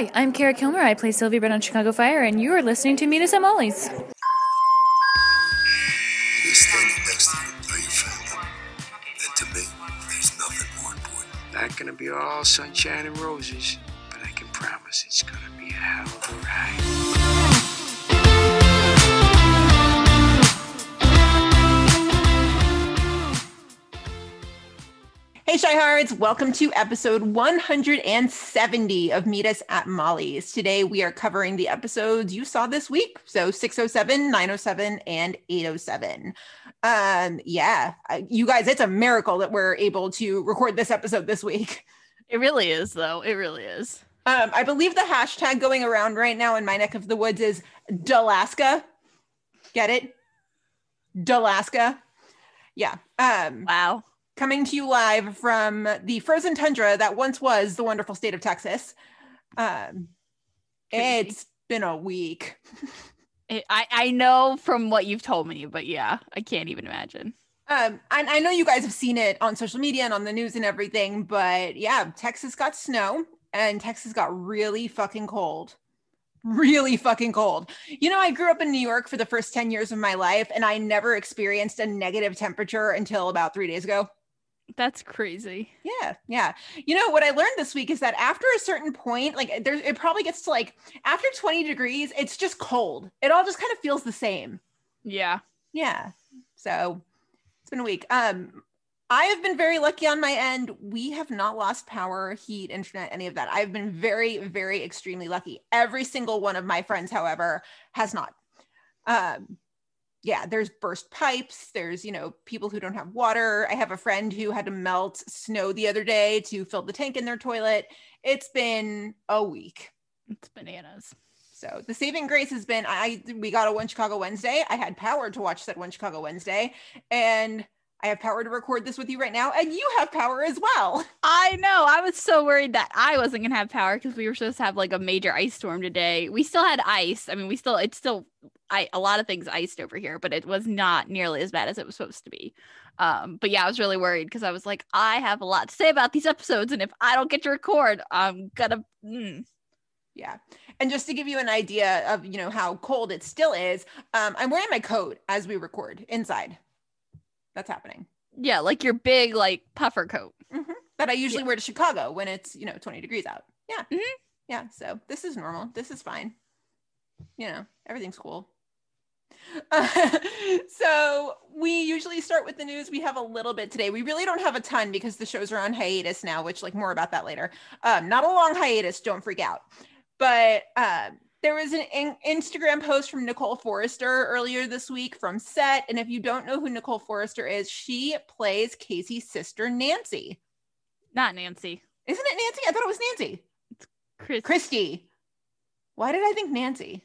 Hi, I'm Kara Killmer. I play Sylvie Brett on Chicago Fire, and you are listening to Meet Us at Molly's. They're standing next to you are your family. And to me, there's nothing more important. Not gonna be all sunshine and roses, but I can promise it's gonna be a hell of a ride. Hey, Chi-Hards, welcome to episode 170 of Meet Us at Molly's. Today we are covering the episodes you saw this week. So 607, 907, and 807. Um, yeah, you guys, it's a miracle that we're able to record this episode this week. It really is, though. It really is. Um, I believe the hashtag going around right now in my neck of the woods is Dalaska. Get it? Dalaska. Yeah. Um, Wow. Coming to you live from the frozen tundra that once was the wonderful state of Texas. Um, it's been a week. It, I I know from what you've told me, but yeah, I can't even imagine. Um, and I know you guys have seen it on social media and on the news and everything, but yeah, Texas got snow and Texas got really fucking cold. Really fucking cold. You know, I grew up in New York for the first 10 years of my life, and I never experienced a negative temperature until about three days ago. That's crazy. Yeah, yeah. You know what I learned this week is that after a certain point, like there's it probably gets to like after 20 degrees, it's just cold. It all just kind of feels the same. Yeah. Yeah. So it's been a week. Um I have been very lucky on my end. We have not lost power, heat, internet, any of that. I've been very, very extremely lucky. Every single one of my friends, however, has not. Um, yeah, there's burst pipes. There's, you know, people who don't have water. I have a friend who had to melt snow the other day to fill the tank in their toilet. It's been a week. It's bananas. So the saving grace has been I we got a one Chicago Wednesday. I had power to watch that one Chicago Wednesday, and I have power to record this with you right now, and you have power as well. I know. I was so worried that I wasn't gonna have power because we were supposed to have like a major ice storm today. We still had ice. I mean, we still it's still I a lot of things iced over here, but it was not nearly as bad as it was supposed to be. Um, but yeah, I was really worried because I was like, I have a lot to say about these episodes, and if I don't get to record, I'm gonna. Mm. Yeah, and just to give you an idea of you know how cold it still is, um, I'm wearing my coat as we record inside. That's happening. Yeah, like your big like puffer coat. Mhm. That I usually wear to Chicago when it's you know 20 degrees out. Yeah, Mhm. yeah. So this is normal. This is fine. You know, everything's cool. so we usually start with the news. We have a little bit today. We really don't have a ton because the shows are on hiatus now, which like more about that later. Um, not a long hiatus. Don't freak out. But um, there was an in- Instagram post from Nicole Forrester earlier this week from Set, and if you don't know who Nicole Forrester is, she plays Casey's sister Nancy. Not Nancy. Isn't it Nancy? I thought it was Nancy. It's Chris. Christy. Why did I think Nancy?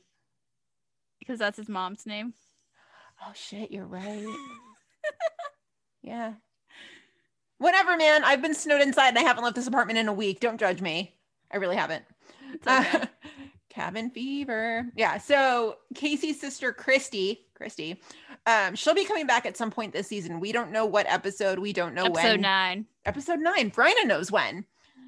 Because that's his mom's name. Oh shit, you're right. yeah. Whatever, man. I've been snowed inside and I haven't left this apartment in a week. Don't judge me. I really haven't. It's okay. Uh, cabin fever. Yeah. So Casey's sister Christy, Christy, um, she'll be coming back at some point this season. We don't know what episode. We don't know when. Episode nine. Episode nine. Bryna knows when.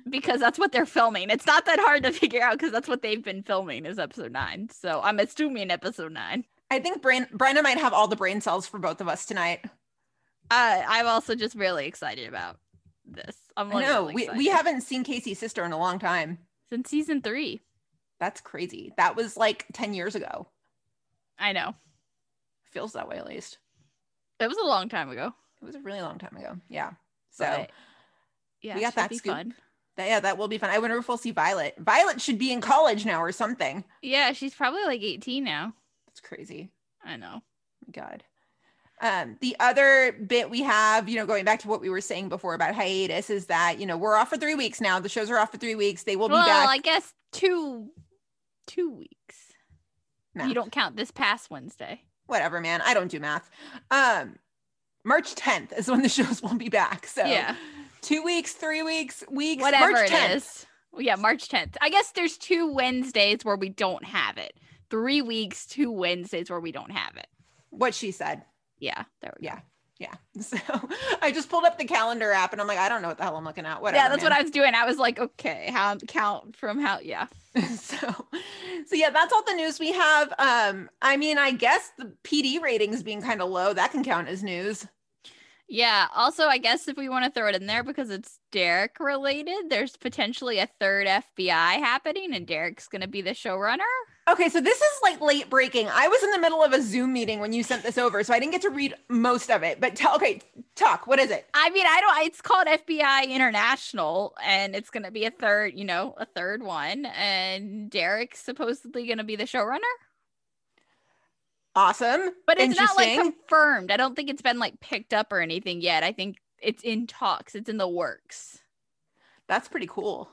Because that's what they're filming. It's not that hard to figure out because that's what they've been filming is episode nine. So I'm assuming episode nine. I think Brain Bryna might have all the brain cells for both of us tonight. Uh, I'm also just really excited about this. I'm like, know really we, we haven't seen Casey's sister in a long time. since season three. That's crazy. That was like 10 years ago. I know. Feels that way at least. It was a long time ago. It was a really long time ago. Yeah. So but yeah, we got that be scoop. fun. that, yeah, that will be fun. I wonder if we'll see Violet. Violet should be in college now or something. Yeah, she's probably like 18 now. That's crazy. I know. God. Um, the other bit we have, you know, going back to what we were saying before about hiatus is that, you know, we're off for three weeks now. The shows are off for three weeks. They will be back. well, back. I guess two two weeks. Math. You don't count this past Wednesday. Whatever, man. I don't do math. Um, March 10th is when the shows will be back. So Yeah. two weeks, three weeks, weeks, Whatever March 10th. is. Well, Yeah, March 10th. I guess there's two Wednesdays where we don't have it. Three weeks, two Wednesdays where we don't have it. What she said. Yeah, there we go. Yeah. So I just pulled up the calendar app and I'm like, I don't know what the hell I'm looking at. Whatever. yeah, that's man. what I was doing. I was like, okay, how count from how? Yeah. so so yeah that's all the news we have um i mean i guess the pd ratings being kind of low that can count as news Yeah. Also, I guess if we want to throw it in there because it's Derek related, there's potentially a third FBI happening, and Derek's going to be the showrunner. Okay so this is like late breaking i was in the middle of a zoom meeting when you sent this over so i didn't get to read most of it but tell okay talk what is it I mean, I don't. It's called FBI International, and it's going to be a third, you know, a third one. And Derek's supposedly going to be the showrunner, awesome but it's not like confirmed. I don't think it's been like picked up or anything yet. I think it's in talks. It's in the works. that's pretty cool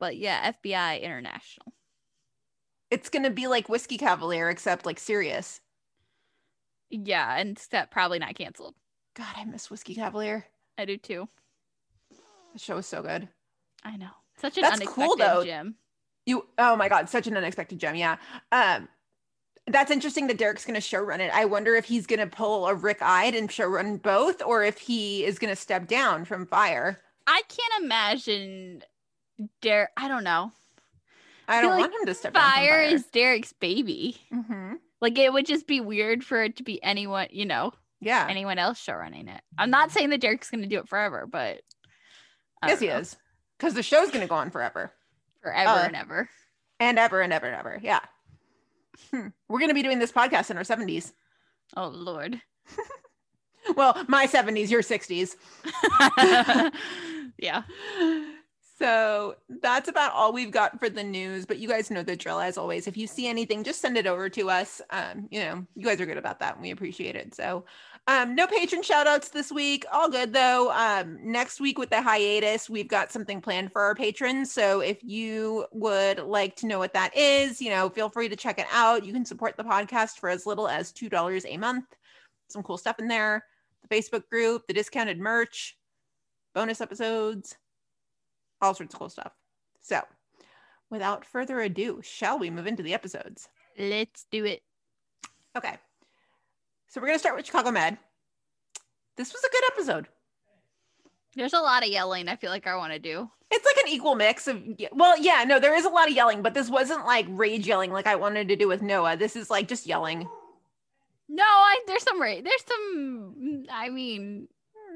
But yeah, FBI International. It's gonna be like whiskey cavalier except like serious Yeah, and that probably not canceled. god i miss whiskey cavalier I do too. the show is so good I know. Such an That's unexpected cool, though. gem. You oh my god, such an unexpected gem. Yeah. Um that's interesting that Derek's gonna show run it. I wonder if he's gonna pull a Rick Eid and show run both, or if he is gonna step down from fire. I can't imagine Derek. I don't know. I don't like want him to step. Fire fire. is Derek's baby. Mhm. Like it would just be weird for it to be anyone, you know, yeah. anyone else show running it. I'm not saying that Derek's going to do it forever, but I yes, he know. is. Because the show's gonna go on forever. forever Uh, and ever. And ever and ever and ever. Yeah. Hmm. We're gonna be doing this podcast in our 70s. Oh Lord. Well, my 70s, your 60s. yeah. So that's about all we've got for the news. But you guys know the drill as always. If you see anything, just send it over to us. Um, you know, you guys are good about that and we appreciate it. So um, no patron shout outs this week. All good though. Um, next week with the hiatus, we've got something planned for our patrons. So if you would like to know what that is, you know, feel free to check it out. You can support the podcast for as little as $2 a month. Some cool stuff in there. The Facebook group, the discounted merch, bonus episodes all sorts of cool stuff. So, without further ado, shall we move into the episodes? Let's do it. Okay. So, we're going to start with Chicago Med. This was a good episode. There's a lot of yelling I feel like I want to do. It's like an equal mix of, well, yeah, no, there is a lot of yelling, but this wasn't like rage yelling like I wanted to do with Noah. This is like just yelling. No, I there's some rage. there's some I mean,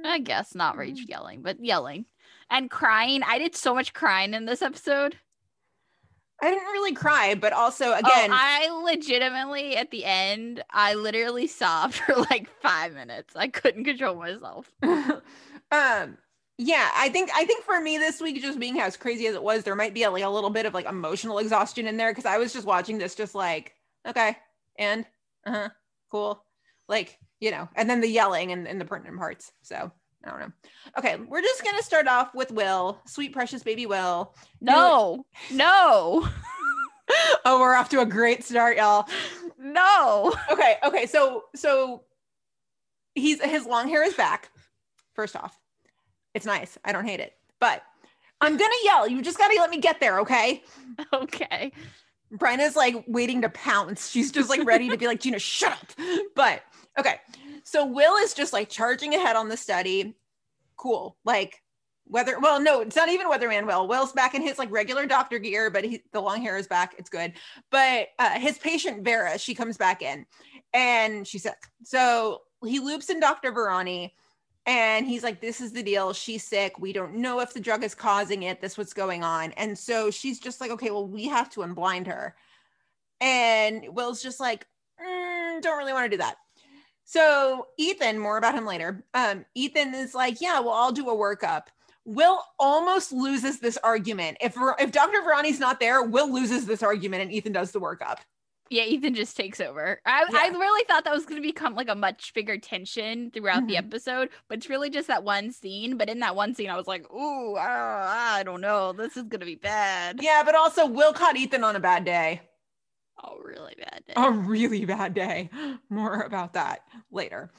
I guess not rage yelling, but yelling and crying. I did so much crying in this episode. I didn't really cry, but also, Oh, again, I legitimately at the end, I literally sobbed for like five minutes. I couldn't control myself. um, yeah, I think I think for me this week, just being as crazy as it was, there might be a, like a little bit of like emotional exhaustion in there because I was just watching this, just like, okay, and uh huh, cool, like you know, and then the yelling and, and the pertinent parts. So I don't know. Okay, we're just gonna start off with Will, sweet precious baby Will. No, no, Oh, we're off to a great start, y'all. no. Okay, okay, so so he's his long hair is back. First off, it's nice. I don't hate it, but I'm gonna yell. You just gotta let me get there, okay? Okay. Brenna's like waiting to pounce. She's just like ready to be like, Gina, shut up. But okay. So Will is just like charging ahead on the study. Cool. Like whether well, no, it's not even weatherman Will. Will's back in his like regular doctor gear, but he, the long hair is back. It's good. But uh, his patient Vera, she comes back in and she's sick. So he loops in Dr. Verani and he's like, This is the deal. She's sick. We don't know if the drug is causing it. This what's going on. And so she's just like, Okay, well, we have to unblind her. And Will's just like, "Mm, Don't really want to do that. So Ethan, more about him later. Um, Ethan is like, Yeah, well, I'll do a workup. Will almost loses this argument. If if Dr. Verani's not there, Will loses this argument and Ethan does the workup. Yeah, Ethan just takes over. I, I really thought that was going to become like a much bigger tension throughout the Mhm. episode, but it's really just that one scene. But in that one scene, I was like, "Ooh, ah, I don't know, this is going to be bad." Yeah, but also Will caught Ethan on a bad day. Oh, really bad. Day. a really bad day. More about that later.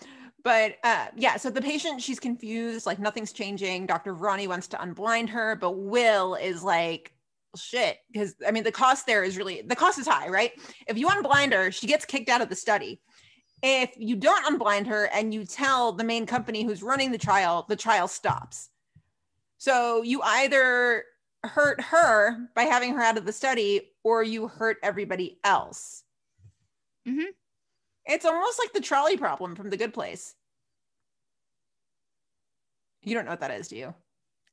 But uh, yeah, so the patient, she's confused, like nothing's changing. Dr. Ronnie wants to unblind her, but Will is like, shit. Because I mean, the cost there is really, the cost is high, right? If you unblind her, she gets kicked out of the study. if you don't unblind her and you tell the main company who's running the trial, the trial stops. So you either hurt her by having her out of the study or you hurt everybody else. Mhm. It's almost like the trolley problem from the good place. You don't know what that is, do you?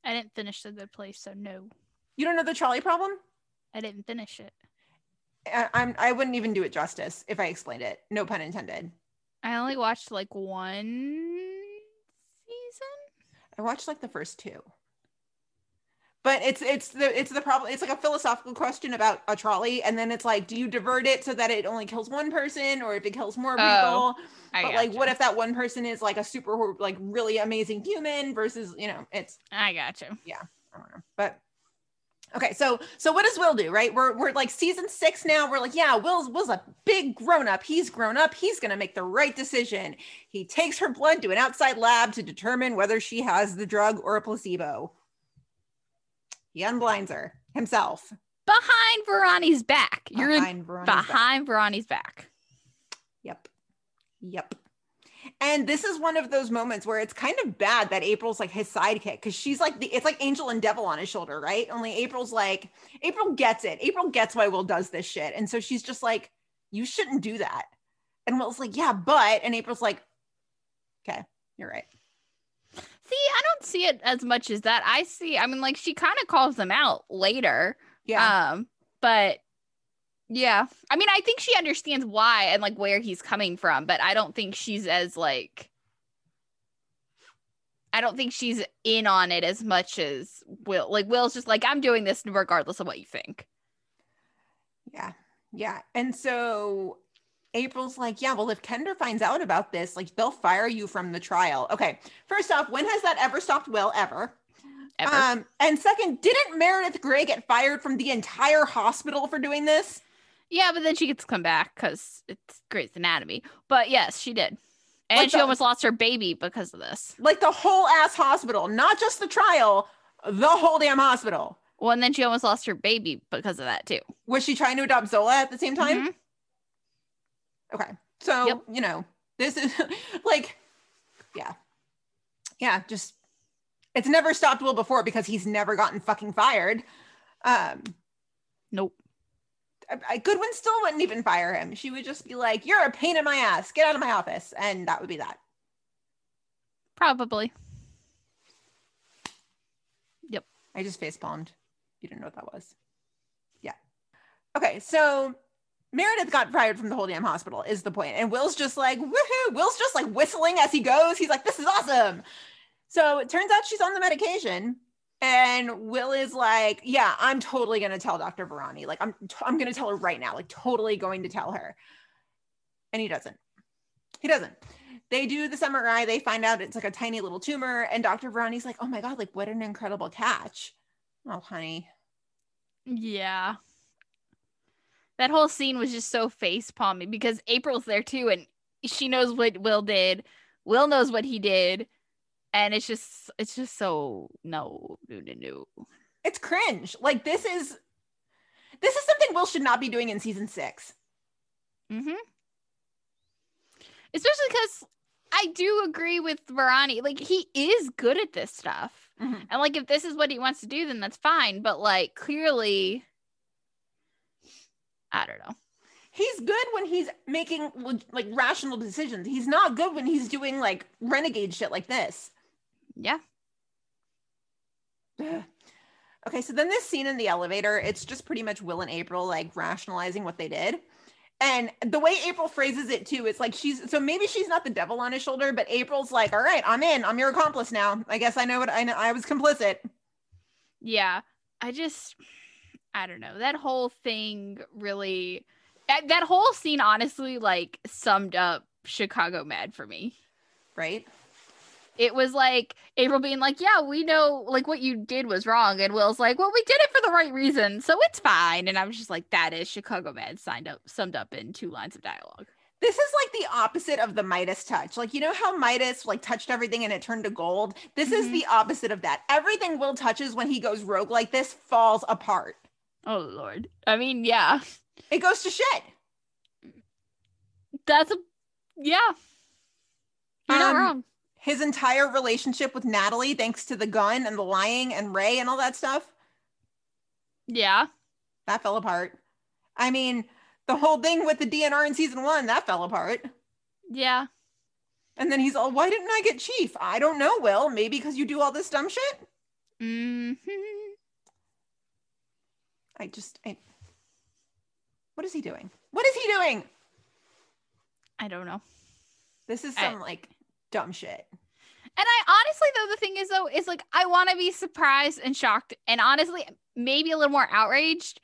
I didn't finish the good place, so no. You don't know the trolley problem? I didn't finish it. I, I'm I wouldn't even do it justice if I explained it. No pun intended. I only watched like one season. I watched like the first two. But it's it's the it's the problem. It's like a philosophical question about a trolley, and then it's like, do you divert it so that it only kills one person, or if it kills more oh, people? Oh, I but like, what if that one person is like a super like really amazing human versus you know it's I got you. I don't know. But okay, so so what does Will do? Right, we're we're like season six now. We're like, yeah, Will's Will's a big grown up. He's grown up. He's gonna make the right decision. He takes her blood to an outside lab to determine whether she has the drug or a placebo. He unblinds her himself. Behind Verani's back. You're in behind back. behind Verani's back. Yep. Yep. And this is one of those moments where it's kind of bad that April's like his sidekick because she's like the it's like angel and devil on his shoulder, right? Only April's like April gets it. April gets why Will does this shit. And so she's just like, you shouldn't do that. And Will's like, yeah, but and April's like, okay, you're right. See, I don't see it as much as that. I see, I mean, like she kind of calls them out later. Yeah. Um, but yeah. I mean, I think she understands why and like where he's coming from, but I don't think she's as like I don't think she's in on it as much as Will. Like Will's just like, I'm doing this regardless of what you think. Yeah. Yeah. And so April's like, yeah, well, if Kendra finds out about this, like they'll fire you from the trial. Okay. First off, when has that ever stopped Will ever? Ever. Um, and second, didn't Meredith Grey get fired from the entire hospital for doing this? yeah, but then she gets to come back because it's Grey's Anatomy. But yes, she did. And Like she the- almost lost her baby because of this. Like the whole ass hospital, not just the trial, the whole damn hospital. Well, and then she almost lost her baby because of that too. Was she trying to adopt Zola at the same time? Mhm. Okay. So, Yep. you know, this is like, yeah. Yeah, just, it's never stopped Will before because he's never gotten fucking fired. Um, Nope. I, I- Goodwin still wouldn't even fire him. She would just be like, you're a pain in my ass. Get out of my office. And that would be that. Probably. Yep. I just face palmed. You didn't know what that was. Yeah. Okay. So Meredith got fired from the whole damn hospital, is the point. And Will's just like, woohoo. Will's just like whistling as he goes. He's like, this is awesome. So it turns out she's on the medication. And Will is like, yeah, I'm totally going to tell Dr. Varani. Like, I'm, I'm going to tell her right now, like, totally going to tell her. And he doesn't. He doesn't. They do the MRI. They find out it's like a tiny little tumor. And Dr. Varani's like, oh my God, like, what an incredible catch. Oh, honey. Yeah. That whole scene was just so face palmy because April's there too, and she knows what Will did. Will knows what he did, and it's just it's just so no no no no. It's cringe. Like, this is. This is something Will should not be doing in season six. Mm-hmm. Especially because I do agree with Verani. Like he is good at this stuff. Mhm. And like if this is what he wants to do, then that's fine. But like clearly I don't know. He's good when he's making like rational decisions. He's not good when he's doing like renegade shit like this. Yeah. Okay, so then this scene in the elevator, it's just pretty much Will and April like rationalizing what they did. And the way April phrases it too, it's like she's so maybe she's not the devil on his shoulder, but April's like, "All right, I'm in. I'm your accomplice now. I guess I know what I know. I was complicit." Yeah. I just I don't know. That whole thing really that, whole scene honestly like summed up Chicago Mad for me. Right? It was like April being like, "Yeah, we know like what you did was wrong," and Will's like, "Well, we did it for the right reason, so it's fine." And I was just like, "That is Chicago Mad signed up, summed up in two lines of dialogue." This is like the opposite of the Midas touch. Like you know how Midas like touched everything and it turned to gold. This is Mhm. the opposite of that. Everything Will touches when he goes rogue like this falls apart. Oh Lord, I mean, yeah, It goes to shit. that's a Yeah. You're not Um, wrong. His entire relationship with Natalie, thanks to the gun and the lying and Ray and all that stuff, Yeah. that fell apart. I mean, the whole thing with the DNR in season one, that fell apart. Yeah. And then he's all, why didn't I get chief? I don't know, Will. Maybe because you do all this dumb shit. hmm I just, I, what is he doing? What is he doing? I don't know. This is I- some like dumb shit. And I honestly, though, the thing is, though, is like I want to be surprised and shocked, and honestly, maybe a little more outraged,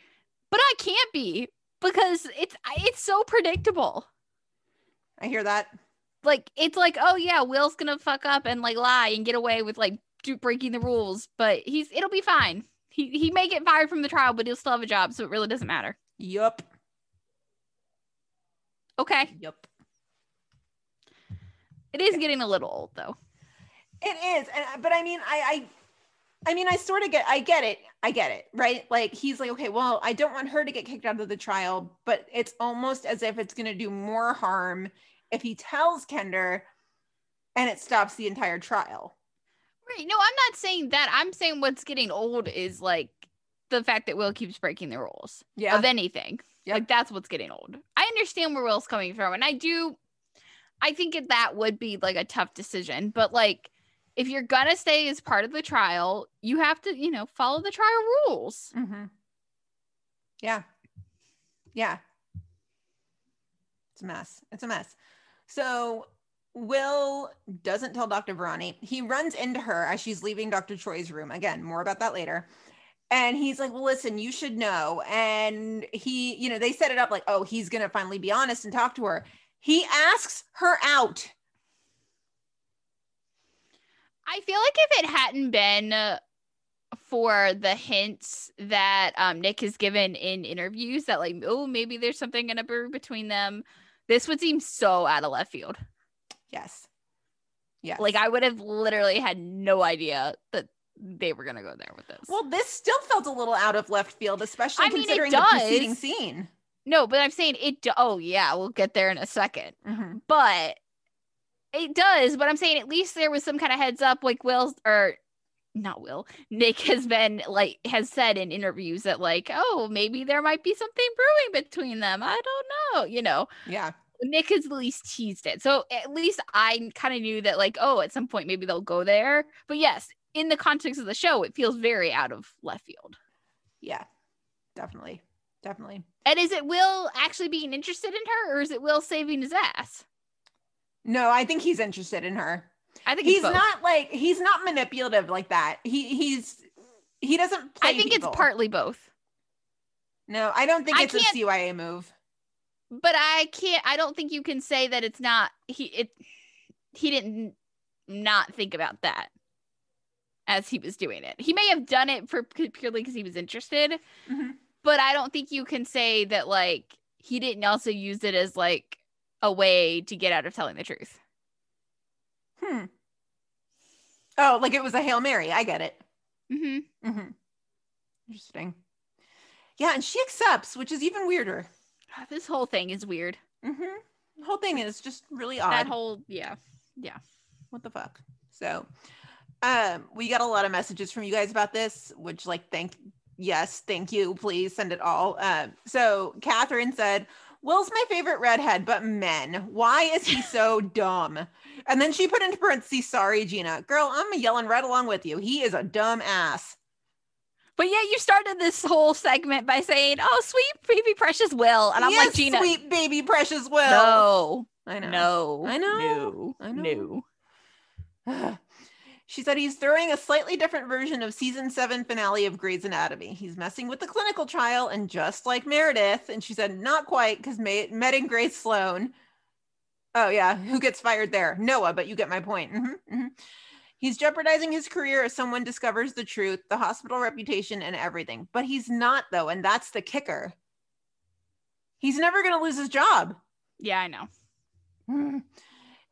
but I can't be because it's it's so predictable. I hear that. Like it's like, oh yeah, Will's gonna fuck up and like lie and get away with like do, breaking the rules, but he's it'll be fine. He he may get fired from the trial, but he'll still have a job, so it really doesn't matter. Yup. Okay, Yup. it is getting a little old though. It is, and but I mean, I, I, I mean, I sort of get, I get it, I get it, right? Like he's like, okay, well, I don't want her to get kicked out of the trial, but it's almost as if it's going to do more harm if he tells Kendra, and it stops the entire trial. Right? No, I'm not saying that. I'm saying what's getting old is like the fact that Will keeps breaking the rules. Yeah, of anything. Yep. Like that's what's getting old. I understand where Will's coming from, and I do. I think that that would be like a tough decision, but like if you're gonna stay as part of the trial, you have to, you know, follow the trial rules. hmm Yeah. Yeah. It's a mess. It's a mess. So Will doesn't tell Dr. Verani. He runs into her as she's leaving Dr. Troy's room. Again, more about that later. And he's like, Well, listen, you should know. And he, you know, they set it up like, oh, he's going to finally be honest and talk to her. He asks her out. I feel like if it hadn't been for the hints that um, Nick has given in interviews that like, oh, maybe there's something gonna be between them, this would seem so out of left field. Yes. Yeah. Like I would have literally had no idea that they were gonna go there with this. well, this still felt a little out of left field, especially I mean, considering the preceding scene. no, but I'm saying it. do- Oh yeah, we'll get there in a second. Mhm. But it does. But I'm saying at least there was some kind of heads up, like Will's or not Will. Nick has been like has said in interviews that like, oh, maybe there might be something brewing between them. I don't know. You know, Yeah. Nick has at least teased it. So at least I kind of knew that like, oh, at some point maybe they'll go there. But yes, in the context of the show, it feels very out of left field. Yeah, definitely. Definitely. And is it Will actually being interested in her, or is it Will saving his ass? No, I think he's interested in her. I think He's not like he's not manipulative like that. He he's he doesn't I think people. it's partly both. No, I don't think I it's a CYA move. But I can't I don't think you can say that it's not he it he didn't not think about that as he was doing it. He may have done it for purely because he was interested, Mhm. but I don't think you can say that like he didn't also use it as like a way to get out of telling the truth. Hmm. Oh, like it was a hail mary. I get it. Mm-hmm. Mm-hmm. Interesting. Yeah, and she accepts, which is even weirder. This whole thing is weird. Mm-hmm. The whole thing is just really odd. That whole yeah. yeah. what the fuck so um we got a lot of messages from you guys about this which like thank yes thank you please send it all um so catherine said will's my favorite redhead but men why is he so dumb and then she put into parentheses sorry gina girl i'm yelling right along with you he is a dumb ass But yet you started this whole segment by saying, "Oh, sweet baby precious Will," and I'm Yes, like, Gina, sweet baby precious will no, i know no, I know. no, I know. no. she said he's throwing a slightly different version of season seven finale of Grey's Anatomy. He's messing with the clinical trial, and just like Meredith, and she said not quite because Met and Grace Sloan. Oh yeah, who gets fired there? Noah, but you get my point. Mhm, mhm. He's jeopardizing his career if someone discovers the truth, the hospital reputation, and everything. But he's not though, and that's the kicker. He's never going to lose his job. Yeah, I know.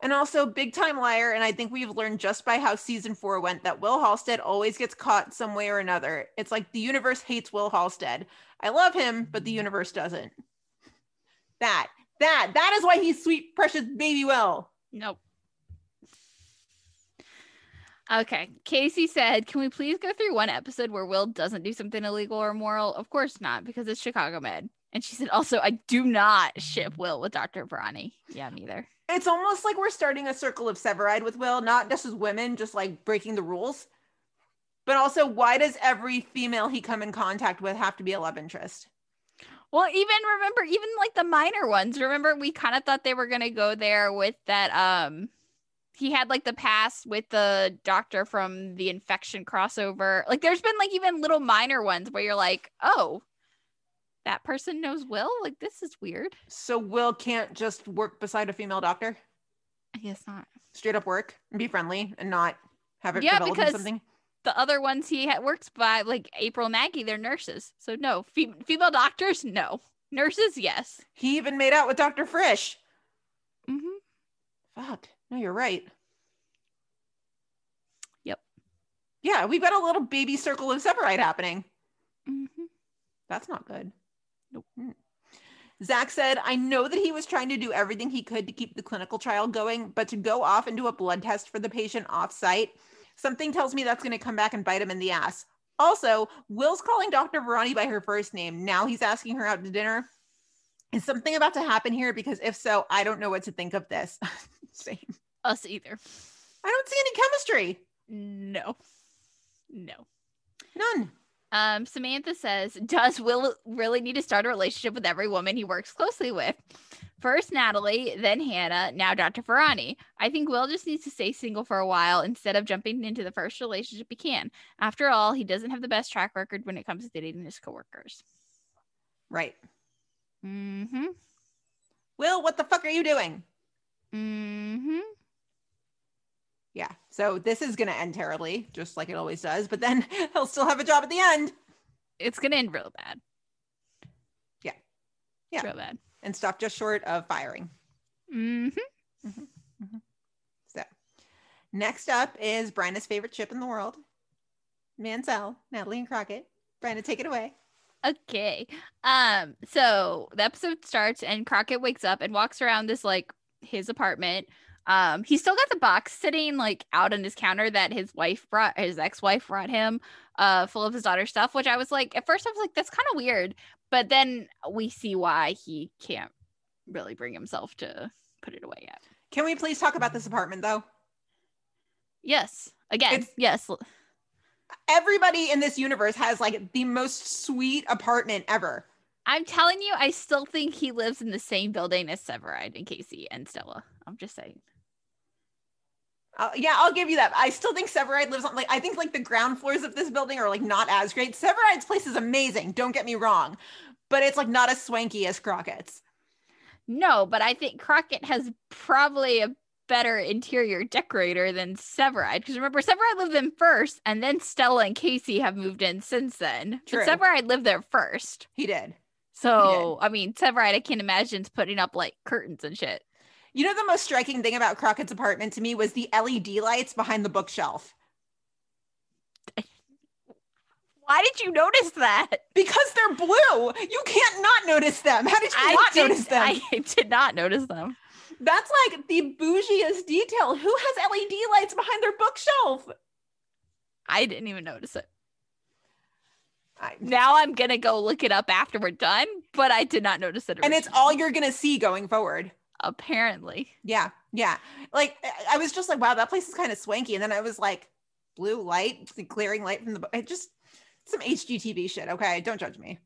And also, big time liar. And I think we've learned just by how season four went that Will Halstead always gets caught some way or another. It's like the universe hates Will Halstead. I love him, but the universe doesn't. That, That that is why he's sweet, precious baby Will. Nope. Okay. Casey said, Can we please go through one episode where Will doesn't do something illegal or immoral? Of course not, because it's Chicago Med. And she said, Also, I do not ship Will with Dr. Verani. Yeah, neither. It's almost like we're starting a circle of Severide with Will, not just as women, just like breaking the rules. But also, why does every female he come in contact with have to be a love interest? Well, even remember, even like the minor ones, remember we kind of thought they were gonna go there with that um he had like the past with the doctor from the infection crossover. Like there's been like even little minor ones where you're like, oh, that person knows Will? Like this is weird. So Will can't just work beside a female doctor, I guess not. straight up work and be friendly and not have it Yeah, develop because- something. The other ones he ha- works by, like April Maggie, they're nurses. So no, Fe- female doctors, no. Nurses, yes. He even made out with Dr. Frisch. Mm-hmm. Fuck. No, you're right. Yep. Yeah, we've got a little baby circle of Severide happening. Mm-hmm. That's not good. Nope. Hmm. Zach said, I know that he was trying to do everything he could to keep the clinical trial going, but to go off and do a blood test for the patient off site, something tells me that's going to come back and bite him in the ass. Also, Will's calling Dr. Verani by her first name. Now he's asking her out to dinner. Is something about to happen here? Because if so, I don't know what to think of this. Same. Us either. I don't see any chemistry. No. No. None. Um, Samantha says, Does Will really need to start a relationship with every woman he works closely with? First Natalie, then Hannah, now Dr. Ferrani. I think Will just needs to stay single for a while instead of jumping into the first relationship he can. After all, he doesn't have the best track record when it comes to dating his coworkers. Right. Mm-hmm. Will, what the fuck are you doing? Mm-hmm. Yeah. So this is going to end terribly, just like it always does, but then he'll still have a job at the end It's gonna end real bad. Yeah. Yeah. Real bad. and stop just short of firing. Mm-hmm. So next up is Bryna's favorite chip in the world Mansell, Natalie and Crockett. Bryna, take it away. Okay. Um, so the episode starts and Crockett wakes up and walks around this like his apartment. Um, he's still got the box sitting like out on his counter that his wife brought his ex-wife brought him, uh, full of his daughter's stuff, which I was like, at first I was like, that's kind of weird. But then we see why he can't really bring himself to put it away yet. Can we please talk about this apartment though? Yes. Again, It's- yes. Everybody in this universe has like the most sweet apartment ever. I'm telling you, I still think he lives in the same building as Severide and Casey and Stella. I'm just saying. Uh, yeah, I'll give you that. I still think Severide lives on like I think like the ground floors of this building are like not as great. Severide's place is amazing. Don't get me wrong, but it's like not as swanky as Crockett's. No, but I think Crockett has probably a better interior decorator than Severide. Because remember, Severide lived in first, and then Stella and Casey have moved in since then. True. But Severide lived there first. He did. So, I mean, Severide, I can't imagine is putting up like curtains and shit. You know the most striking thing about Crockett's apartment to me was the LED lights behind the bookshelf. Why did you notice that? Because they're blue. You can't not notice them. How did you I not did, notice them? I did not notice them. That's like the bougiest detail. Who has LED lights behind their bookshelf? I didn't even notice it. I, Now I'm gonna go look it up after we're done, but I did not notice it. and it's all you're gonna see going forward. Apparently. Yeah, yeah. Like I- was just like, wow, that place is kind of swanky. And then I was like, blue light, the clearing light from the. It just some HGTV shit. Okay, don't judge me.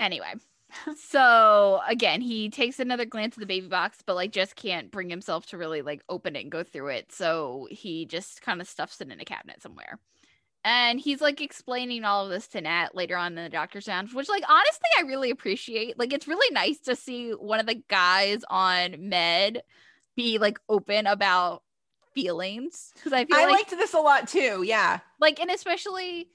Anyway, so again, he takes another glance at the baby box, but like just can't bring himself to really like open it and go through it. So he just kind of stuffs it in a cabinet somewhere. And he's like explaining all of this to Nat later on in the doctor's lounge, which like honestly I really appreciate. Like it's really nice to see one of the guys on med be like open about feelings because I feel I like liked this a lot too. Yeah. like and especially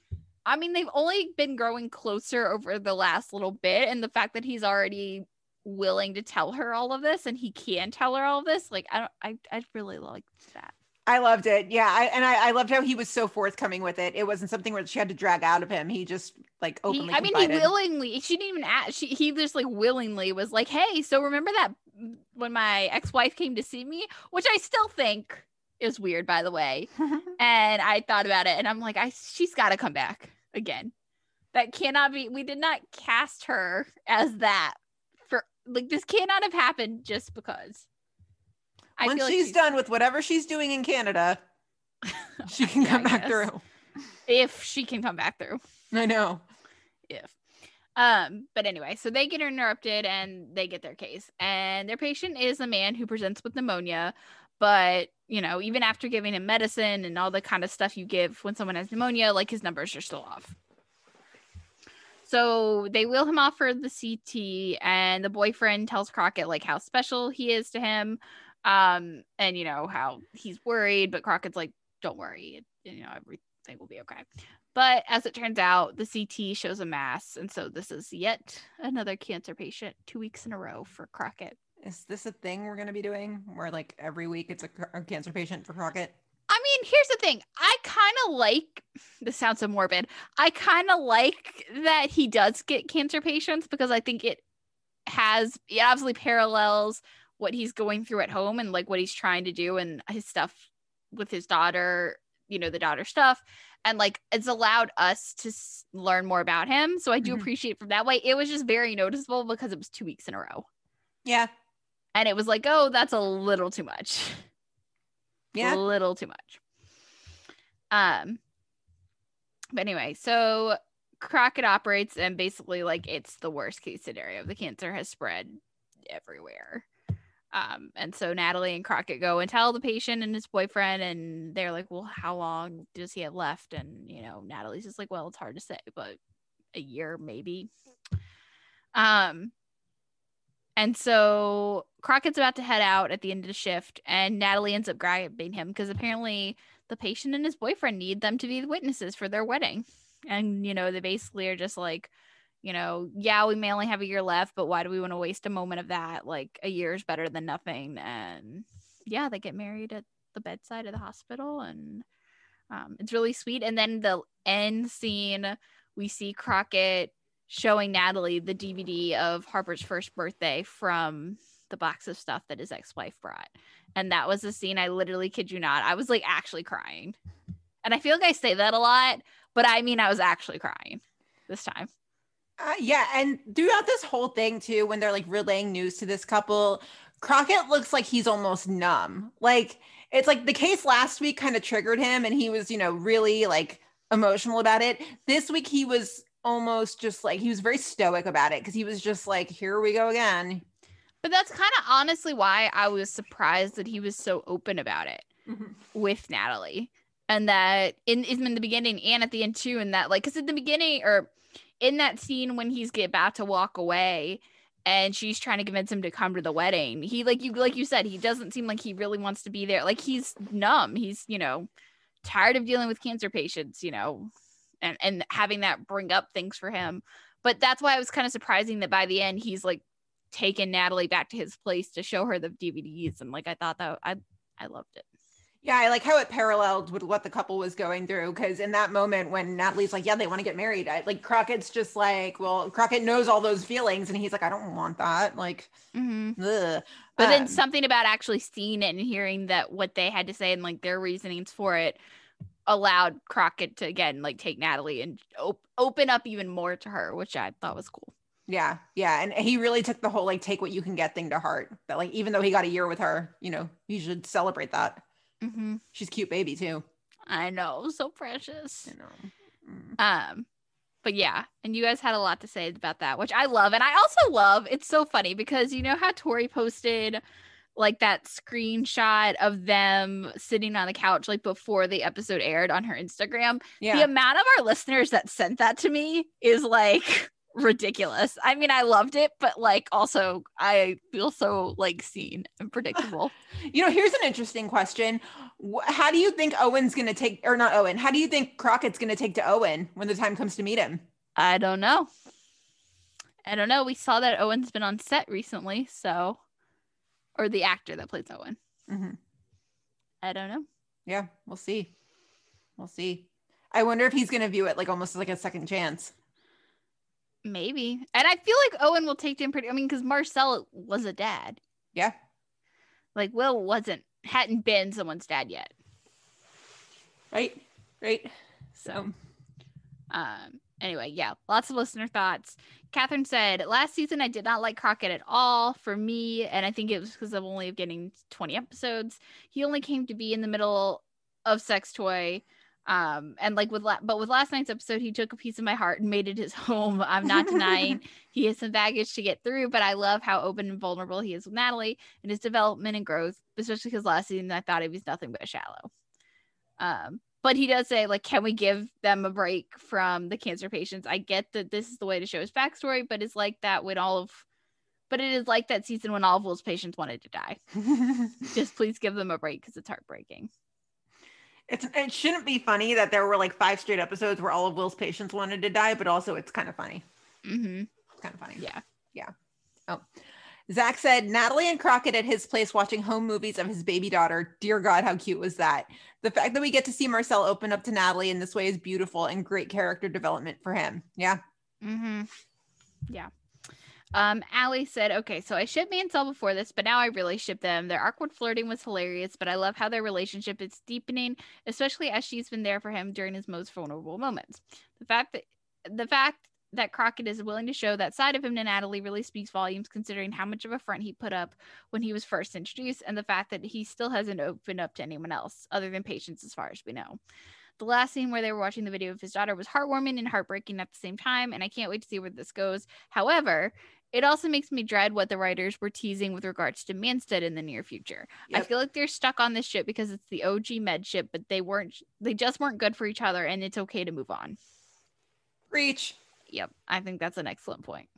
i mean they've only been growing closer over the last little bit and the fact that he's already willing to tell her all of this and he can tell her all of this like i don't i, I really liked that I loved it. Yeah, I, and I, I loved how he was so forthcoming with it. It wasn't something where she had to drag out of him. He just like He- openly. I mean, he willingly. She didn't even ask. She he just like willingly was like, "Hey, so remember that when my ex-wife came to see me, which I still think is weird, by the way." and I thought about it, and I'm like, "I she's got to come back again. That cannot be. We did not cast her as that for like this cannot have happened just because." I Once feel like she's done with whatever she's doing in Canada, she can come back through. if she can come back through. I know. if um but anyway so they get interrupted and they get their case and their patient is a man who presents with pneumonia but you know even after giving him medicine and all the kind of stuff you give when someone has pneumonia like his numbers are still off so they wheel him off for the ct and the boyfriend tells crockett like how special he is to him um and you know how he's worried but crockett's like don't worry you know everything will be okay but as it turns out, the CT shows a mass. And so this is yet another cancer patient two weeks in a row for Crockett. Is this a thing we're going to be doing where like every week it's a cancer patient for Crockett? I mean, here's the thing. I kind of like this sounds so morbid. I kind of like that he does get cancer patients because I think it has it obviously parallels what he's going through at home and like what he's trying to do and his stuff with his daughter, you know, the daughter stuff. And like it's allowed us to s- learn more about him. So I do Mhm. appreciate from that way. It was just very noticeable because it was two weeks in a row. Yeah. And it was like, oh, that's a little too much. Yeah. a little too much. Um, but anyway, so Crockett operates, and basically, like, it's the worst case scenario. The cancer has spread everywhere. Um, and so Natalie and Crockett go and tell the patient and his boyfriend, and they're like, Well, how long does he have left? And you know, Natalie's just like, Well, it's hard to say, but a year maybe. Um, and so Crockett's about to head out at the end of the shift, and Natalie ends up grabbing him because apparently the patient and his boyfriend need them to be the witnesses for their wedding. And, you know, they basically are just like, you know, yeah, we may only have a year left, but why do we want to waste a moment of that? Like, a year is better than nothing. And yeah, they get married at the bedside of the hospital, and um, it's really sweet. And then the end scene, we see Crockett showing Natalie the DVD of Harper's first birthday from the box of stuff that his ex-wife brought. And that was a scene I literally kid you not. I was like actually crying. And I feel like I say that a lot, but I mean I was actually crying this time. Uh, yeah, and throughout this whole thing too, when they're like relaying news to this couple, Crockett looks like he's almost numb. Like it's like the case last week kind of triggered him, and he was, you know, really like emotional about it. This week he was almost just like he was very stoic about it because he was just like, "Here we go again." But that's kind of honestly why I was surprised that he was so open about it with Natalie. And that in, in the beginning and at the end too, and that like because in the beginning or in that scene when he's get about to walk away and she's trying to convince him to come to the wedding, he like you like you said, he doesn't seem like he really wants to be there. Like he's numb. He's, you know, tired of dealing with cancer patients, you know, and, and having that bring up things for him. But that's why it was kind of surprising that by the end he's like taken Natalie back to his place to show her the DVDs. And like I thought that I I loved it. Yeah, I like how it paralleled with what the couple was going through. Because in that moment when Natalie's like, "Yeah, they want to get married," I, like Crockett's just like, "Well, Crockett knows all those feelings," and he's like, "I don't want that." Like, Mm-hmm. But then Um, something about actually seeing it and hearing that what they had to say and like their reasonings for it allowed Crockett to again like take Natalie and op- open up even more to her, which I thought was cool. Yeah, yeah, and he really took the whole like take what you can get thing to heart. That like even though he got a year with her, you know, you should celebrate that. Mm-hmm. She's a cute baby too. I know, so precious. You know. Mm. Um, but yeah, and you guys had a lot to say about that, which I love, and I also love. It's so funny because you know how Torrey posted like that screenshot of them sitting on the couch like before the episode aired on her Instagram. Yeah. The amount of our listeners that sent that to me is like ridiculous. I mean, I loved it, but like also I feel so like seen and predictable. you know. Here's an interesting question: How do you think Owen's gonna take, or not Owen? How do you think Crockett's gonna take to Owen when the time comes to meet him? I don't know. I don't know. We saw that Owen's been on set recently, so or the actor that plays Owen. Mhm. I don't know. Yeah, we'll see. We'll see. I wonder if he's gonna view it like almost like a second chance. Maybe. And I feel like Owen will take him pretty I mean, because Marcel was a dad. Yeah. Like Will wasn't hadn't been someone's dad yet. Right. Right. So So Um, anyway, yeah, lots of listener thoughts. Catherine said, Last season, I did not like Crockett at all for me. And I think it was because of only getting 20 episodes. He only came to be in the middle of Sex Toy. Um, and like with, la- but with last night's episode, he took a piece of my heart and made it his home. I'm not denying he has some baggage to get through, but I love how open and vulnerable he is with Natalie and his development and growth, especially because last season I thought he was nothing but shallow. Um, but he does say, like, can we give them a break from the cancer patients? I get that this is the way to show his backstory, but it's like that when all of, but it is like that season when all of Will's patients wanted to die. Just please give them a break because it's heartbreaking. It's it shouldn't be funny that there were like five straight episodes where all of Will's patients wanted to die, but also it's kind of funny. Mm-hmm. It's kind of funny. Yeah. Yeah. Oh. Zach said Natalie and Crockett at his place watching home movies of his baby daughter. Dear God, how cute was that? The fact that we get to see Marcel open up to Natalie in this way is beautiful and great character development for him. Yeah. Mm-hmm. Yeah. Um, Allie said, okay, so I shipped Mansell before this, but now I really ship them. Their awkward flirting was hilarious, but I love how their relationship is deepening, especially as she's been there for him during his most vulnerable moments. The fact that the fact that Crockett is willing to show that side of him to Natalie really speaks volumes considering how much of a front he put up when he was first introduced and the fact that he still hasn't opened up to anyone else other than patients as far as we know. The last scene where they were watching the video of his daughter was heartwarming and heartbreaking at the same time, and I can't wait to see where this goes. However, it also makes me dread what the writers were teasing with regards to Manstead in the near future. I feel like they're stuck on this ship because it's the OG med ship, but they weren't they just weren't good for each other and it's okay to move on. Preach. Yep. I think that's an excellent point.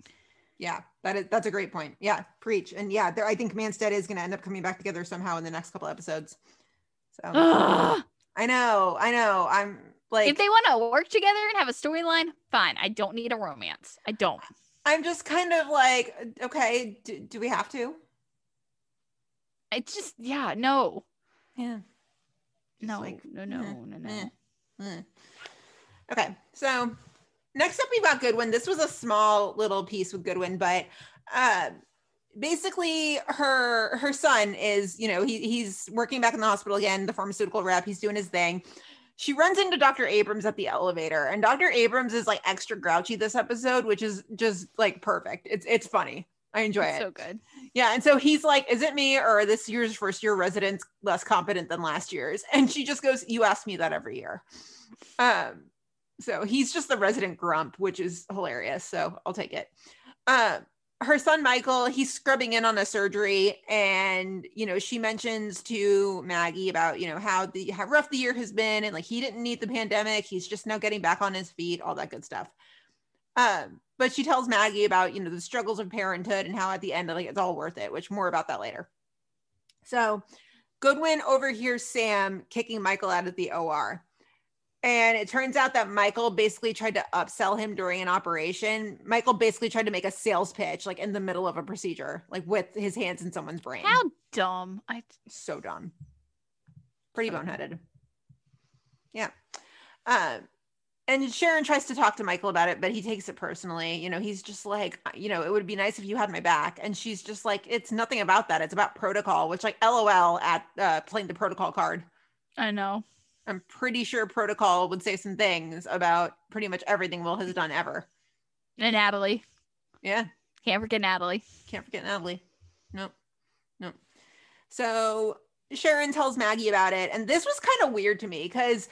Yeah, that is that's a great point. Yeah, preach. And yeah, there I think Manstead is gonna end up coming back together somehow in the next couple episodes. So Ugh. I know, I know. I'm like if they want to work together and have a storyline, fine. I don't need a romance. I don't. I'm just kind of like, okay, do, do we have to? It's just yeah, no. Yeah. No, like, no, no, eh, no, no. eh. Okay, so next up we've got Goodwin. This was a small little piece with Goodwin, but uh, basically her her son is, you know, he, he's working back in the hospital again, the pharmaceutical rep. He's doing his thing. She runs into Dr. Abrams at the elevator, and Dr. Abrams is like extra grouchy this episode, which is just like perfect. It's it's funny. I enjoy It's it. so good. Yeah. And so he's like, Is it me or are this year's first year residents less competent than last year's? And she just goes, You ask me that every year. Um, so he's just the resident grump, which is hilarious. So I'll take it. Uh, her son Michael, he's scrubbing in on a surgery, and you know, she mentions to Maggie about you know how the how rough the year has been, and like he didn't need the pandemic, he's just now getting back on his feet, all that good stuff. Um, but she tells Maggie about, you know, the struggles of parenthood and how at the end, like, it's all worth it, which more about that later. So Goodwin overhears Sam kicking Michael out of the OR. And it turns out that Michael basically tried to upsell him during an operation. Michael basically tried to make a sales pitch, like in the middle of a procedure, like with his hands in someone's brain. How dumb. I so dumb. Pretty boneheaded. Yeah. Um, and Sharon tries to talk to Michael about it, but he takes it personally. You know, he's just like, you know, it would be nice if you had my back. And she's just like, it's nothing about that. It's about protocol, which like LOL at uh, playing the protocol card. I know. I'm pretty sure protocol would say some things about pretty much everything Will has done ever. And Natalie. Yeah. Can't forget Natalie. Can't forget Natalie. Nope. Nope. So Sharon tells Maggie about it. And this was kind of weird to me because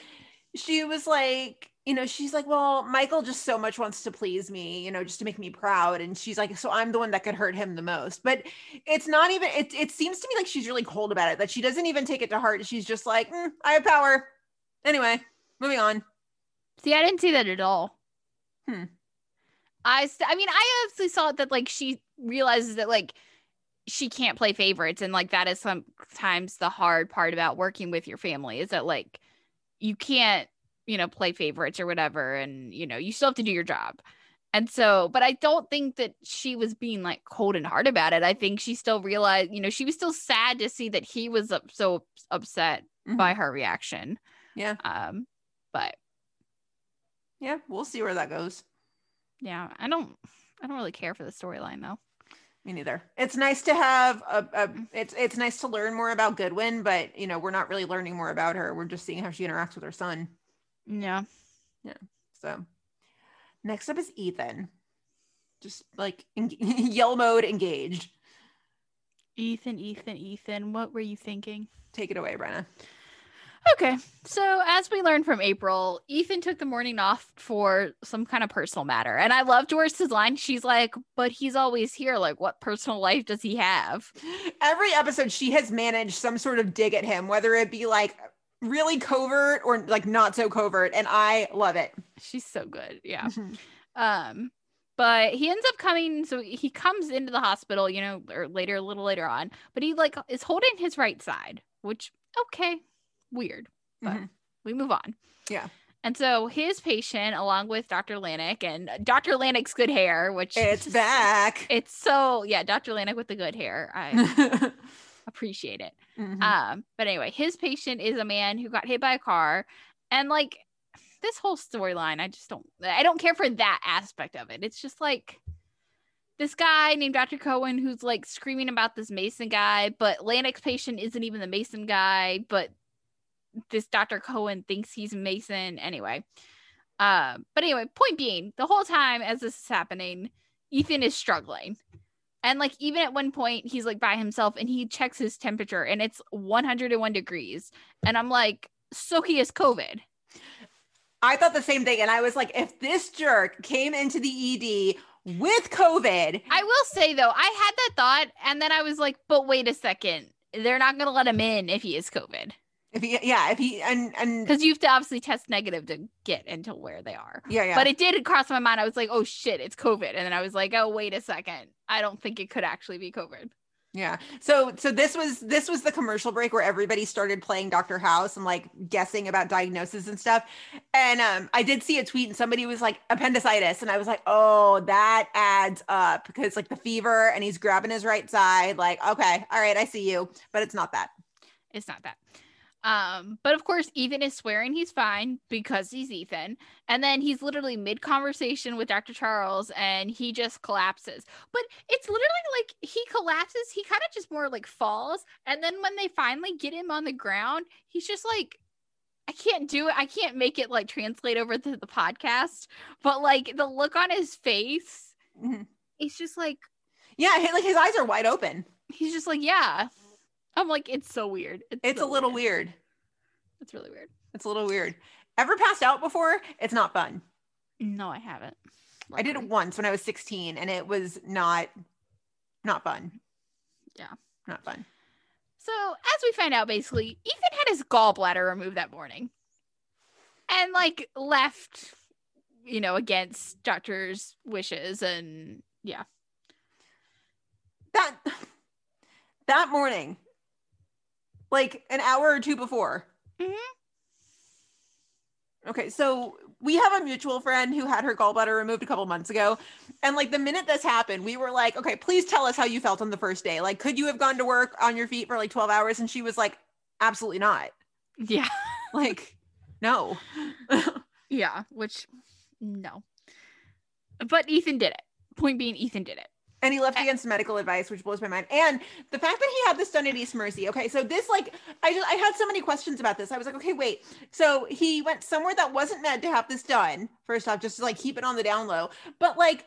she was like, you know, she's like, well, Michael just so much wants to please me, you know, just to make me proud. And she's like, so I'm the one that could hurt him the most. But it's not even, it, it seems to me like she's really cold about it, that she doesn't even take it to heart. She's just like, "Mm, I have power. Anyway, moving on. See, I didn't see that at all. Hmm. I, st- I mean, I obviously saw it that like she realizes that like she can't play favorites, and like that is sometimes the hard part about working with your family is that like you can't, you know, play favorites or whatever, and you know you still have to do your job. And so, but I don't think that she was being like cold and hard about it. I think she still realized, you know, she was still sad to see that he was up, so upset Mhm. by her reaction. Yeah. Um, but Yeah, we'll see where that goes. yeah, I don't, I don't really care for the storyline though. Me neither. It's nice to have a, a it's it's nice to learn more about Goodwin, but you know, we're not really learning more about her. We're just seeing how she interacts with her son. Yeah. Yeah. So next up is Ethan. Just like en- yell mode engaged. Ethan, Ethan, Ethan, what were you thinking? Take it away, Brenna. Okay. So, as we learned from April, Ethan took the morning off for some kind of personal matter. And I love Doris's line. She's like, but he's always here. Like, what personal life does he have? Every episode she has managed some sort of dig at him, whether it be like really covert or like not so covert, and I love it. She's so good. Yeah. Um, but he ends up coming. So he comes into the hospital, you know, or later, a little later on, but he like is holding his right side, which, okay, weird, but Mhm. we move on. Yeah. And so his patient, along with Dr. Lanik and Dr. Lanik's good hair, which It's just- back. It's so yeah, Dr. Lanik with the good hair. I appreciate it. Mhm. Um, but anyway, his patient is a man who got hit by a car, and like this whole storyline, I just don't I don't care for that aspect of it. It's just like this guy named Dr. Cohen who's like screaming about this Mason guy, but Lanik's patient isn't even the Mason guy, but this Dr. Cohen thinks he's Mason anyway. Um, but anyway, point being, the whole time as this is happening, Ethan is struggling. And like even at one point, he's like by himself and he checks his temperature and it's 101 degrees. And I'm like, so he has COVID. I thought the same thing. And I was like, if this jerk came into the ED with COVID, I will say though, I had that thought and then I was like, but wait a second. They're not gonna let him in if he is COVID. If he, yeah, if he, and, and, Because you have to obviously test negative to get into where they are. yeah, yeah. But it did cross my mind. I was like, oh shit, it's COVID. And then I was like, oh, wait a second. I don't think it could actually be COVID. Yeah. So so this was this was the commercial break where everybody started playing Dr. House and like guessing about diagnosis and stuff. And um I did see a tweet and somebody was like appendicitis and I was like, "Oh, that adds up because like the fever and he's grabbing his right side like, okay, all right, I see you, but it's not that." It's not that. Um, but of course, Ethan is swearing he's fine because he's Ethan. And then he's literally mid conversation with Dr. Charles and he just collapses. But it's literally like he collapses, he kind of just more like falls. And then when they finally get him on the ground, he's just like, I can't do it. I can't make it like translate over to the podcast. But like the look on his face, Mhm. it's just like, Yeah, like his eyes are wide open. he's just like, yeah. I'm like, it's so weird. It's a so little weird. It's really weird. It's a little weird. Ever passed out before? It's not fun. No, I haven't. I did it once when I was 16 and it was not not fun. Yeah. Not fun. So, as we find out, basically, Ethan had his gallbladder removed that morning and like left, you know, against doctor's wishes. And yeah, That that morning, like an hour or two before. Mhm. Okay, so we have a mutual friend who had her gallbladder removed a couple months ago. And like the minute this happened, we were like, okay, please tell us how you felt on the first day. Like, could you have gone to work on your feet for like 12 hours? And she was like, absolutely not. yeah, Like, no. yeah, which no. But Ethan did it. Point being, Ethan did it. And he left against medical advice, which blows my mind. And the fact that he had this done at East Mercy. Okay, so this like I just I had so many questions about this. I was like, okay, wait. So he went somewhere that wasn't meant to have this done. First off, just to like keep it on the down low. But like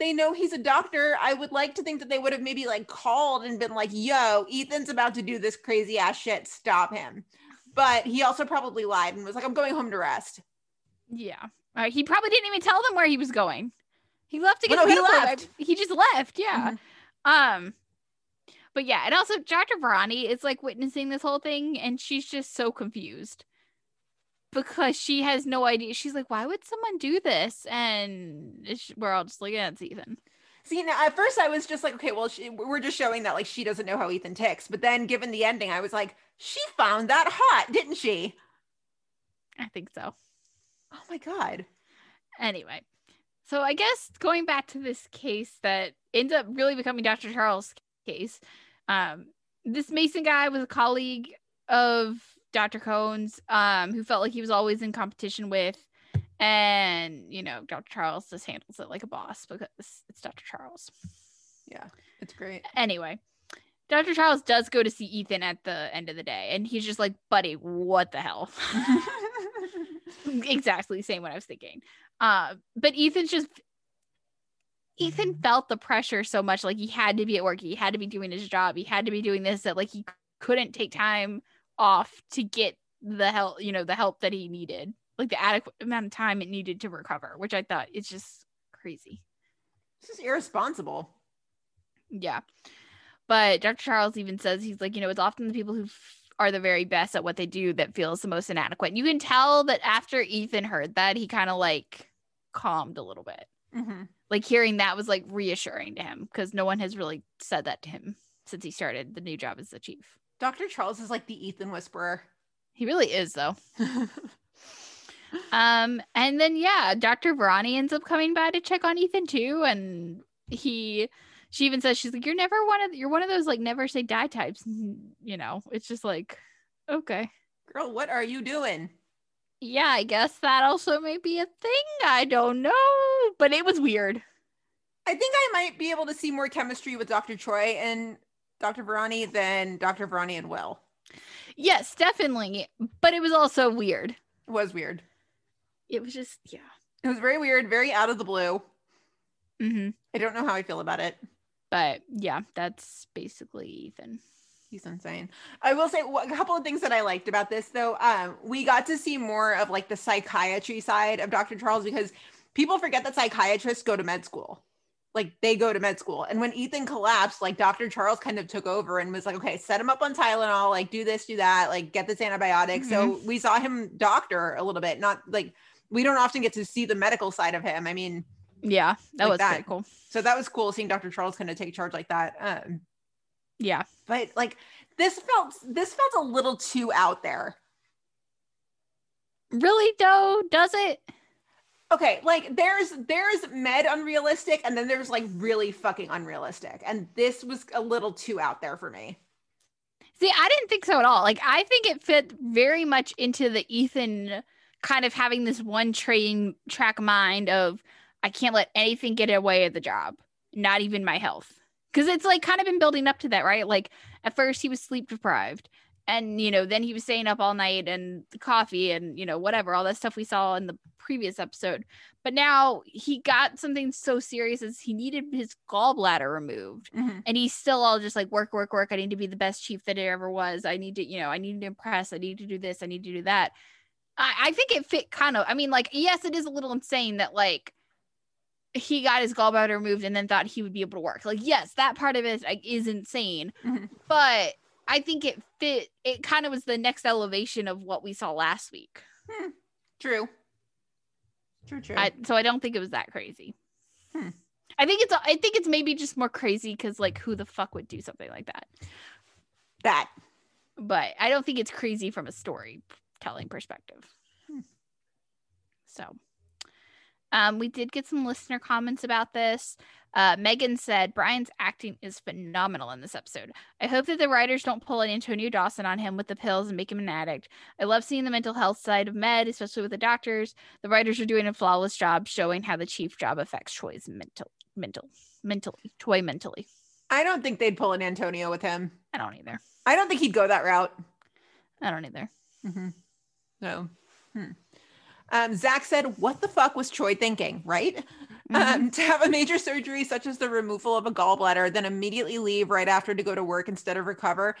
they know he's a doctor. I would like to think that they would have maybe like called and been like, yo, Ethan's about to do this crazy ass shit. Stop him. But he also probably lied and was like, I'm going home to rest. Yeah. Uh, he probably didn't even tell them where he was going. He left to get Well, no, he left. He just left. Yeah. Um, but yeah, and also Dr. Varani is like witnessing this whole thing, and she's just so confused because she has no idea. She's like, "Why would someone do this?" And we're all just like, "Yeah, it's Ethan." See, now at first I was just like, okay, well, she, we're just showing that like she doesn't know how Ethan ticks. But then, given the ending, I was like, she found that hot, didn't she? I think so. Oh my god! Anyway, So I guess going back to this case that ends up really becoming Dr. Charles' case, um, this Mason guy was a colleague of Dr. Cohn's, um, who felt like he was always in competition with, and you know, Dr. Charles just handles it like a boss because it's Dr. Charles. Yeah, it's great. Anyway, Dr. Charles does go to see Ethan at the end of the day, and he's just like, buddy, what the hell? exactly same what I was thinking. Uh, but Ethan's just Ethan felt the pressure so much, like he had to be at work, he had to be doing his job, he had to be doing this that like he couldn't take time off to get the help, you know, the help that he needed, like the adequate amount of time it needed to recover, which I thought it's just crazy. This is irresponsible. Yeah. But Dr. Charles even says he's like, you know, it's often the people who f- are the very best at what they do that feels the most inadequate. You can tell that after Ethan heard that, he kind of like calmed a little bit. Mm-hmm. Like hearing that was like reassuring to him because no one has really said that to him since he started the new job as the chief. Dr. Charles is like the Ethan whisperer. He really is though. um, and then yeah, Dr. Verani ends up coming by to check on Ethan too, and he she even says she's like, You're never one of you're one of those like never say die types. You know, it's just like, okay. Girl, what are you doing? Yeah, I guess that also may be a thing. I don't know. But it was weird. I think I might be able to see more chemistry with Dr. Choi and Dr. Verani than Dr. Verani and Will. Yes, definitely. But it was also weird. It was weird. It was just, yeah. It was very weird, very out of the blue. Mm-hmm. I don't know how I feel about it. But yeah, that's basically Ethan. He's insane. I will say a couple of things that I liked about this though. Um, we got to see more of like the psychiatry side of Dr. Charles because people forget that psychiatrists go to med school. Like they go to med school. And when Ethan collapsed, like Dr. Charles kind of took over and was like, okay, set him up on Tylenol, like do this, do that, like get this antibiotic. So we saw him doctor a little bit, not like we don't often get to see the medical side of him. I mean, Yeah, that Like was that. pretty cool. so that was cool seeing Dr. Charles kind of take charge like that. Um, Yeah. but like this felt this felt a little too out there. Really though, does it? Okay, like there's there's med unrealistic and then there's like really fucking unrealistic. And this was a little too out there for me. See, I didn't think so at all. Like, I think it fit very much into the Ethan kind of having this one train track mind of I can't let anything get away at the job, not even my health. Because it's like kind of been building up to that, right? Like at first he was sleep deprived, and you know, then he was staying up all night and coffee and you know, whatever, all that stuff we saw in the previous episode. But now he got something so serious as he needed his gallbladder removed mm-hmm. and he's still all just like work work work. I need to be the best chief that it ever was. I need to you know i need to impress. I need to do this. I need to do that. I, I think it fit kind of i mean like yes it is a little insane that like he got his gallbladder removed and then thought he would be able to work like yes that part of it like, is insane Mhm. but i think it fit it kind of was the next elevation of what we saw last week True. True, true. I, so i don't think it was that crazy Hmm. i think it's i think it's maybe just more crazy because like who the fuck would do something like that that. but I don't think it's crazy from a storytelling perspective. Hmm. So, um, we did get some listener comments about this. Uh, Megan said Brian's acting is phenomenal in this episode. I hope that the writers don't pull an Antonio Dawson on him with the pills and make him an addict. I love seeing the mental health side of med, especially with the doctors. The writers are doing a flawless job showing how the chief job affects Choi's mental, mental, mentally, Choi mentally. I don't think they'd pull an Antonio with him. I don't either. I don't think he'd go that route. I don't either. Mm-hmm. No. Hmm. Um, Zach said, What the fuck was Choi thinking? Right? Um, to have a major surgery such as the removal of a gallbladder, then immediately leave right after to go to work instead of recover.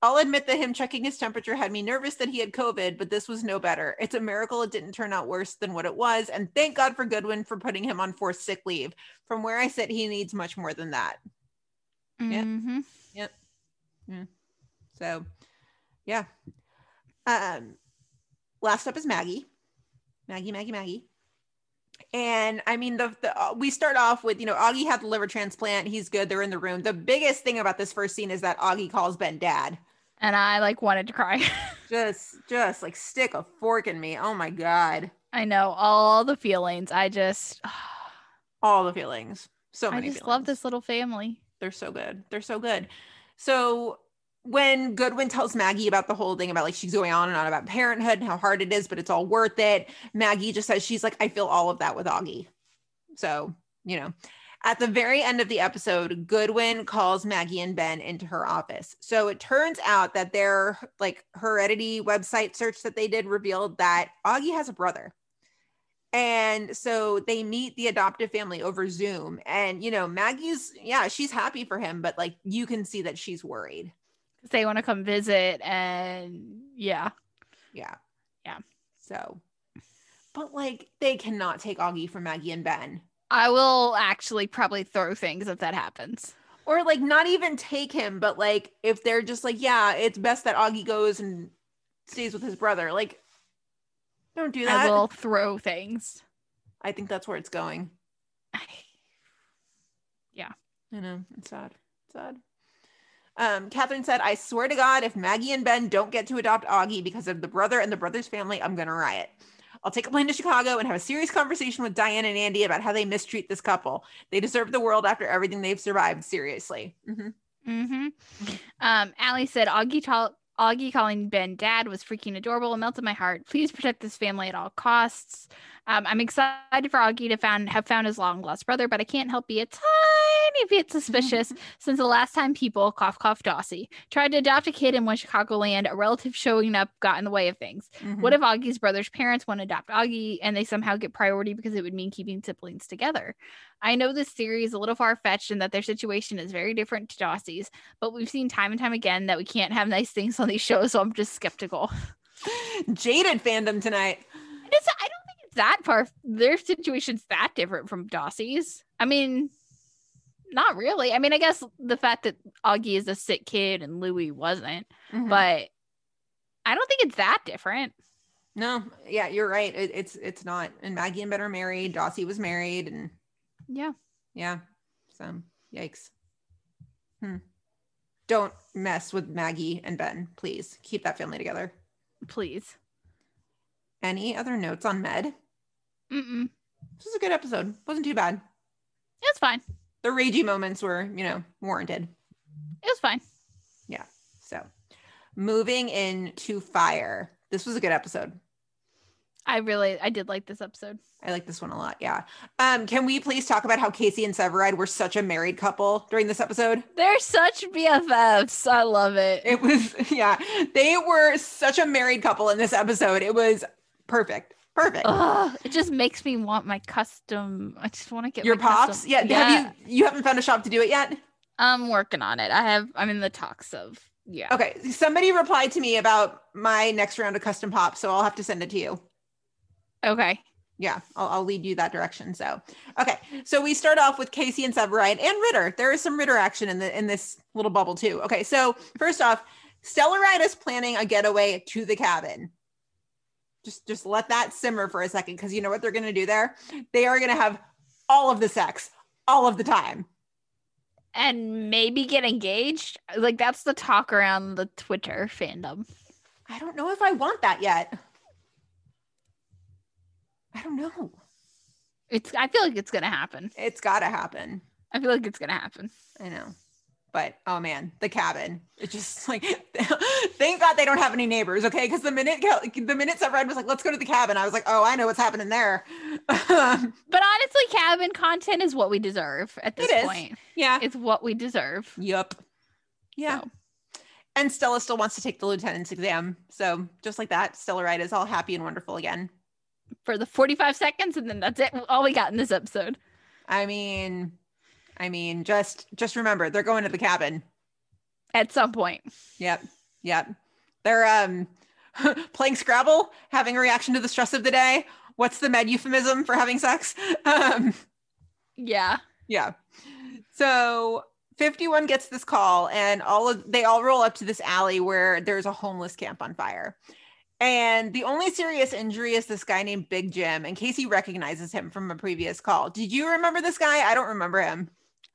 I'll admit that him checking his temperature had me nervous that he had COVID, but this was no better. It's a miracle it didn't turn out worse than what it was. And thank God for Goodwin for putting him on forced sick leave. From where I sit, he needs much more than that. Yeah. Mhm. So, yeah. Um, last up is Maggie. Maggie, Maggie, Maggie. And I mean, the, the uh, we start off with you know Augie had the liver transplant. He's good. They're in the room. The biggest thing about this first scene is that Augie calls Ben dad. And I like wanted to cry. Just, just like stick a fork in me. Oh my god. I know all the feelings. I just All the feelings. So I just feelings. love this little family. They're so good. They're so good. So when Goodwin tells Maggie about the whole thing about like she's going on and on about parenthood and how hard it is, but it's all worth it, Maggie just says she's like, I feel all of that with Augie. So, you know, at the very end of the episode, Goodwin calls Maggie and Ben into her office. So it turns out that their like heredity website search that they did revealed that Augie has a brother. And so they meet the adoptive family over Zoom. And, you know, Maggie's, yeah, she's happy for him, but like you can see that she's worried. They want to come visit, and yeah, Yeah. Yeah. So, but like they cannot take Augie from Maggie and Ben. I will actually probably throw things if that happens. Or like not even take him, but like if they're just like, yeah, it's best that Augie goes and stays with his brother. Like, don't do that. I will throw things. I think that's where it's going. Yeah. I know. It's sad. It's sad. Um, Catherine said, I swear to God, if Maggie and Ben don't get to adopt Augie because of the brother and the brother's family, I'm going to riot. I'll take a plane to Chicago and have a serious conversation with Diane and Andy about how they mistreat this couple. They deserve the world after everything they've survived. Seriously. Mhm. Mm-hmm. Um, Allie said Augie tall Augie calling Ben dad was freaking adorable and melted my heart. Please protect this family at all costs. Um, I'm excited for Augie to found have found his long lost brother, but I can't help be a tiny bit suspicious since the last time people cough cough Dawsey tried to adopt a kid in one Chicagoland, a relative showing up got in the way of things. Mhm. What if Augie's brother's parents want to adopt Augie and they somehow get priority because it would mean keeping siblings together? I know this theory is a little far fetched and that their situation is very different to Dawsey's, but we've seen time and time again that we can't have nice things on these shows, so I'm just skeptical. Jaded fandom tonight. It's, I don't think it's that far. Their situation's that different from Dawsey's. I mean, not really. I mean, I guess the fact that Augie is a sick kid and Louie wasn't, Mhm. but I don't think it's that different. no, yeah, you're right. It, it's it's not. And Maggie and Ben are married. Dawsey was married, and Yeah. yeah. So yikes. Hmm. Don't mess with Maggie and Ben, please. Keep that family together. Please. Any other notes on Med? Mm-mm. This was a good episode. Wasn't too bad. It was fine. The ragey moments were, you know, warranted. It was fine. Yeah. So moving into fire. This was a good episode. I really, I did like this episode. I like this one a lot. Yeah. Um, can we please talk about how Casey and Severide were such a married couple during this episode? They're such BFFs. I love it. It was, yeah, they were such a married couple in this episode. It was perfect. Perfect. Ugh, it just makes me want my custom. I just want to get Your pops? custom- Yeah. Have you you haven't found a shop to do it yet? I'm working on it. I have. I'm in the talks of. Yeah. Okay. Somebody replied to me about my next round of custom pops, so I'll have to send it to you. Okay. yeah, I'll, I'll lead you that direction. So, okay, so we start off with Casey and Severide and Ritter. There is some Ritter action in the in this little bubble too. Okay, so first off, Stellaride is planning a getaway to the cabin. Just just let that simmer for a second, because you know what they're gonna do there? They are gonna have all of the sex all of the time. And maybe get engaged. Like that's the talk around the Twitter fandom. I don't know if I want that yet. I don't know. It's. I feel like it's gonna happen. It's gotta happen. I feel like it's gonna happen. I know. But oh man, the cabin. It's just like thank God they don't have any neighbors, okay? Because the minute the minute Severide was like, let's go to the cabin, I was like, oh, I know what's happening there. But honestly, cabin content is what we deserve at this It is. point. yeah. It's what we deserve. Yup. Yeah. So, And Stella still wants to take the lieutenant's exam. So just like that, Stellaride is all happy and wonderful again. For the 45 seconds, and then that's it. All we got in this episode. I mean, I mean, just just remember they're going to the cabin. At some point. Yep. Yep. They're um playing Scrabble, having a reaction to the stress of the day. What's the med euphemism for having sex? Um, Yeah. yeah. So 51 gets this call, and all of they all roll up to this alley where there's a homeless camp on fire. And the only serious injury is this guy named Big Jim, and Casey recognizes him from a previous call. Did you remember this guy? I don't remember him.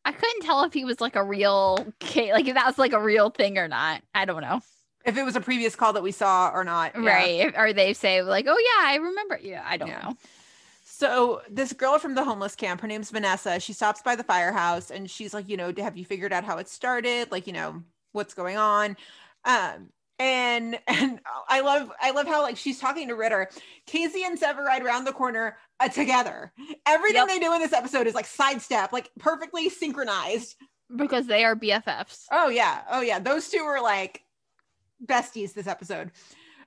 I couldn't tell if he was like a real like if that was like a real thing or not. I don't know. If it was a previous call that we saw or not. Yeah. Right. Or they say like, oh yeah, I remember. Yeah, I don't Yeah. know. So this girl from the homeless camp, her name's Vanessa. She stops by the firehouse and she's like, you know, have you figured out how it started? Like, you know, what's going on? Um, and and I love I love how like she's talking to Ritter. Casey and Severide around the corner uh, together. Everything Yep. they do in this episode is like sidestep, like perfectly synchronized. because they are BFFs. Oh yeah. Oh yeah. Those two are like besties this episode.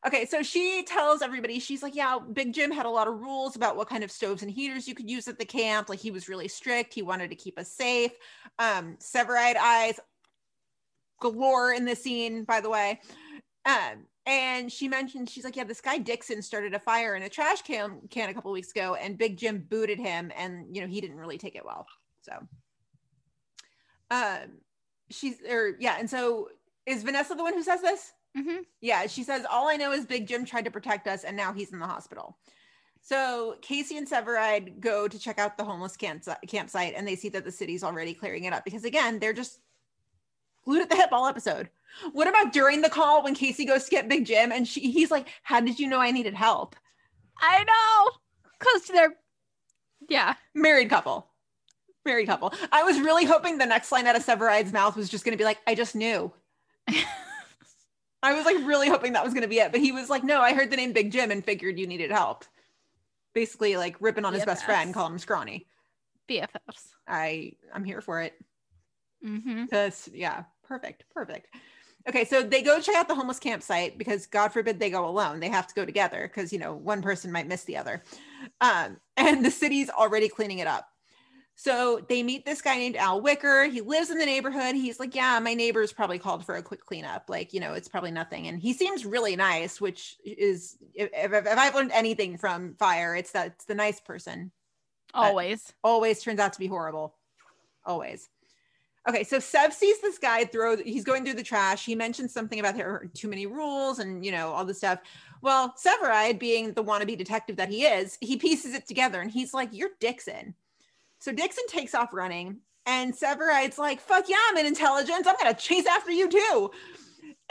Okay, so she tells everybody, she's like, Yeah, Big Jim had a lot of rules about what kind of stoves and heaters you could use at the camp. Like he was really strict. He wanted to keep us safe. Um, Severide eyes galore in this scene, by the way. Um, and she mentioned she's like, Yeah, this guy Dixon started a fire in a trash can can a couple weeks ago, and Big Jim booted him, and you know, he didn't really take it well. So um she's or yeah, and so is Vanessa the one who says this? Mm-hmm. Yeah, she says, All I know is Big Jim tried to protect us and now he's in the hospital. So Casey and Severide go to check out the homeless camp- campsite and they see that the city's already clearing it up because, again, they're just glued at the hip all episode. What about during the call when Casey goes to get Big Jim and she, he's like, How did you know I needed help? I know, Close to their, yeah. Married couple. Married couple. I was really hoping the next line out of Severide's mouth was just going to be like, I just knew. I was like really hoping that was going to be it, but he was like, "No, I heard the name Big Jim and figured you needed help." Basically, like ripping on his best friend, calling him scrawny. BFFs. I I'm here for it. Mm-hmm. Yeah, perfect, perfect. Okay, so they go check out the homeless campsite because God forbid they go alone. They have to go together because you know one person might miss the other. Um, and the city's already cleaning it up. So they meet this guy named Al Wicker. He lives in the neighborhood. He's like, Yeah, my neighbors probably called for a quick cleanup. Like, you know, it's probably nothing. And he seems really nice, which is, if, if, if I've learned anything from Fire, it's that it's the nice person Always. always turns out to be horrible. Always. Okay, so Sev sees this guy throw, he's going through the trash. He mentions something about there are too many rules and, you know, all this stuff. Well, Severide, being the wannabe detective that he is, he pieces it together and he's like, You're Dixon. So Dixon takes off running and Severide's like, Fuck yeah, I'm an intelligence. I'm going to chase after you too.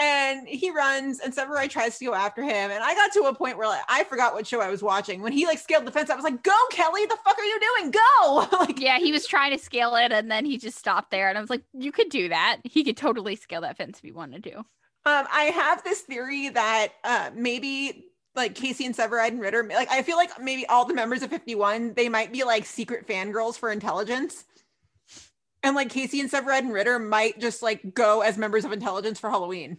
And he runs and Severide tries to go after him. And I got to a point where like, I forgot what show I was watching. When he like scaled the fence, I was like, Go, Kelly. The fuck are you doing? Go. like, Yeah, he was trying to scale it and then he just stopped there. And I was like, you could do that. He could totally scale that fence if he wanted to. Um, I have this theory that uh, maybe like Casey and Severide and Ritter, like I feel like maybe all the members of 51, they might be like secret fangirls for intelligence. And like Casey and Severide and Ritter might just like go as members of intelligence for Halloween.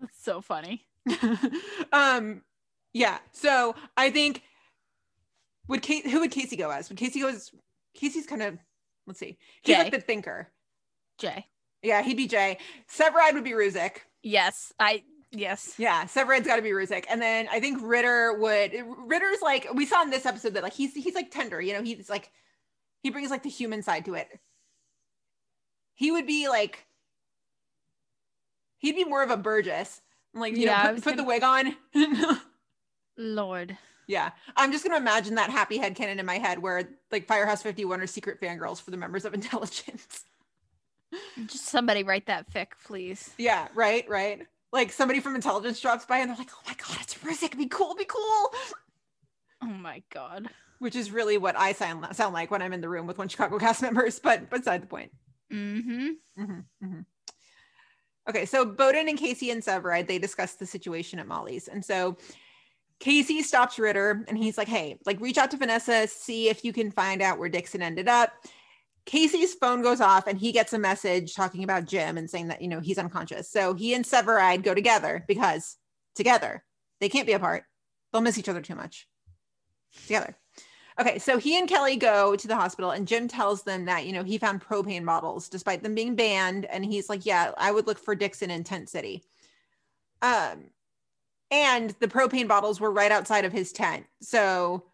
That's so funny. um, yeah. So I think would Kate who would Casey go as? Would Casey go as Casey's kind of let's see. He's Jay. like the thinker. Jay. Yeah, he'd be Jay. Severide would be Ruzek. Yes. I yes. Yeah, Severide's got to be Ruzek, and then I think Ritter would. Ritter's like we saw in this episode that like he's he's like tender, you know. He's like he brings like the human side to it. He would be like he'd be more of a Burgess, like you Yeah, know, put, put the gonna- wig on. Lord. yeah, I'm just gonna imagine that happy head canon in my head where like Firehouse 51 are secret fangirls for the members of intelligence. Just somebody write that fic, please. yeah, right, right. Like somebody from intelligence drops by and they're like, "Oh my god, it's Ruzek! Be cool, be cool." Oh my god. which is really what I sound sound like when I'm in the room with one Chicago cast members, but beside the point. Mm-hmm. Mhm, mhm. Okay, so Bowden and Casey and Severide they discuss the situation at Molly's, and so Casey stops Ritter and he's like, "Hey, like reach out to Vanessa, see if you can find out where Dixon ended up." Casey's phone goes off and he gets a message talking about Jim and saying that you know he's unconscious. So he and Severide go together because together they can't be apart. They'll miss each other too much. Together. Okay, so he and Kelly go to the hospital, and Jim tells them that you know he found propane bottles despite them being banned, and he's like, "Yeah, I would look for Dixon in Tent City." Um, and the propane bottles were right outside of his tent, so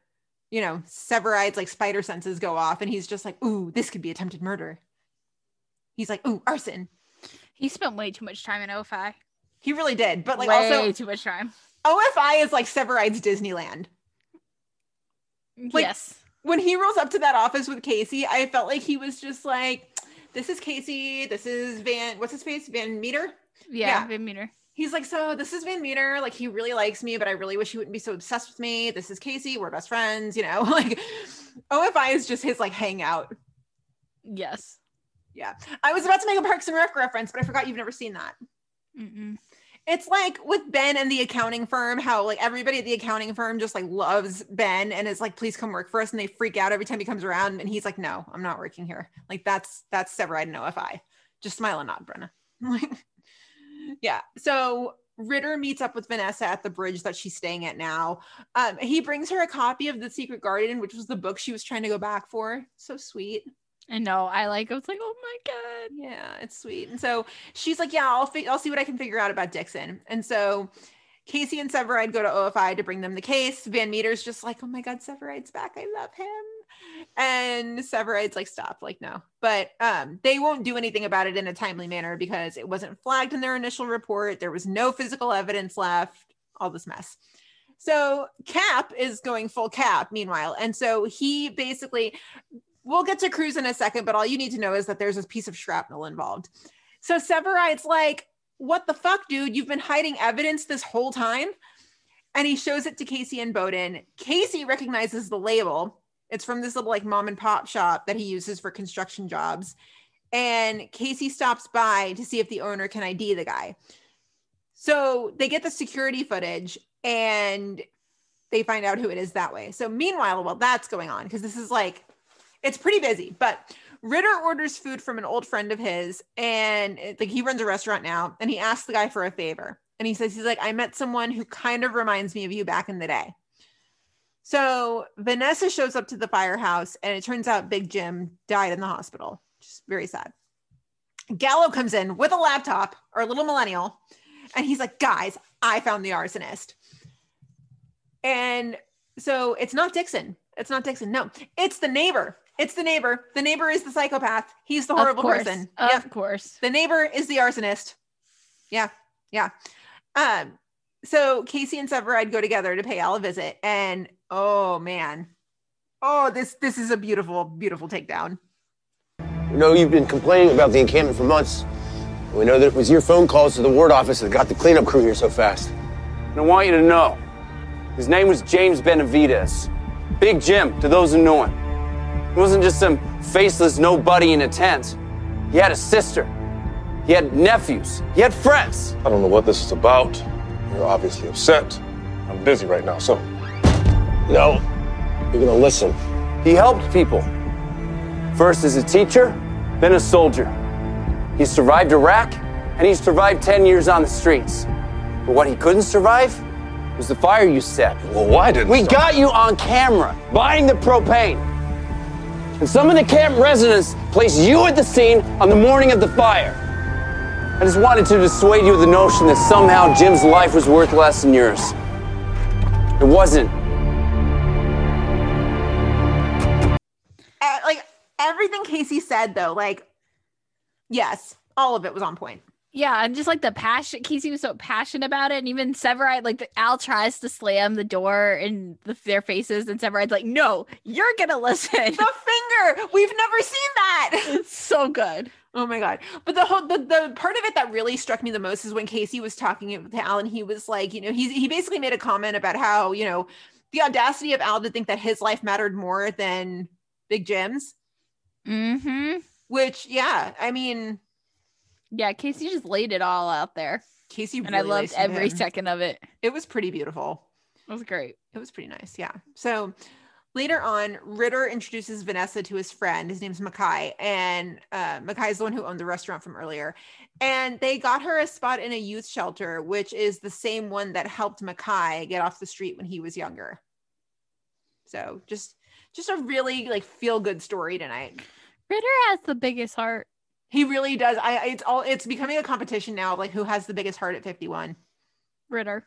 you know Severide's like spider senses go off, and he's just like, "Ooh, this could be attempted murder." He's like, "Ooh, arson." He spent way too much time in OFI. He really did, but like way also too much time. OFI is like Severide's Disneyland. Like- yes. when he rolls up to that office with Casey, I felt like he was just like, "This is Casey. This is Van. What's his face? Van Meter. Yeah, yeah. Van Meter. he's like, so this is Van Meter. Like, he really likes me, but I really wish he wouldn't be so obsessed with me. This is Casey. We're best friends. You know, like OFI is just his like hangout. Yes. Yeah. I was about to make a Parks and Rec reference, but I forgot you've never seen that. Mm-mm. It's like with Ben and the accounting firm, how like everybody at the accounting firm just like loves Ben and is like, please come work for us. And they freak out every time he comes around. And he's like, no, I'm not working here. Like that's that's Severide and OFI. Just smile and nod, Brenna. yeah. So Ritter meets up with Vanessa at the bridge that she's staying at now. Um, he brings her a copy of The Secret Garden, which was the book she was trying to go back for. So sweet. I know. I like. I was like, oh my god. Yeah, it's sweet. And so she's like, yeah, I'll fi- I'll see what I can figure out about Dixon. And so Casey and Severide go to OFI to bring them the case. Van Meter's just like, oh my god, Severide's back. I love him. And Severide's like, stop, like no. But um, they won't do anything about it in a timely manner because it wasn't flagged in their initial report. There was no physical evidence left. All this mess. So Cap is going full cap, meanwhile. And so he basically we'll get to Cruz in a second, but all you need to know is that there's this piece of shrapnel involved. So Severide's like, what the fuck, dude? You've been hiding evidence this whole time. And he shows it to Casey and Bowden. Casey recognizes the label. It's from this little like mom and pop shop that he uses for construction jobs. And Casey stops by to see if the owner can ID the guy. So they get the security footage and they find out who it is that way. So meanwhile, while that's going on, because this is like it's pretty busy, but Ritter orders food from an old friend of his, and it, like he runs a restaurant now, and he asks the guy for a favor. And he says, he's like, I met someone who kind of reminds me of you back in the day. So Vanessa shows up to the firehouse, and it turns out Big Jim died in the hospital. Just very sad. Gallo comes in with a laptop or a little millennial, and he's like, guys, I found the arsonist. And so it's not Dixon. It's not Dixon. No, it's the neighbor. It's the neighbor. The neighbor is the psychopath. He's the horrible of course. person. Of Yep. course. The neighbor is the arsonist. Yeah. Yeah. Um, so Casey and Severide go together to pay Al a visit. And oh man. Oh, this this is a beautiful, beautiful takedown. We know you've been complaining about the encampment for months. We know that it was your phone calls to the ward office that got the cleanup crew here so fast. And I want you to know, his name was James Benavides. Big Jim, to those who know him. He wasn't just some faceless nobody in a tent. He had a sister. He had nephews. He had friends. I don't know what this is about. You're obviously upset. I'm busy right now, so No, you're gonna listen. He helped people. First as a teacher, then a soldier. He survived Iraq, and he survived 10 years on the streets. But what he couldn't survive was the fire you set. well, why didn't We got you on camera buying the propane. And some of the camp residents placed you at the scene on the morning of the fire. I just wanted to dissuade you of the notion that somehow Jim's life was worth less than yours. It wasn't. Uh, like everything Casey said though, like yes, all of it was on point. Yeah, and just like the passion, Casey was so passionate about it, and even Severide, like the, Al tries to slam the door in the, their faces, and Severide's like, "No, you're gonna listen." The finger. We've never seen that. it's so good. Oh my god! But the whole the, the part of it that really struck me the most is when Casey was talking to Al, and he was like, you know, he's he basically made a comment about how you know the audacity of Al to think that his life mattered more than Big Jim's. Mm-hmm. Which, yeah, I mean, Yeah, Casey just laid it all out there, Casey and really I loved every him. second of it. It was pretty beautiful. It was great. It was pretty nice, yeah. So later on, Ritter introduces Vanessa to his friend. His name's Mackay, and uh, Mackay is the one who owned the restaurant from earlier. And they got her a spot in a youth shelter, which is the same one that helped Mackay get off the street when he was younger. So just just a really like feel good story tonight. Ritter has the biggest heart. He really does. I it's all it's becoming a competition now of like who has the biggest heart at 51. Ritter.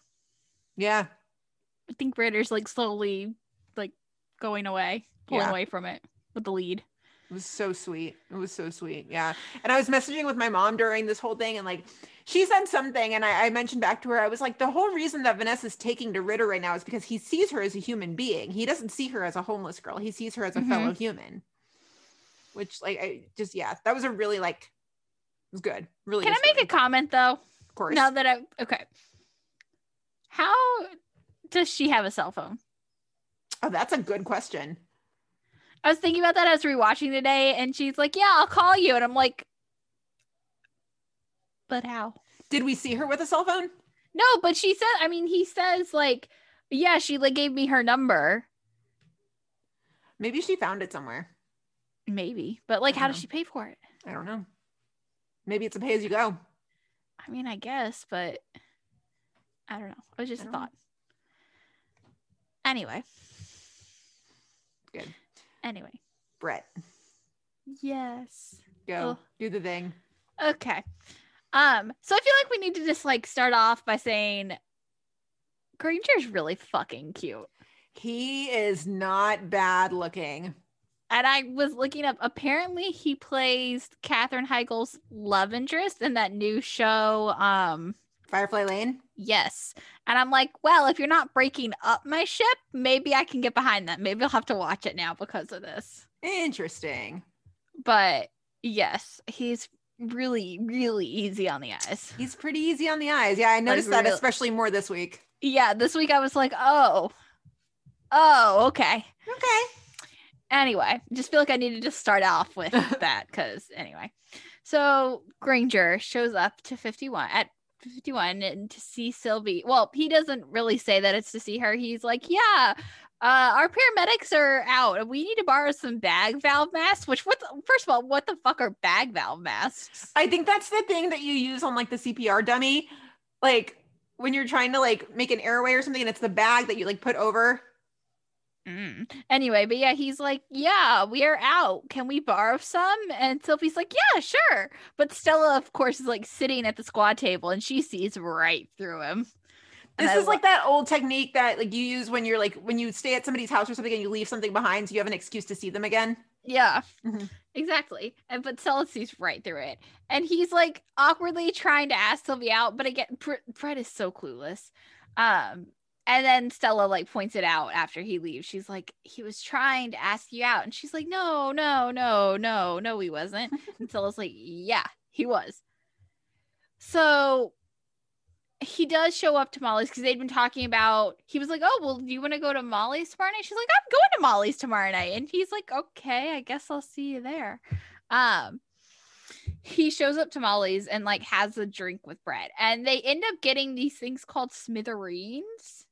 Yeah. I think Ritter's like slowly like going away, pulling Yeah. away from it with the lead. It was so sweet. It was so sweet. Yeah. And I was messaging with my mom during this whole thing, and like she said something, and I, I mentioned back to her, I was like, the whole reason that Vanessa's taking to Ritter right now is because he sees her as a human being. He doesn't see her as a homeless girl. He sees her as a Mhm. fellow human. Which, like, I just yeah, that was a really like it was good. Really Can I good make a comment though? Of course. Now that I okay. How does she have a cell phone? oh, that's a good question. I was thinking about that as rewatching today, and she's like, "Yeah, I'll call you," and I'm like, "But how?" Did we see her with a cell phone? No, but she said. I mean, he says like, "Yeah, she like gave me her number." Maybe she found it somewhere. Maybe, but like, how does she pay for it? I don't know. Maybe it's a pay as you go. I mean, I guess, but I don't know. It was just a don't know. thought. Anyway. Good. Anyway. Brett, Yes. go Oh. do the thing. Okay. Um, so I feel like we need to just like start off by saying Granger's really fucking cute. He is not bad looking. And I was looking up, apparently he plays Katherine Heigl's love interest in that new show. Um, Firefly Lane. yes. And I'm like, well, if you're not breaking up my ship, maybe I can get behind that. Maybe I'll have to watch it now because of this. Interesting. But yes, he's really, really easy on the eyes. He's pretty easy on the eyes. Yeah, I noticed Like, that, real- especially more this week. Yeah, this week I was like, oh, oh, okay. Okay. Anyway, just feel like I needed to start off with that because anyway. So Granger shows up to 51 at 51 and to see Sylvie. Well, he doesn't really say that it's to see her. He's like, yeah, uh, our paramedics are out. We need to borrow some bag valve masks. Which what? The, first of all, what the fuck are bag valve masks? I think that's the thing that you use on like the CPR dummy. Like when you're trying to like make an airway or something and it's the bag that you like put over. Mm. Anyway, but yeah, he's like, yeah, we are out. Can we borrow some? And Sylvie's like, yeah, sure. But Stella, of course, is like sitting at the squad table and she sees right through him. And This I is like that old technique that like you use when you're like when you stay at somebody's house or something and you leave something behind so you have an excuse to see them again. Yeah, Mhm. exactly. And but Stella sees right through it, and he's like awkwardly trying to ask Sylvie out, but again, Brett is so clueless. Um, and then Stella like points it out after he leaves. She's like, he was trying to ask you out, and she's like, no, no, no, no, no, he wasn't. and Stella's like, yeah, he was. So he does show up to Molly's because they'd been talking about. He was like, "Oh, well, do you want to go to Molly's tomorrow night?" She's like, "I'm going to Molly's tomorrow night," and he's like, "Okay, I guess I'll see you there." Um, he shows up to Molly's and like has a drink with Brett, and they end up getting these things called smithereens.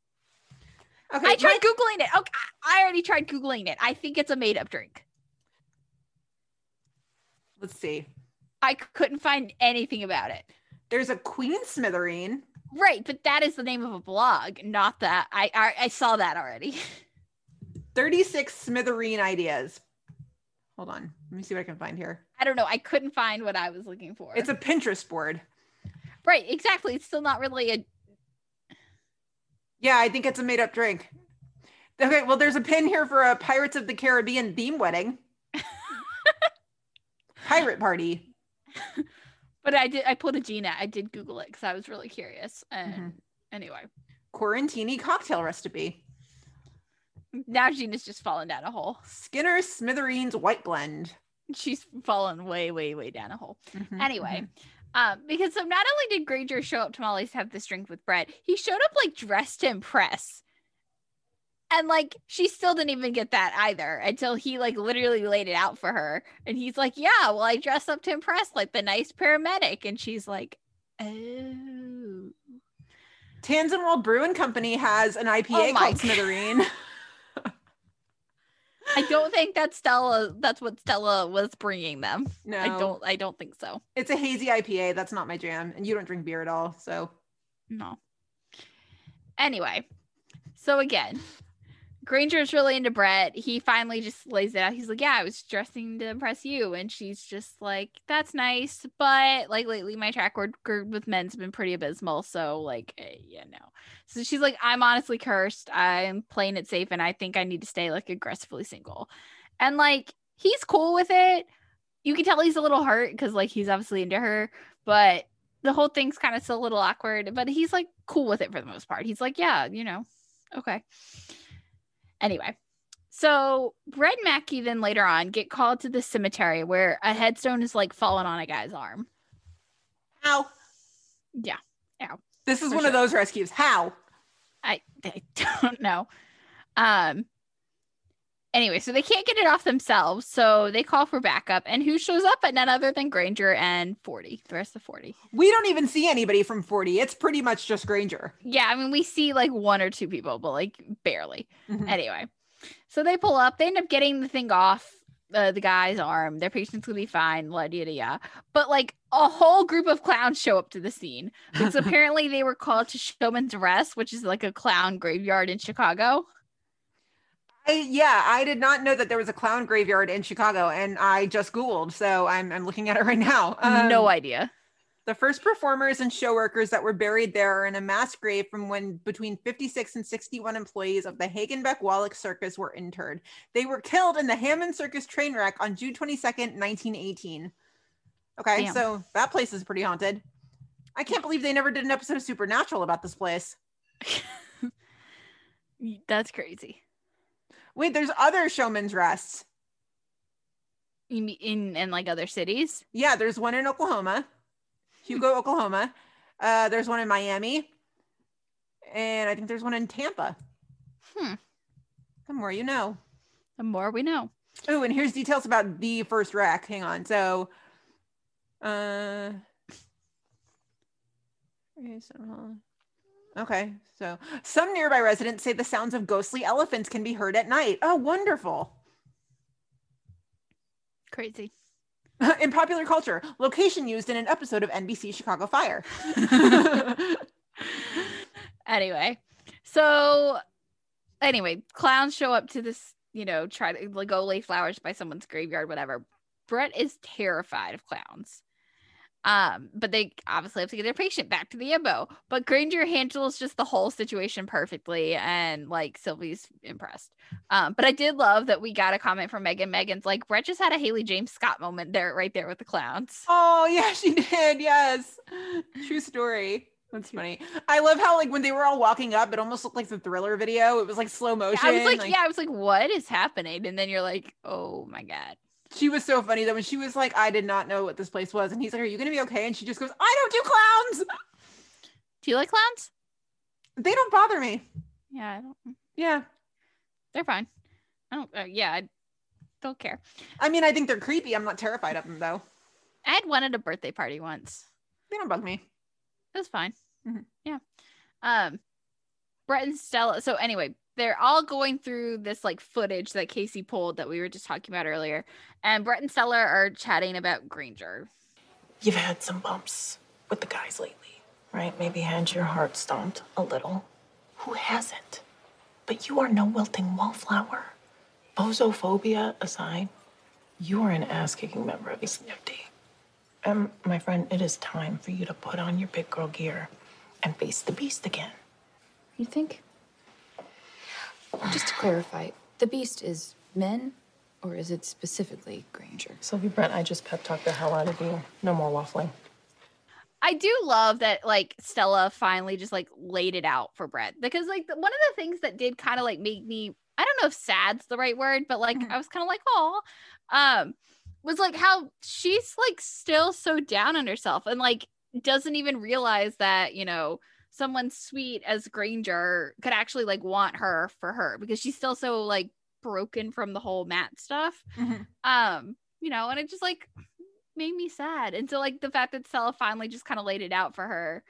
Okay. I tried my- googling it. Okay, I already tried googling it. I think it's a made up drink. Let's see. I couldn't find anything about it. There's a Queen Smithereen. Right, but that is the name of a blog, not that. I I, I saw that already. 36 Smithereen ideas. Hold on. Let me see what I can find here. I don't know. I couldn't find what I was looking for. It's a Pinterest board. right, exactly. It's still not really a. Yeah, I think it's a made up drink. Okay, well, there's a pin here for a Pirates of the Caribbean theme wedding. Pirate party. But I did. I pulled a Gina. I did Google it because I was really curious. And Mhm. anyway, Quarantini cocktail recipe. now Gina's just fallen down a hole. Skinner Smithereens white blend. She's fallen way, way, way down a hole. Mhm, Anyway, mhm. Um, because so not only did Granger show up to Molly's have this drink with Brett, he showed up like dressed to impress. And like she still didn't even get that either until he like literally laid it out for her. And he's like, Yeah, well, I dress up to impress like the nice paramedic. And she's like, Oh. Tanzenwald Brewing Company has an IPA Oh called God. Smithereen. I don't think that Stella that's what Stella was bringing them. No, I don't I don't think so. It's a hazy IPA. That's not my jam. And you don't drink beer at all. So No. Anyway, so again, Granger's really into Brett. He finally just lays it out. He's like, Yeah, I was dressing to impress you. And she's just like, That's nice. But like lately, my track record with men's been pretty abysmal. So, like, eh, yeah, no. So she's like, I'm honestly cursed. I'm playing it safe. And I think I need to stay like aggressively single. And like, he's cool with it. You can tell he's a little hurt because like he's obviously into her. But the whole thing's kind of still a little awkward, but he's like cool with it for the most part. He's like, yeah, you know, okay. Anyway, so Brett and Mackie then later on get called to the cemetery where a headstone is like falling on a guy's arm. ow. Yeah. This is For one of those rescues. How? I, I don't know. Um. Anyway, so they can't get it off themselves, so they call for backup. And who shows up? But none other than Granger and Forty. The rest of Forty. We don't even see anybody from 40. It's pretty much just Granger. Yeah, I mean, we see like one or two people, but like barely. Mhm. Anyway, so they pull up. They end up getting the thing off uh, the guy's arm. Their patient's gonna be fine. La. But like a whole group of clowns show up to the scene because apparently they were called to Showman's Rest, which is like a clown graveyard in Chicago. I, yeah, I did not know that there was a clown graveyard in Chicago, and I just Googled, so I'm, I'm looking at it right now. no Um, idea. The first performers and show workers that were buried there are in a mass grave from when between 56 and 61 employees of the Hagenbeck Wallace Circus were interred. They were killed in the Hammond Circus train wreck on June 22nd, 1918. Okay, Damn. so that place is pretty haunted. I can't believe they never did an episode of Supernatural about this place. That's crazy. Wait, there's other showman's rests. You mean in in like other cities? Yeah, there's one in Oklahoma, Hugo, Oklahoma. Uh, there's one in Miami, and I think there's one in Tampa. Hmm. The more you know. The more we know. Oh, and here's details about the first wreck. Hang on. So, uh, okay, so, some nearby residents say the sounds of ghostly elephants can be heard at night. Oh, wonderful. Crazy. in popular culture, location used in an episode of NBC Chicago Fire. anyway, so anyway, clowns show up to this, you know, try to like go lay flowers by someone's graveyard, whatever. Brett is terrified of clowns. Um, but they obviously have to get their patient back to the IMO. But Granger handles just the whole situation perfectly, and like Sylvie's impressed. Um, but I did love that we got a comment from Megan. Megan's like, Brett just had a Haley James Scott moment there, right there with the clowns. Oh yeah, she did. Yes, true story. That's funny. I love how like when they were all walking up, it almost looked like the Thriller video. It was like slow motion. I was like, yeah, I was like, what is happening? And then you're like, oh my god. She was so funny that when she was like, I did not know what this place was, and he's like, Are you gonna be okay? And she just goes, I don't do clowns. Do you like clowns? They don't bother me. Yeah, I don't. Yeah, They're fine. I don't. Uh, yeah, I don't care. I mean, I think they're creepy. I'm not terrified of them though. I had one at a birthday party once. They don't bug me. It was fine. Mhm. Yeah. Um, Brett and Stella. So anyway, they're all going through this like footage that Casey pulled that we were just talking about earlier, and Brett and Stella are chatting about Granger. You've had some bumps with the guys lately, right? Maybe had your heart stomped a little. Who hasn't? But you are no wilting wallflower. Bozophobia aside, you are an ass kicking member of the CFD. Um, my friend, it is time for you to put on your big girl gear and face the beast again. You think? Just to clarify, the beast is men, or is it specifically Granger? Sylvie Brett, I just pep talked the hell out of you. No more waffling. I do love that like Stella finally just like laid it out for Brett because like one of the things that did kind of like make me I don't know if sad's the right word, but like I was kind of like, oh, um, was like how she's like still so down on herself and like doesn't even realize that, you know, someone sweet as Granger could actually like want her for her because she's still so like broken from the whole Matt stuff. Mhm. Um, you know, and it just like made me sad. And so like the fact that Stella finally just kind of laid it out for her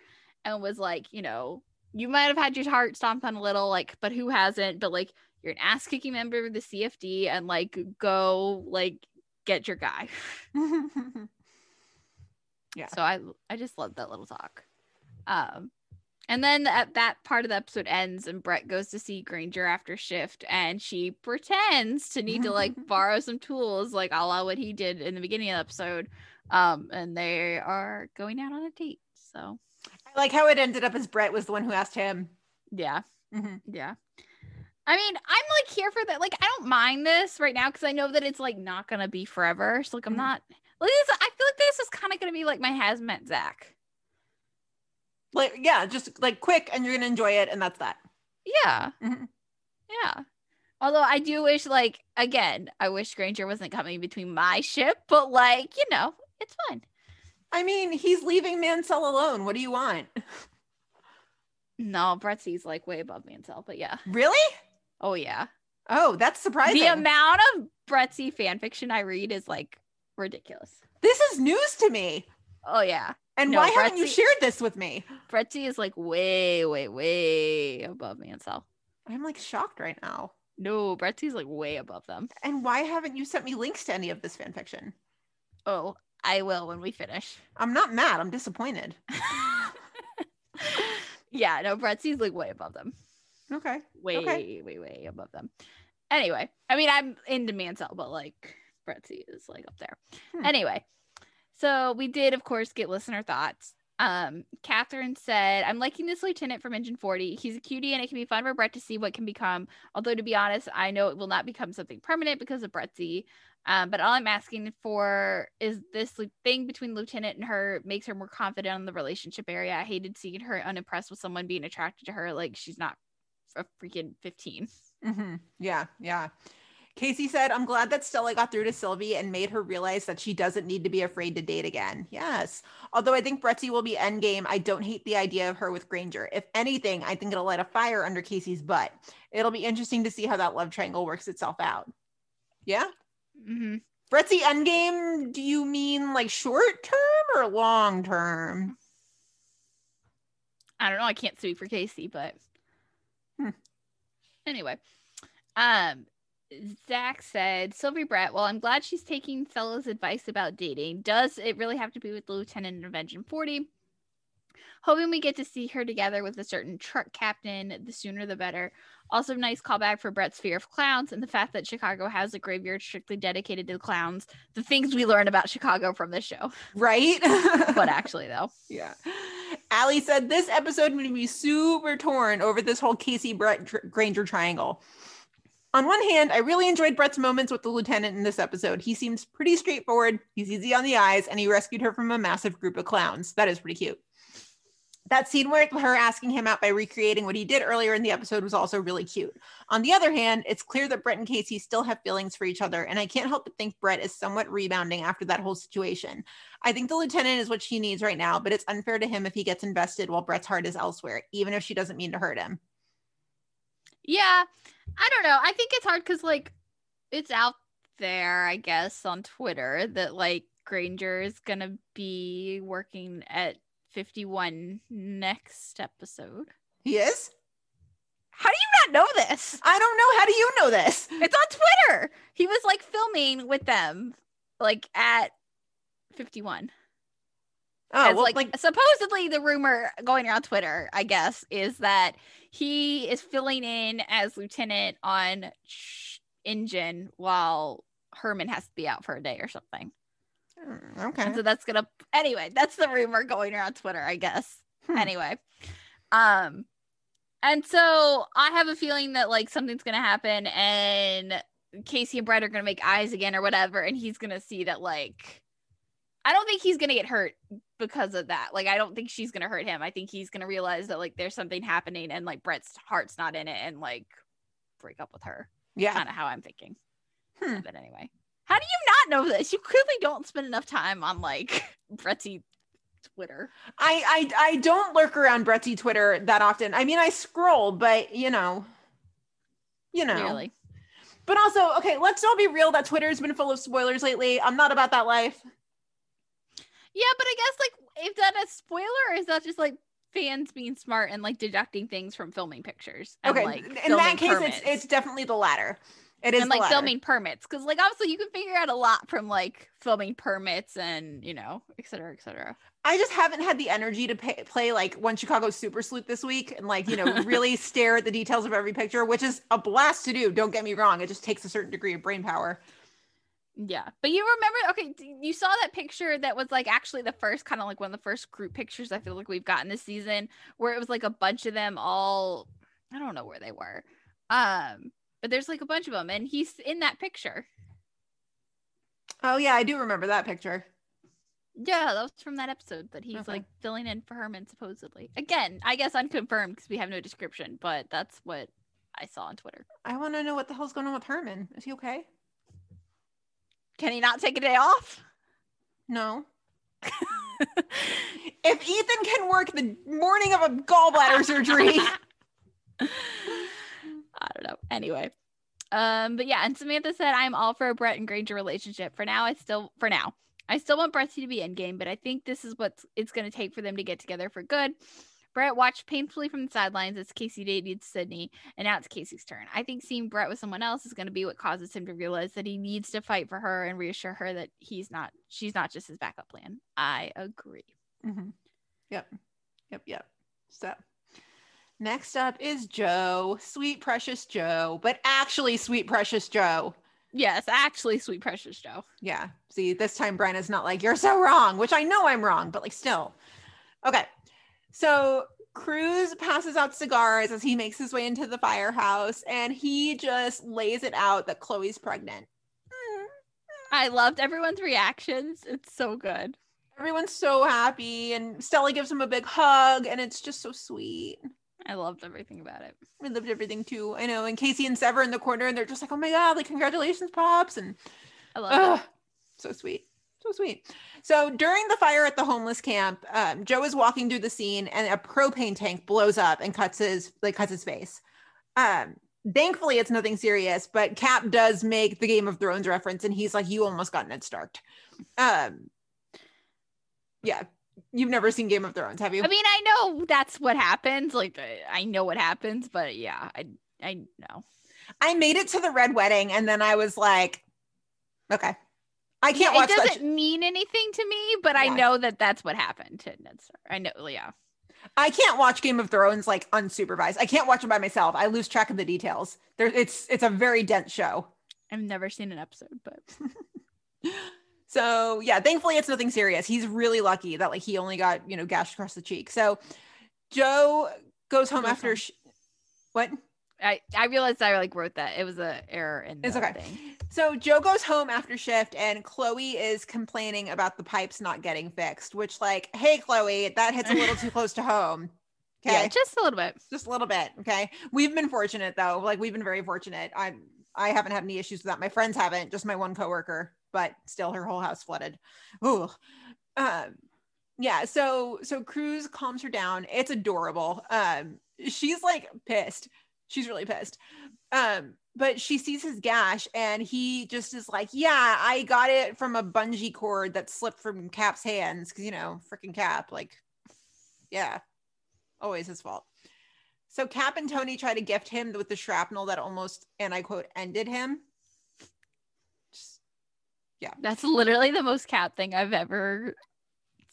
and was like, you know, you might have had your heart stomped on a little, like, but who hasn't? But like you're an ass kicking member of the CFD and like go like get your guy. Yeah. So I I just love that little talk. Um and then at that part of the episode ends and Brett goes to see Granger after shift and she pretends to need to like borrow some tools like a la what he did in the beginning of the episode. Um and they are going out on a date. So I like how it ended up as Brett was the one who asked him. yeah. Mhm. Yeah. I mean, I'm like here for that. Like, I don't mind this right now because I know that it's like not gonna be forever. So like I'm Mhm. not like this, I feel like this is kind of gonna be like my hazmat Zach. Like, yeah, just like quick, and you're gonna enjoy it, and that's that. Yeah. Mhm. Yeah. Although I do wish, like, again, I wish Granger wasn't coming between my ship, but like, you know, it's fine. I mean, he's leaving Mansell alone. What do you want? No, Bretzi's like way above Mansell, but yeah. Really? Oh yeah. Oh, that's surprising. The amount of Bretzi fan fiction I read is like ridiculous. this is news to me. Oh yeah. And No, why haven't you shared this with me? Bretzi is like way, way, way above Mansell. I'm like shocked right now. No, Bretzi's like way above them. And why haven't you sent me links to any of this fan fiction? Oh, I will when we finish. I'm not mad. I'm disappointed. yeah, no, Bretzi's like way above them. Okay. Way, Okay. way, way above them. Anyway, I mean, I'm into Mansell, but like Bretzi is like up there. Hmm. Anyway, so we did, of course, get listener thoughts. Um, Catherine said, I'm liking this lieutenant from Engine 40. He's a cutie and it can be fun for Brett to see what can become. Although, to be honest, I know it will not become something permanent because of Bretzi. Um, but all I'm asking for is this thing between Lieutenant and her makes her more confident in the relationship area. I hated seeing her unimpressed with someone being attracted to her like she's not a freaking 15. hmm Yeah, yeah. Casey said, I'm glad that Stella got through to Sylvie and made her realize that she doesn't need to be afraid to date again. Yes. Although I think Bretzi will be endgame, I don't hate the idea of her with Granger. If anything, I think it'll light a fire under Casey's butt. It'll be interesting to see how that love triangle works itself out. Yeah? Mm-hmm. Bretzi endgame, do you mean like short term or long term? I don't know. I can't speak for Casey, but Hmm. anyway, um, Zach said, Sylvie Brett, well, I'm glad she's taking Stella's advice about dating. Does it really have to be with the Lieutenant Intervention 40? Hoping we get to see her together with a certain truck captain, the sooner the better. Also, nice callback for Brett's fear of clowns and the fact that Chicago has a graveyard strictly dedicated to clowns. The things we learn about Chicago from this show. Right? But actually, though, Yeah. Allie said this episode made me super torn over this whole Casey Brett Granger triangle. On one hand, I really enjoyed Brett's moments with the lieutenant in this episode. He seems pretty straightforward, he's easy on the eyes, and he rescued her from a massive group of clowns. That is pretty cute. That scene where her asking him out by recreating what he did earlier in the episode was also really cute. On the other hand, it's clear that Brett and Casey still have feelings for each other, and I can't help but think Brett is somewhat rebounding after that whole situation. I think the lieutenant is what she needs right now, but it's unfair to him if he gets invested while Brett's heart is elsewhere, even if she doesn't mean to hurt him. Yeah, I don't know. I think it's hard because like it's out there, I guess, on Twitter that like Granger is gonna be working at 51 next episode. He is? How do you not know this? I don't know. How do you know this? It's on Twitter. He was like filming with them, like at 51. Oh, well, like, like, supposedly the rumor going around Twitter, I guess, is that he is filling in as lieutenant on Sh- engine while Herman has to be out for a day or something. mm, okay. And so that's gonna anyway, that's the rumor going around Twitter, I guess. Hmm. Anyway. Um and so I have a feeling that like something's gonna happen and Casey and Brett are gonna make eyes again or whatever, and he's gonna see that like I don't think he's gonna get hurt because of that. Like I don't think she's gonna hurt him. I think he's gonna realize that like there's something happening and like Brett's heart's not in it and like break up with her. yeah. Kind of how I'm thinking. Hmm. But anyway. How do you not know this? You clearly don't spend enough time on like Bretty Twitter. I, I I don't lurk around Bretty Twitter that often. I mean, I scroll, but you know, you know. Clearly. But also, okay, let's all be real. That Twitter's been full of spoilers lately. I'm not about that life. Yeah, but I guess like is that a spoiler or is that just like fans being smart and like deducting things from filming pictures? And, Okay, like, in that case, permits? it's it's definitely the latter. It is and like filming permits because like obviously you can figure out a lot from like filming permits and you know et cetera et cetera I just haven't had the energy to pay, play like one Chicago Super Sleuth this week and like you know really stare at the details of every picture, which is a blast to do. Don't get me wrong; it just takes a certain degree of brain power. Yeah but you remember okay you saw that picture that was like actually the first kind of like one of the first group pictures i feel like we've gotten this season where it was like a bunch of them all i don't know where they were um but there's like a bunch of them and he's in that picture Oh yeah, I do remember that picture. yeah that was from that episode that he's Okay. like filling in for herman supposedly again i guess unconfirmed because we have no description but that's what i saw on twitter I want to know what the hell's going on with Herman. Is he okay? Can he not take a day off No. if Ethan can work the morning of a gallbladder surgery, I don't know. Anyway. Um, but yeah, and Samantha said I'm all for a Brett and Granger relationship. For now, I still for now. I still want Brettsy to be endgame, but I think this is what it's gonna take for them to get together for good. Brett watched painfully from the sidelines as Casey dated Sydney, and now it's Casey's turn. I think seeing Brett with someone else is going to be what causes him to realize that he needs to fight for her and reassure her that he's not, she's not just his backup plan. I agree. Mm-hmm. Yep. Yep. Yep. So next up is Joe, sweet, precious Joe, but actually sweet, precious Joe. Yes, actually, sweet, precious Joe. Yeah. See, this time Brenna's not like, you're so wrong, which I know I'm wrong, but like still. Okay. So Cruz passes out cigars as he makes his way into the firehouse and he just lays it out that Chloe's pregnant. I loved everyone's reactions. It's so good. Everyone's so happy, and Stella gives him a big hug, and it's just so sweet. I loved everything about it. I loved everything too. I know. And Casey and Sever in the corner, and they're just like, "Oh my god! Like, congratulations, pops!" And I love it. So sweet, so sweet. So during the fire at the homeless camp, um, Joe is walking through the scene, and a propane tank blows up and cuts his like cuts his face. Um, thankfully, it's nothing serious, but Cap does make the Game of Thrones reference, and he's like, "You almost got Ned Stark." Um, yeah, you've never seen Game of Thrones, have you? I mean, I know that's what happens. Like, I- I know what happens, but yeah, I I know. I made it to the red wedding, and then I was like, "Okay, I can't Yeah, watch it doesn't mean anything to me, but I know that that's what happened to Ned Stark. I know, yeah. I can't watch Game of Thrones like unsupervised. I can't watch it by myself. I lose track of the details. There, it's it's a very dense show. I've never seen an episode, but So yeah, thankfully it's nothing serious. He's really lucky that like he only got you know gashed across the cheek. So Joe goes home Goes after. home. Sh- what? I I realized I like wrote that it was a error in the It's okay. thing. So Joe goes home after shift, and Chloe is complaining about the pipes not getting fixed. Which like, hey Chloe, that hits a little too close to home. Okay, Yeah, just a little bit. just a little bit. Okay, we've been fortunate though. Like we've been very fortunate. I I haven't had any issues with that. My friends haven't. Just my one coworker, but still her whole house flooded. Ooh. Um. Yeah. So so Cruz calms her down. It's adorable. Um. She's like pissed. She's really pissed. Um. But she sees his gash and he just is like, yeah, I got it from a bungee cord that slipped from Cap's hands because you know, freaking Cap. Like, yeah, always his fault. So Cap and Tony try to gift him with the shrapnel that almost, and I quote, ended him. Just- yeah. That's literally the most Cap thing I've ever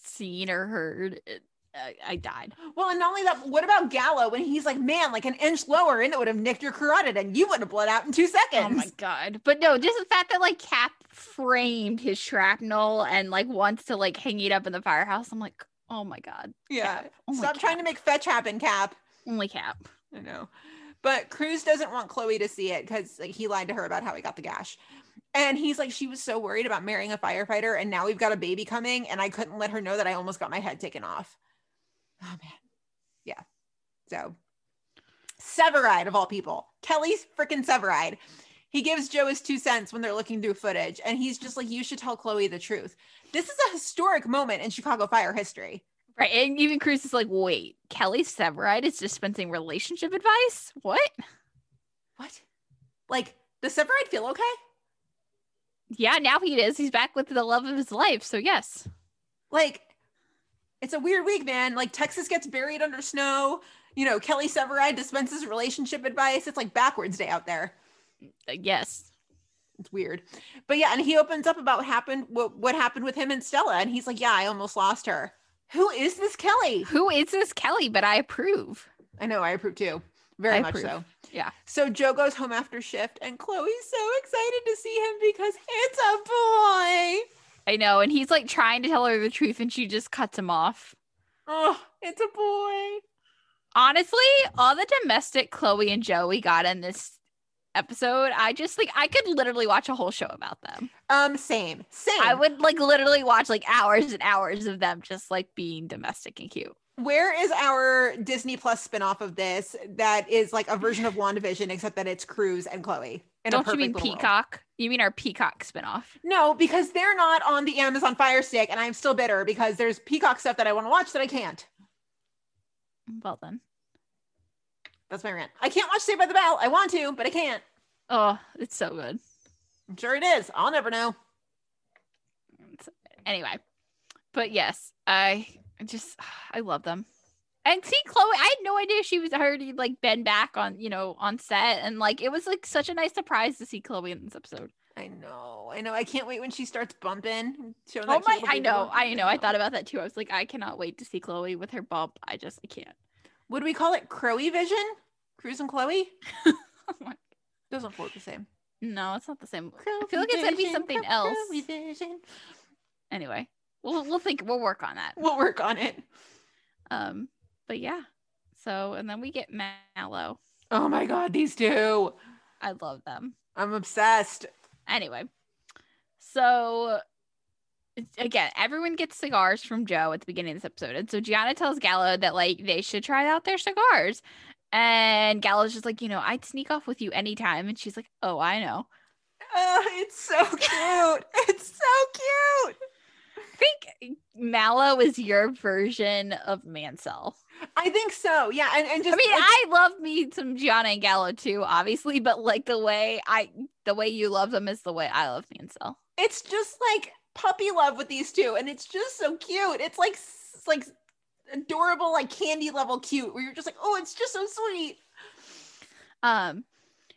seen or heard. It- I, I died. Well, and not only that, what about Gallo when he's like, man, like an inch lower and it would have nicked your carotid and you would have bled out in two seconds. Oh my god! But no, just the fact that like Cap framed his shrapnel and like wants to like hang it up in the firehouse. I'm like, oh my god! Yeah. Cap. Oh Stop trying to make fetch happen, Cap. Only Cap. I know. But Cruz doesn't want Chloe to see it because like he lied to her about how he got the gash. And he's like, she was so worried about marrying a firefighter, and now we've got a baby coming, and I couldn't let her know that I almost got my head taken off. Oh man. Yeah. So Severide of all people. Kelly's freaking Severide. He gives Joe his two cents when they're looking through footage, and he's just like, You should tell Chloe the truth. This is a historic moment in Chicago fire history. Right, and even Cruz is like, wait, Kelly Severide is dispensing relationship advice? What? What? Like, does Severide feel okay? Yeah, now he is. He's back with the love of his life. So yes, like it's a weird week, man. Like Texas gets buried under snow. You know, Kelly Severide dispenses relationship advice. It's like backwards day out there. Uh, yes. It's weird. But yeah, and he opens up about what happened what, what happened with him and Stella. And he's like, Yeah, I almost lost her. Who is this Kelly? Who is this Kelly? But I approve. I know, I approve too. Very I much approve. so. Yeah. So Joe goes home after shift, and Chloe's so excited to see him because it's a boy. I know. And he's like trying to tell her the truth and she just cuts him off. Oh, it's a boy. Honestly, all the domestic Chloe and Joey got in this episode, I just like I could literally watch a whole show about them. Um, same, same. I would like literally watch like hours and hours of them just like being domestic and cute. Where is our Disney Plus spinoff of this that is like a version of WandaVision, except that it's Cruz and Chloe? Don't you mean little world. Peacock? You mean our Peacock spinoff? No, because they're not on the Amazon Fire Stick, and I'm still bitter because there's Peacock stuff that I want to watch that I can't. Well then. That's my rant. I can't watch Saved by the Bell. I want to, but I can't. Oh, it's so good. I'm sure it is. I'll never know. Anyway, but yes, I just I love them. And see Chloe, I had no idea she was already like been back on, you know, on set and like it was like such a nice surprise to see Chloe in this episode. I know. I know. I can't wait when she starts bumping. showing Oh my I know. I know. I thought about that too. I was like, I cannot wait to see Chloe with her bump. I just I can't. Would we call it Crowy Vision? Cruz and Chloe? Oh Doesn't float the same. No, it's not the same. I feel like it's gonna be something else. Vision. Anyway, we'll we'll think we'll work on that. We'll work on it. Um, but yeah. So and then we get Mallow. Oh my god, these two. I love them. I'm obsessed. Anyway, so again, everyone gets cigars from Joe at the beginning of this episode. And so Gianna tells Gallo that like they should try out their cigars. And Gallo's just like, you know, I'd sneak off with you anytime. And she's like, Oh, I know. Oh, it's so cute. it's so cute. I think Mallow is your version of Mansell. I think so. Yeah. And, and just I mean, like, I love me some Gianna and Gallo too, obviously, but like the way I the way you love them is the way I love Mansell. it's just like puppy love with these two. And it's just so cute. It's like s- like adorable, like candy level cute, where you're just like, oh, it's just so sweet. Um,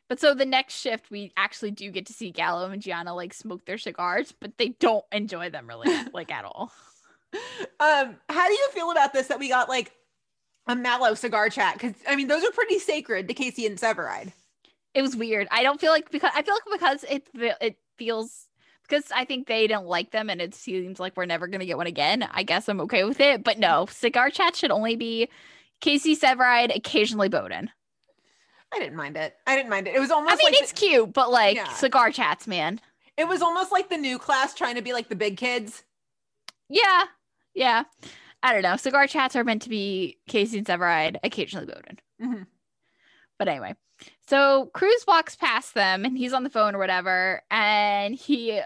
but so the next shift, we actually do get to see Gallo and Gianna like smoke their cigars, but they don't enjoy them really like at all. Um, how do you feel about this that we got like a mallow cigar chat? Because I mean, those are pretty sacred to Casey and Severide. It was weird. I don't feel like because I feel like because it it feels because I think they don't like them and it seems like we're never gonna get one again. I guess I'm okay with it. But no, cigar chat should only be Casey Severide, occasionally Bowden. I didn't mind it. I didn't mind it. It was almost I mean, like it's the- cute, but like Yeah. cigar chats, man. it was almost like the new class trying to be like the big kids. Yeah, yeah. I don't know. Cigar chats are meant to be Casey and Severide, occasionally Bowden. Mhm. But anyway, so Cruz walks past them and he's on the phone or whatever, and he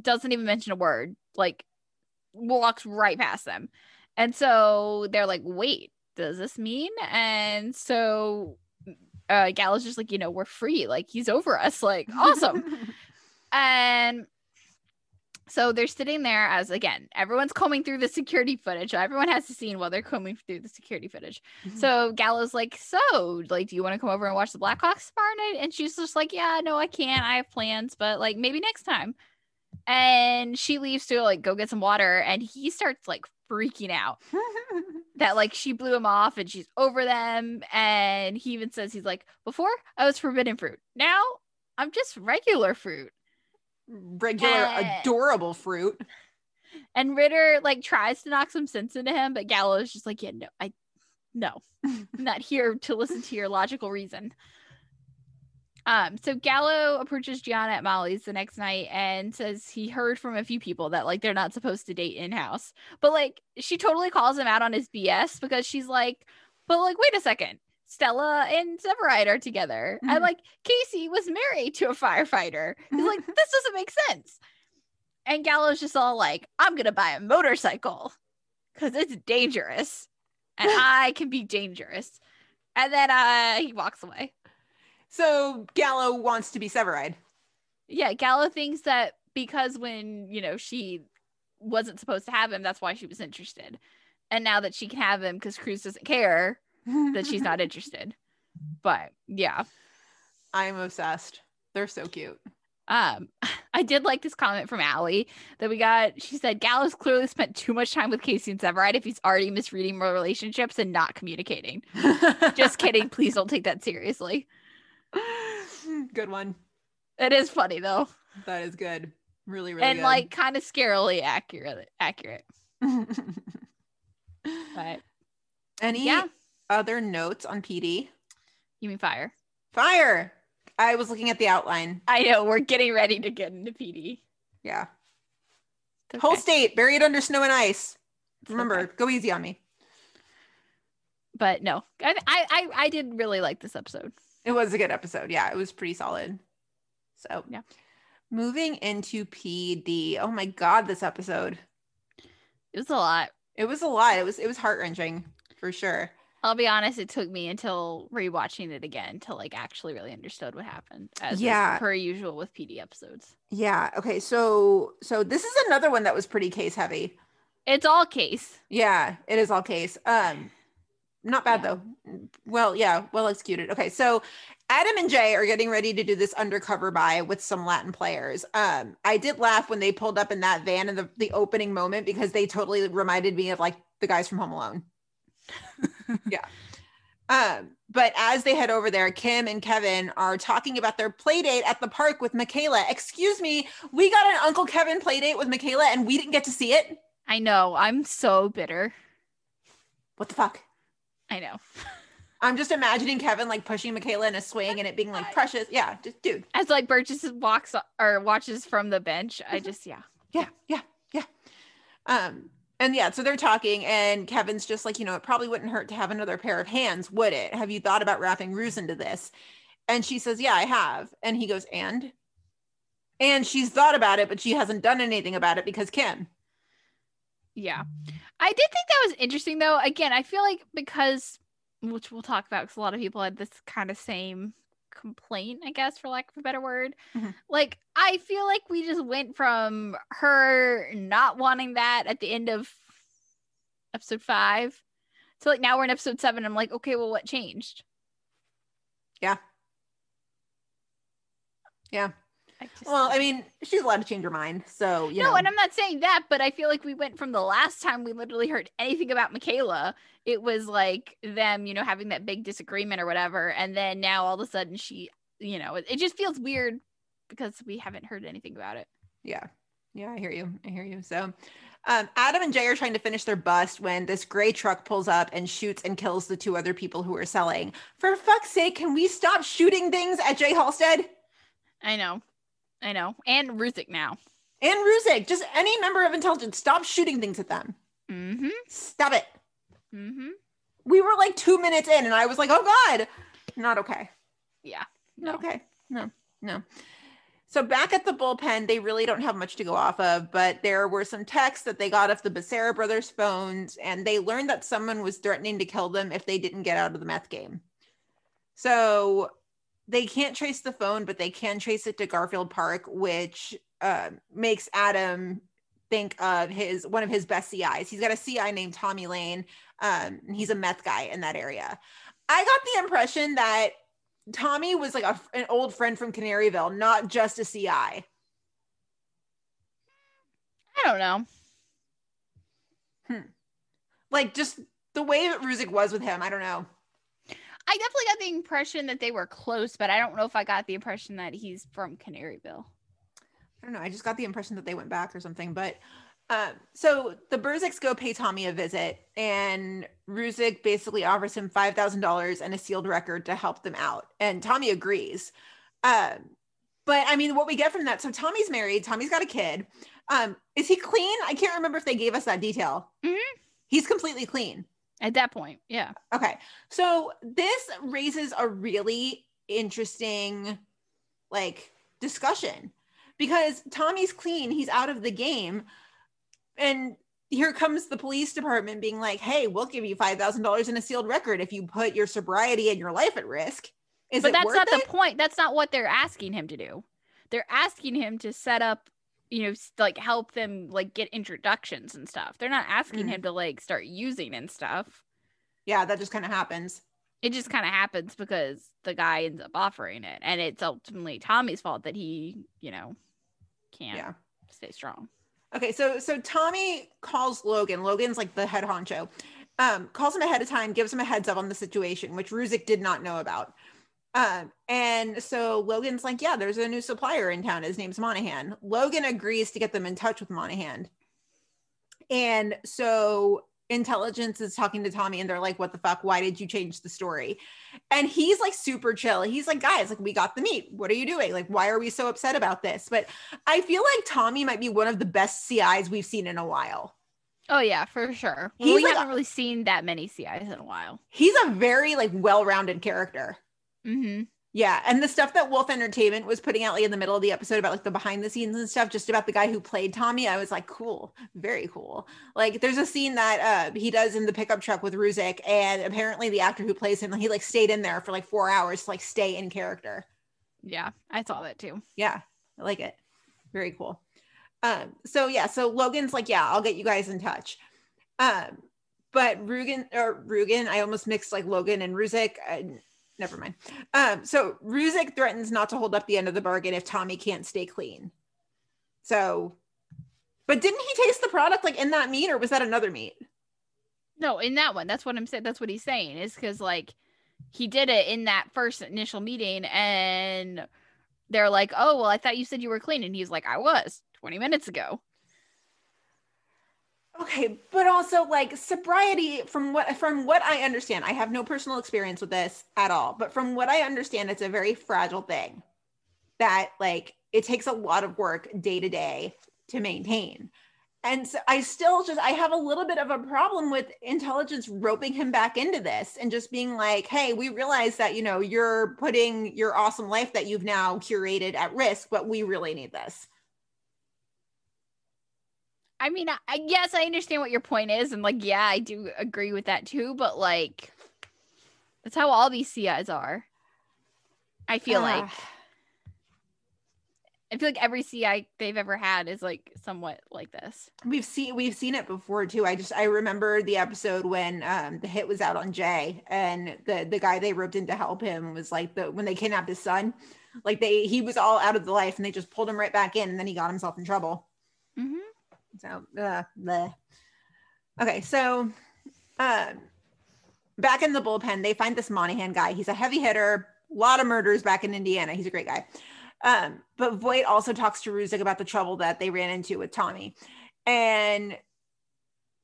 doesn't even mention a word, like walks right past them. And so they're like, wait, does this mean? And so uh Gal is just like, you know, we're free. Like he's over us. Like, awesome. And so they're sitting there as again, everyone's combing through the security footage. So everyone has a scene while they're combing through the security footage. Mm-hmm. So Gallo's like, So, like, do you want to come over and watch the Blackhawks tomorrow night? And she's just like, Yeah, no, I can't. I have plans, but like maybe next time. And she leaves to like go get some water, and he starts like freaking out that like she blew him off and she's over them. And he even says he's like, Before I was forbidden fruit. Now I'm just regular fruit. Regular, adorable fruit. And Ritter like tries to knock some sense into him, but Gallo is just like, yeah, no, I, no, I'm not here to listen to your logical reason. Um, so Gallo approaches Gianna at Molly's the next night and says he heard from a few people that like they're not supposed to date in house, but like she totally calls him out on his BS because she's like, but like, wait a second. Stella and Severide are together. Mhm. And like Casey was married to a firefighter. He's like, this doesn't make sense. And Gallo's just all like, I'm gonna buy a motorcycle because it's dangerous. And I can be dangerous. And then uh he walks away. So Gallo wants to be Severide. Yeah, Gallo thinks that because when, you know, she wasn't supposed to have him, that's why she was interested. And now that she can have him because Cruz doesn't care, that she's not interested. But yeah. I'm obsessed. They're so cute. Um, I did like this comment from Allie that we got. She said Gallo's clearly spent too much time with Casey and Severide if he's already misreading relationships and not communicating. Just kidding. Please don't take that seriously. good one. It is funny though, That is good. Really, really and good. like kind of scarily accurate. Accurate. But any yeah. Other notes on PD? you mean fire? Fire. I was looking at the outline. I know we're getting ready to get into PD. Yeah. It's Whole state buried under snow and ice. Remember, okay. go easy on me. but no, I, I I I did really like this episode. It was a good episode. Yeah, it was pretty solid. So Yeah. moving into PD. Oh my god, this episode. It was a lot. It was a lot. It was it was heart wrenching for sure. I'll be honest, it took me until rewatching it again to like actually really understood what happened. As Yeah. per usual with PD episodes. Yeah. Okay. So so this is another one that was pretty case heavy. It's all case. Yeah, it is all case. Um, not bad though. Well, yeah, well executed. Okay, so Adam and Jay are getting ready to do this undercover buy with some Latin players. Um, I did laugh when they pulled up in that van in the, the opening moment because they totally reminded me of like the guys from Home Alone. Yeah. Um, but as they head over there, Kim and Kevin are talking about their play date at the park with Makayla. Excuse me, we got an Uncle Kevin play date with Makayla and we didn't get to see it. I know. I'm so bitter. What the fuck? I know. I'm just imagining Kevin like pushing Makayla in a swing and it being like precious. Yeah, just dude. As like Burgess walks or watches from the bench, I just yeah. Yeah, yeah, yeah. Um, and yeah, so they're talking, and Kevin's just like, you know, it probably wouldn't hurt to have another pair of hands, would it? Have you thought about wrapping Ruse into this? And she says, Yeah, I have. And he goes, And? And she's thought about it, but she hasn't done anything about it because Kim. Yeah. I did think that was interesting though. Again, I feel like because which we'll talk about because a lot of people had this kind of same complaint, I guess, for lack of a better word. Mhm. Like, I feel like we just went from her not wanting that at the end of episode five to like now we're in episode seven. I'm like, okay, well, what changed? Yeah. Yeah. I just, Well, I mean, she's allowed to change her mind. So, you no, know. and I'm not saying that, but I feel like we went from the last time we literally heard anything about Makayla. It was like them, you know, having that big disagreement or whatever. And then now all of a sudden she, you know, it, it just feels weird because we haven't heard anything about it. Yeah. Yeah, I hear you. I hear you. So, um, Adam and Jay are trying to finish their bust when this gray truck pulls up and shoots and kills the two other people who are selling. For fuck's sake, can we stop shooting things at Jay Halstead I know. I know. And Ruzek now. and Ruzek? Just any member of intelligence, stop shooting things at them. Mm-hmm. Stop it. Mm-hmm. We were like two minutes in, and I was like, oh God, not okay. Yeah. No. Okay. No, no. So back at the bullpen, they really don't have much to go off of, but there were some texts that they got off the Becerra brothers' phones, and they learned that someone was threatening to kill them if they didn't get out of the meth game. So they can't trace the phone, but they can trace it to Garfield Park, which uh, makes Adam think of his one of his best CIs. He's got a CI named Tommy Lane. Um, and he's a meth guy in that area. I got the impression that Tommy was like a, an old friend from Canaryville, not just a CI. I don't know. Like just the way that Ruzek was with him. I don't know. I definitely got the impression that they were close, but I don't know if I got the impression that he's from Canaryville. I don't know. I just got the impression that they went back or something. But um, so the Burzeks go pay Tommy a visit, and Ruzek basically offers him five thousand dollars and a sealed record to help them out, and Tommy agrees. Um, but I mean, what we get from that? So Tommy's married. Tommy's got a kid. Um, is he clean? I can't remember if they gave us that detail. Mhm. He's completely clean. At that point, yeah. Okay. So this raises a really interesting like discussion because Tommy's clean, he's out of the game. And here comes the police department being like, "Hey, we'll give you $5,000 in a sealed record if you put your sobriety and your life at risk." Is but it that's not it? the point. That's not what they're asking him to do. They're asking him to set up, you know, like help them like get introductions and stuff. They're not asking Mhm. him to like start using and stuff. Yeah, that just kind of happens. It just kind of happens because the guy ends up offering it, and it's ultimately Tommy's fault that he, you know, can't Yeah. stay strong. Okay, so so Tommy calls Logan. Logan's like the head honcho. Um, calls him ahead of time, gives him a heads up on the situation, which Ruzek did not know about. Um, and so Logan's like, yeah, there's a new supplier in town. His name's Monahan. Logan agrees to get them in touch with Monahan. And so intelligence is talking to Tommy and they're like, what the fuck? Why did you change the story? And he's like super chill. He's like, guys, like we got the meet. What are you doing? Like, why are we so upset about this? But I feel like Tommy might be one of the best CIs we've seen in a while. Oh yeah, for sure. He's we like haven't really seen that many CIs in a while. He's a very like well-rounded character. Mm-hmm. Yeah, and the stuff that Wolf Entertainment was putting out like in the middle of the episode about like the behind the scenes and stuff, just about the guy who played Tommy, I was like, cool, very cool. Like, there's a scene that uh he does in the pickup truck with Ruzek, and apparently the actor who plays him, he like stayed in there for like four hours to like stay in character. Yeah, I saw that too. Yeah, I like it. Very cool. Um, so yeah, so Logan's like, yeah, I'll get you guys in touch. Um, but Rugen or Rugen, I almost mixed like Logan and Ruzek. Never mind. Um, so Ruzek threatens not to hold up the end of the bargain if Tommy can't stay clean. So, but didn't he taste the product like in that meet, or was that another meet? No, in that one. That's what I'm saying. That's what he's saying. Is because like he did it in that first initial meeting, and they're like, "Oh, well, I thought you said you were clean," and he's like, "I was 20 minutes ago." Okay, but also like sobriety from what from what I understand, I have no personal experience with this at all, but from what I understand it's a very fragile thing that like it takes a lot of work day to day to maintain. And so I still just I have a little bit of a problem with intelligence roping him back into this and just being like, "Hey, we realize that, you know, you're putting your awesome life that you've now curated at risk, but we really need this." I mean, I, I guess I understand what your point is, and like, yeah, I do agree with that too. But like, that's how all these CIs are. I feel Ah. like. I feel like every CI they've ever had is like somewhat like this. We've seen we've seen it before too. I just I remember the episode when um the hit was out on Jay and the the guy they roped in to help him was like the when they kidnapped his son, like they he was all out of the life and they just pulled him right back in and then he got himself in trouble. Mm-hmm. So uh, bleh. okay, so um back in the bullpen, they find this Monahan guy. He's a heavy hitter, a lot of murders back in Indiana. He's a great guy. Um, but Voight also talks to Ruzek about the trouble that they ran into with Tommy. And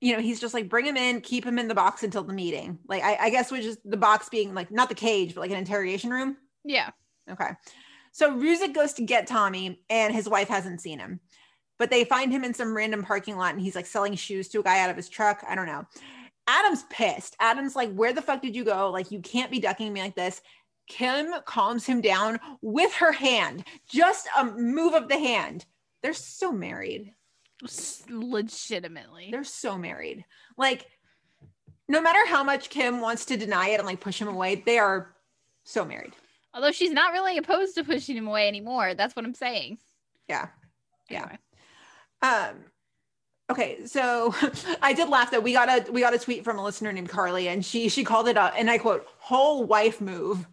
you know, he's just like, bring him in, keep him in the box until the meeting. Like, I, I guess which is the box being like not the cage, but like an interrogation room. Yeah. Okay. So Ruzek goes to get Tommy, and his wife hasn't seen him. But they find him in some random parking lot, and he's like selling shoes to a guy out of his truck. I don't know. Adam's pissed. Adam's like, Where the fuck did you go? Like, you can't be ducking me like this. Kim calms him down with her hand, just a move of the hand. They're so married. Legitimately. They're so married. Like, no matter how much Kim wants to deny it and like push him away, they are so married. Although she's not really opposed to pushing him away anymore. That's what I'm saying. Yeah. Yeah. Anyway. Um okay, so I did laugh that we got a we got a tweet from a listener named Carly and she she called it a and I quote whole wife move,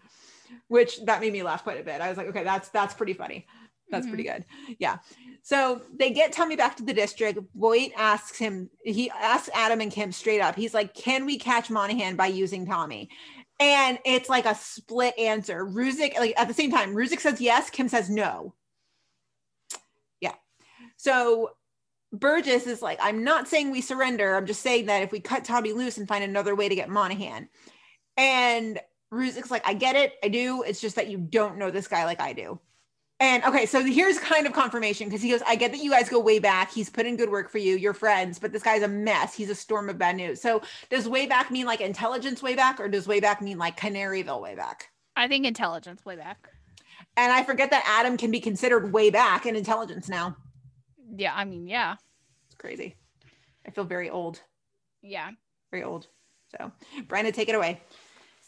which that made me laugh quite a bit. I was like, okay, that's that's pretty funny. That's pretty good. Yeah. So they get Tommy back to the district. Voight asks him, he asks Adam and Kim straight up. He's like, Can we catch Monahan by using Tommy? And it's like a split answer. Ruzek, like at the same time, Ruzek says yes, Kim says no. So Burgess is like, I'm not saying we surrender. I'm just saying that if we cut Tommy loose and find another way to get Monahan. And Ruzek's like, I get it. I do. It's just that you don't know this guy like I do. And okay, so here's kind of confirmation because he goes, I get that you guys go way back. He's put in good work for you. You're friends, but this guy's a mess. He's a storm of bad news. So does way back mean like intelligence way back, or does way back mean like Canaryville way back? I think intelligence way back. And I forget that Adam can be considered way back in intelligence now. Yeah, I mean, yeah. It's crazy. I feel very old, Yeah. very old. So, Brenda, take it away.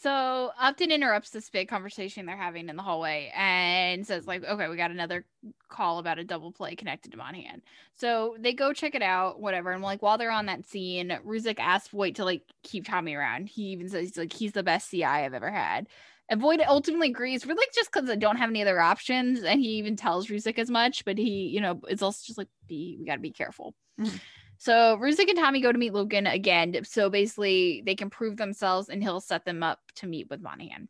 So Upton interrupts this big conversation they're having in the hallway and says, like, okay, we got another call about a double play connected to Monahan. So they go check it out, whatever. And like while they're on that scene, Ruzek asks Voight to like keep Tommy around. He even says he's like he's the best CI I've ever had. And Voight ultimately agrees, really just because they don't have any other options. And he even tells Ruzek as much, but he, you know, is also just like, be we gotta be careful. Mhm. So Ruzek and Tommy go to meet Logan again. So basically, they can prove themselves, and he'll set them up to meet with Monahan.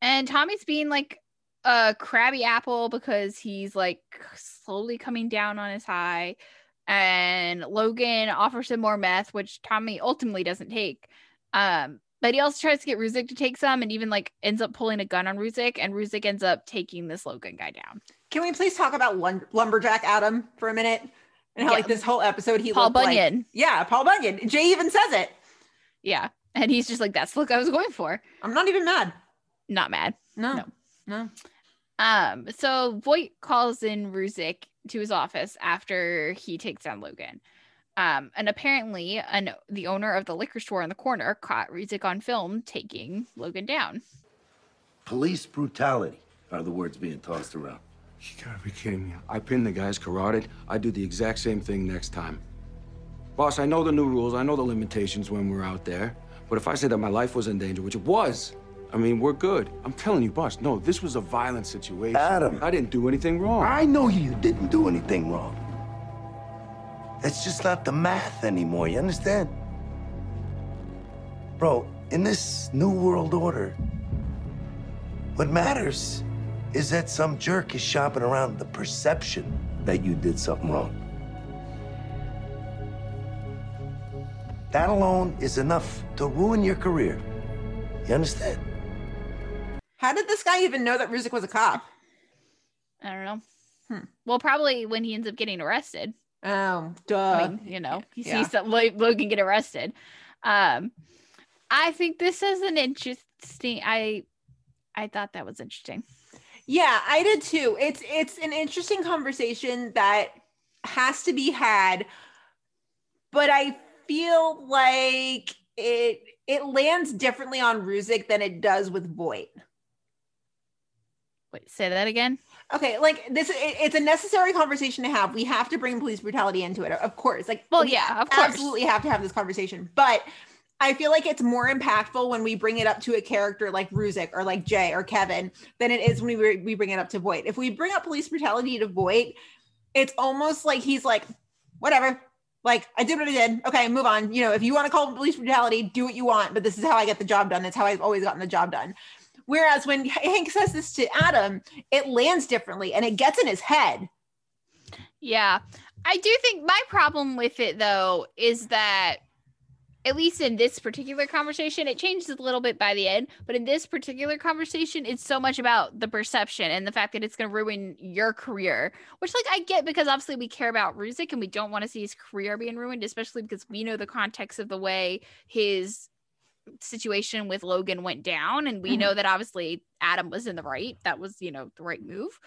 And Tommy's being like a crabby apple because he's like slowly coming down on his high. And Logan offers him more meth, which Tommy ultimately doesn't take. Um, but he also tries to get Ruzek to take some, and even like ends up pulling a gun on Ruzek, and Ruzek ends up taking this Logan guy down. Can we please talk about Lum- lumberjack Adam for a minute? And how Yeah. like this whole episode he Paul looked like- Bunyan. yeah, Paul Bunyan. Jay even says it. Yeah, and he's just like, "That's the look I was going for." I'm not even mad. Not mad. No. No. No. Um, so Voight calls in Ruzek to his office after he takes down Logan. Um, and apparently, an the owner of the liquor store in the corner caught Ruzek on film taking Logan down. Police brutality are the words being tossed around. You gotta be kidding me. I pinned the guys, carotid. I do the exact same thing next time. Boss, I know the new rules. I know the limitations when we're out there. But if I say that my life was in danger, which it was, I mean, we're good. I'm telling you, boss, no, this was a violent situation. Adam. I didn't do anything wrong. I know you didn't do anything wrong. It's just not the math anymore, you understand? Bro, in this new world order, what matters is that some jerk is shopping around the perception that you did something wrong. That alone is enough to ruin your career. You understand? How did this guy even know that Ruzek was a cop? I don't know. Hmm. Well, probably when he ends up getting arrested. Oh, duh. I mean, you know, he Yeah. sees that Logan get arrested. Um, I think this is an interesting. I, I thought that was interesting. Yeah, I did too. It's it's an interesting conversation that has to be had, but I feel like it it lands differently on Ruzek than it does with Voight. Wait, say that again. Okay, like this, it- it's a necessary conversation to have. We have to bring police brutality into it, of course. Like, Well, we yeah, of course. absolutely have to have this conversation. But I feel like it's more impactful when we bring it up to a character like Ruzek or like Jay or Kevin than it is when we we bring it up to Voight. If we bring up police brutality to Voight, it's almost like he's like, whatever. Like I did what I did. Okay, move on. You know, if you want to call police brutality, do what you want. But this is how I get the job done. It's how I've always gotten the job done. Whereas when Hank says this to Adam, it lands differently and it gets in his head. Yeah. I do think my problem with it though is that at least in this particular conversation, it changes a little bit by the end. But in this particular conversation, it's so much about the perception and the fact that it's going to ruin your career, which, like, I get because obviously we care about Ruzek and we don't want to see his career being ruined, especially because we know the context of the way his situation with Logan went down. And we Mhm. know that obviously Adam was in the right. That was, you know, the right move.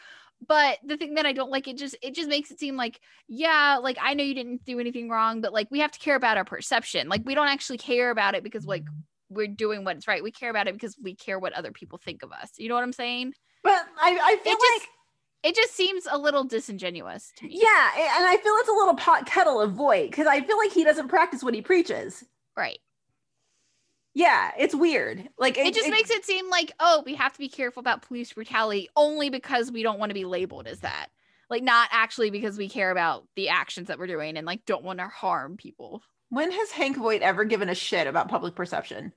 But the thing that I don't like, it just it just makes it seem like, yeah, like I know you didn't do anything wrong, but like we have to care about our perception. Like we don't actually care about it because like we're doing what's right. We care about it because we care what other people think of us. You know what I'm saying? But I, I feel It like just it just seems a little disingenuous to me. yeah, and I feel it's a little pot kettle of Voight because I feel like he doesn't practice what he preaches. Right. Yeah, it's weird. Like It, just makes it seem like, oh, we have to be careful about police brutality only because we don't want to be labeled as that. Like not actually because we care about the actions that we're doing and like don't want to harm people. When has Hank Voight ever given a shit about public perception?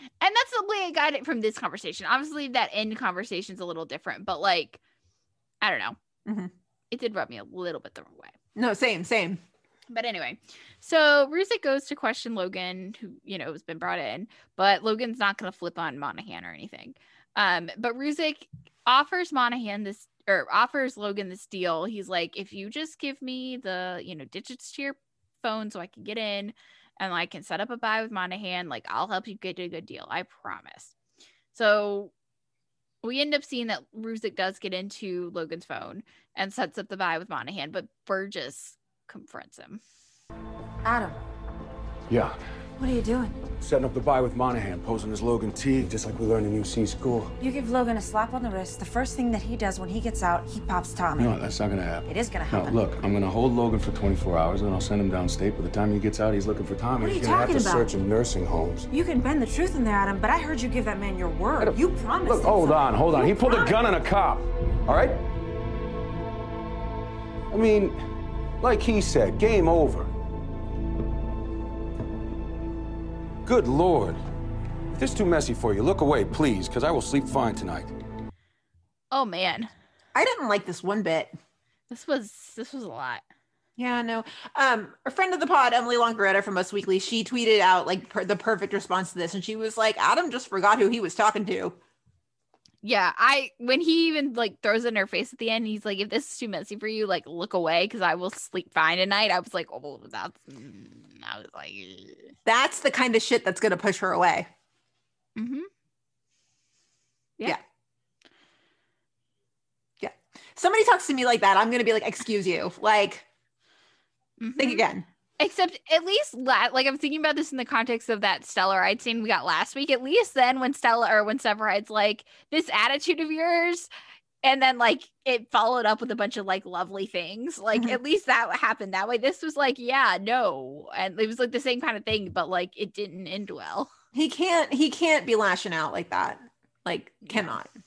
And that's the way I got it from this conversation. Obviously, that end conversation's a little different, but like, I don't know. Mhm. It did rub me a little bit the wrong way. No, same, same. But anyway, so Ruzek goes to question Logan, who, you know, has been brought in, but Logan's not going to flip on Monahan or anything. Um, but Ruzek offers Monahan this or offers Logan this deal. He's like, if you just give me the, you know, digits to your phone so I can get in and I can set up a buy with Monahan, like I'll help you get a good deal. I promise. So we end up seeing that Ruzek does get into Logan's phone and sets up the buy with Monahan, but Burgess confronts him. Adam, Yeah. what are you doing? Setting up the buy with Monahan, posing as Logan Teague, just like we learned in UC school. You give Logan a slap on the wrist. The first thing that he does when he gets out, he pops Tommy. No, that's not gonna happen. It is gonna happen. No, happen. look, I'm gonna hold Logan for 24 hours, and I'll send him downstate. By the time he gets out, he's looking for Tommy. What are he's you gonna have to talking about? search in nursing homes. You can bend the truth in there, Adam, but I heard you give that man your word. You promised. Look, him hold something. on, hold on. You He pulled a gun on a cop. All right? I mean, like he said, game over. Good lord. If this is too messy for you, look away, please, because I will sleep fine tonight. Oh man, I didn't like this one bit. this was this was a lot. Yeah, no. Um, a friend of the pod, Emily Longeretta from Us Weekly, she tweeted out like per- the perfect response to this, and she was like, "Adam just forgot who he was talking to." Yeah, I when he even like throws in her face at the end, he's like, "If this is too messy for you, like look away because I will sleep fine tonight." I was like, "Oh, that's." mm," I was like, That's the kind of shit that's gonna push her away. mm-hmm. Yeah. Yeah. Somebody talks to me like that, I'm gonna be like, excuse you. Like, think Mhm. again. Except at least la- like I'm thinking about this in the context of that Stellaride scene we got last week. At least then when Stella or when Severide's like this attitude of yours, and then like it followed up with a bunch of like lovely things. Like Mhm. at least that happened that way. This was like yeah no, and it was like the same kind of thing, but like it didn't end well. He can't he can't be lashing out like that. Like, cannot. No.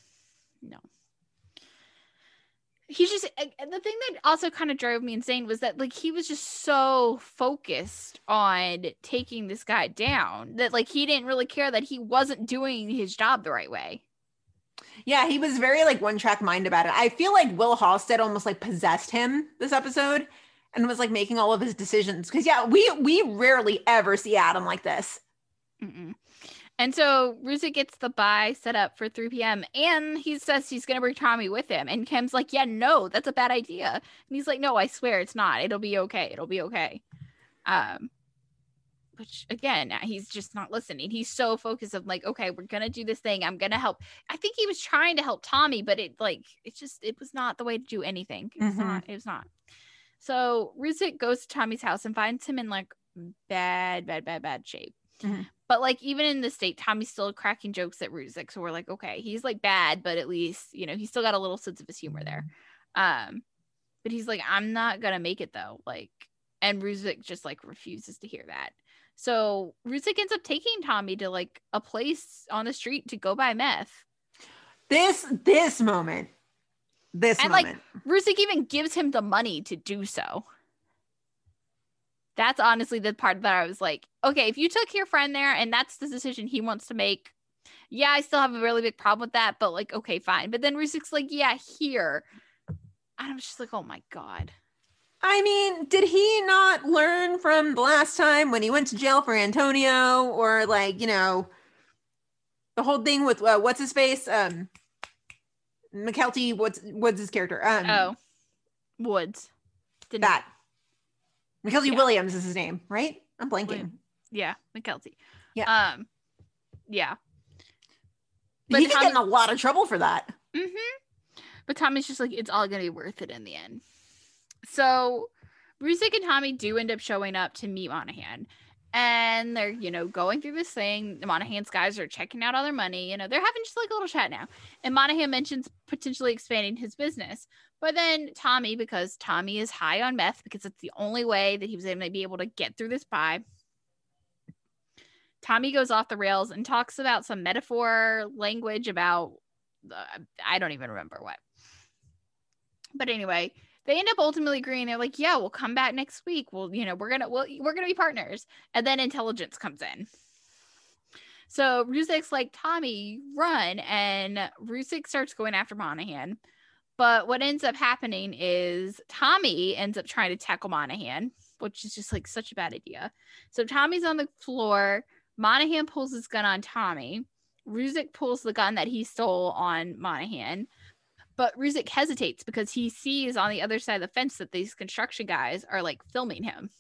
He's just the thing that also kind of drove me insane was that like he was just so focused on taking this guy down that like he didn't really care that he wasn't doing his job the right way. Yeah, he was very like one track mind about it. I feel like Will Halstead almost like possessed him this episode and was like making all of his decisions. Cause yeah, we we rarely ever see Adam like this. Mm-mm. And so Ruzek gets the buy set up for 3 p.m. and he says he's gonna bring Tommy with him. And Kim's like, Yeah, no, that's a bad idea. And he's like, No, I swear it's not. It'll be okay. It'll be okay. Um, which again, he's just not listening. He's so focused of like, okay, we're gonna do this thing. I'm gonna help. I think he was trying to help Tommy, but it like it just it was not the way to do anything. It was Mhm. not. It was not. So Ruzek goes to Tommy's house and finds him in like bad, bad, bad, bad shape. Mhm. But like even in the state, Tommy's still cracking jokes at Ruzek. So we're like, okay, he's like bad, but at least, you know, he's still got a little sense of his humor there. Um, but he's like, I'm not gonna make it though. Like, and Ruzek just like refuses to hear that. So Ruzek ends up taking Tommy to like a place on the street to go buy meth. This this moment. This and moment. like Ruzek even gives him the money to do so. That's honestly the part that I was like, okay, if you took your friend there and that's the decision he wants to make, yeah, I still have a really big problem with that, but like, okay, fine. But then Ruzek's like, yeah, here. And I'm just like, oh my God. I mean, did he not learn from the last time when he went to jail for Antonio or like, you know, the whole thing with uh, what's his face? Um McKelty, what's what's his character? Um Oh, Woods. Didn't that. McKelty Yeah. Williams is his name, right? I'm blanking. Yeah, McKelty. Yeah. Um, yeah. he but could Tom- get in a lot of trouble for that. Mm-hmm. But Tommy's just like, it's all gonna be worth it in the end. So Ruzek and Tommy do end up showing up to meet Monahan. And they're, you know, going through this thing. Monahan's guys are checking out all their money. You know, they're having just like a little chat now. And Monahan mentions potentially expanding his business. But then Tommy, because Tommy is high on meth, because it's the only way that he was able to be able to get through this buy. Tommy goes off the rails and talks about some metaphor language about uh, I don't even remember what. But anyway, they end up ultimately agreeing. They're like, "Yeah, we'll come back next week. We'll, you know, we're gonna, we'll, we're gonna be partners." And then intelligence comes in. So Ruzek's like, "Tommy, run!" And Ruzek starts going after Monahan. But what ends up happening is Tommy ends up trying to tackle Monahan, which is just like such a bad idea. So Tommy's on the floor. Monahan pulls his gun on Tommy. Ruzek pulls the gun that he stole on Monahan. But Ruzek hesitates because he sees on the other side of the fence that these construction guys are like filming him.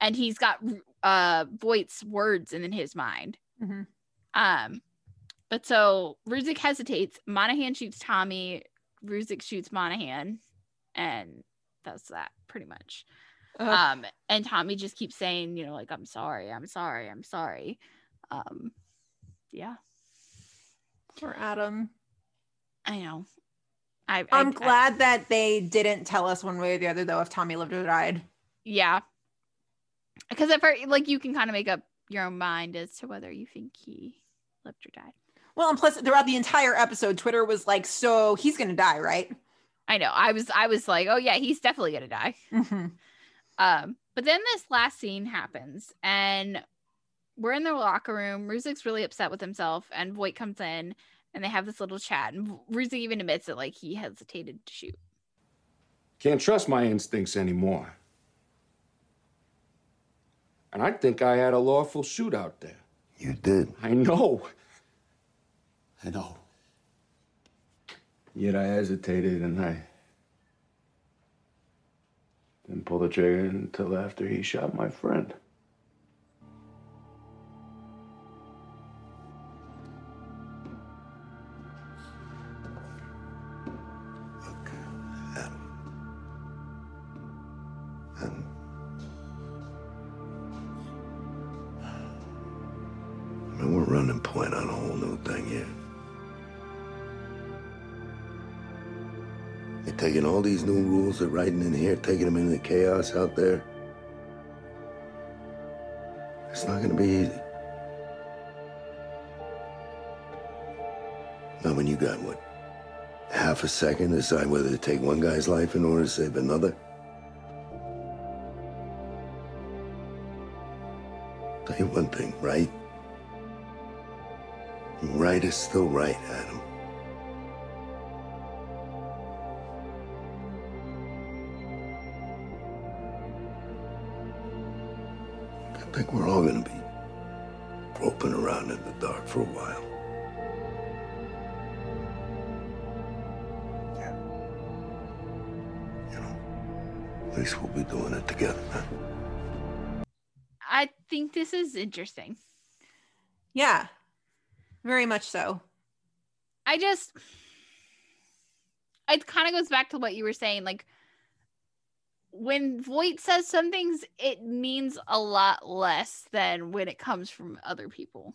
And he's got uh Voight's words in his mind. Mhm. Um but so Ruzek hesitates. Monahan shoots Tommy. Ruzek shoots Monahan. And that's that pretty much. Ugh. Um, and Tommy just keeps saying, you know, like, I'm sorry, I'm sorry, I'm sorry. Um, yeah, Poor Adam. I know. I, I I'm I- glad that they didn't tell us one way or the other though if Tommy lived or died. yeah, because at first, like, you can kind of make up your own mind as to whether you think he lived or died. Well, and plus throughout the entire episode, Twitter was like, so he's gonna die, right? I know. I was, I was like, oh yeah, he's definitely gonna die. Mm-hmm. Um, but then this last scene happens, and we're in their locker room. Ruzek's really upset with himself, and Voight comes in, and they have this little chat. And Ruzek even admits that like he hesitated to shoot. Can't trust my instincts anymore. And I think I had a lawful shoot out there. You did. I know. I know. Yet I hesitated and I didn't pull the trigger until after he shot my friend. You're taking all these new rules they're writing in here, taking them into the chaos out there. It's not gonna be easy. Not when you got what? Half a second to decide whether to take one guy's life in order to save another? Tell you one thing, right? Right is still right, Adam. Think we're all gonna be groping around in the dark for a while. Yeah. You know, at least we'll be doing it together, man. I think this is interesting. Yeah. Very much so. I just it kind of goes back to what you were saying like when Voight says some things it means a lot less than when it comes from other people.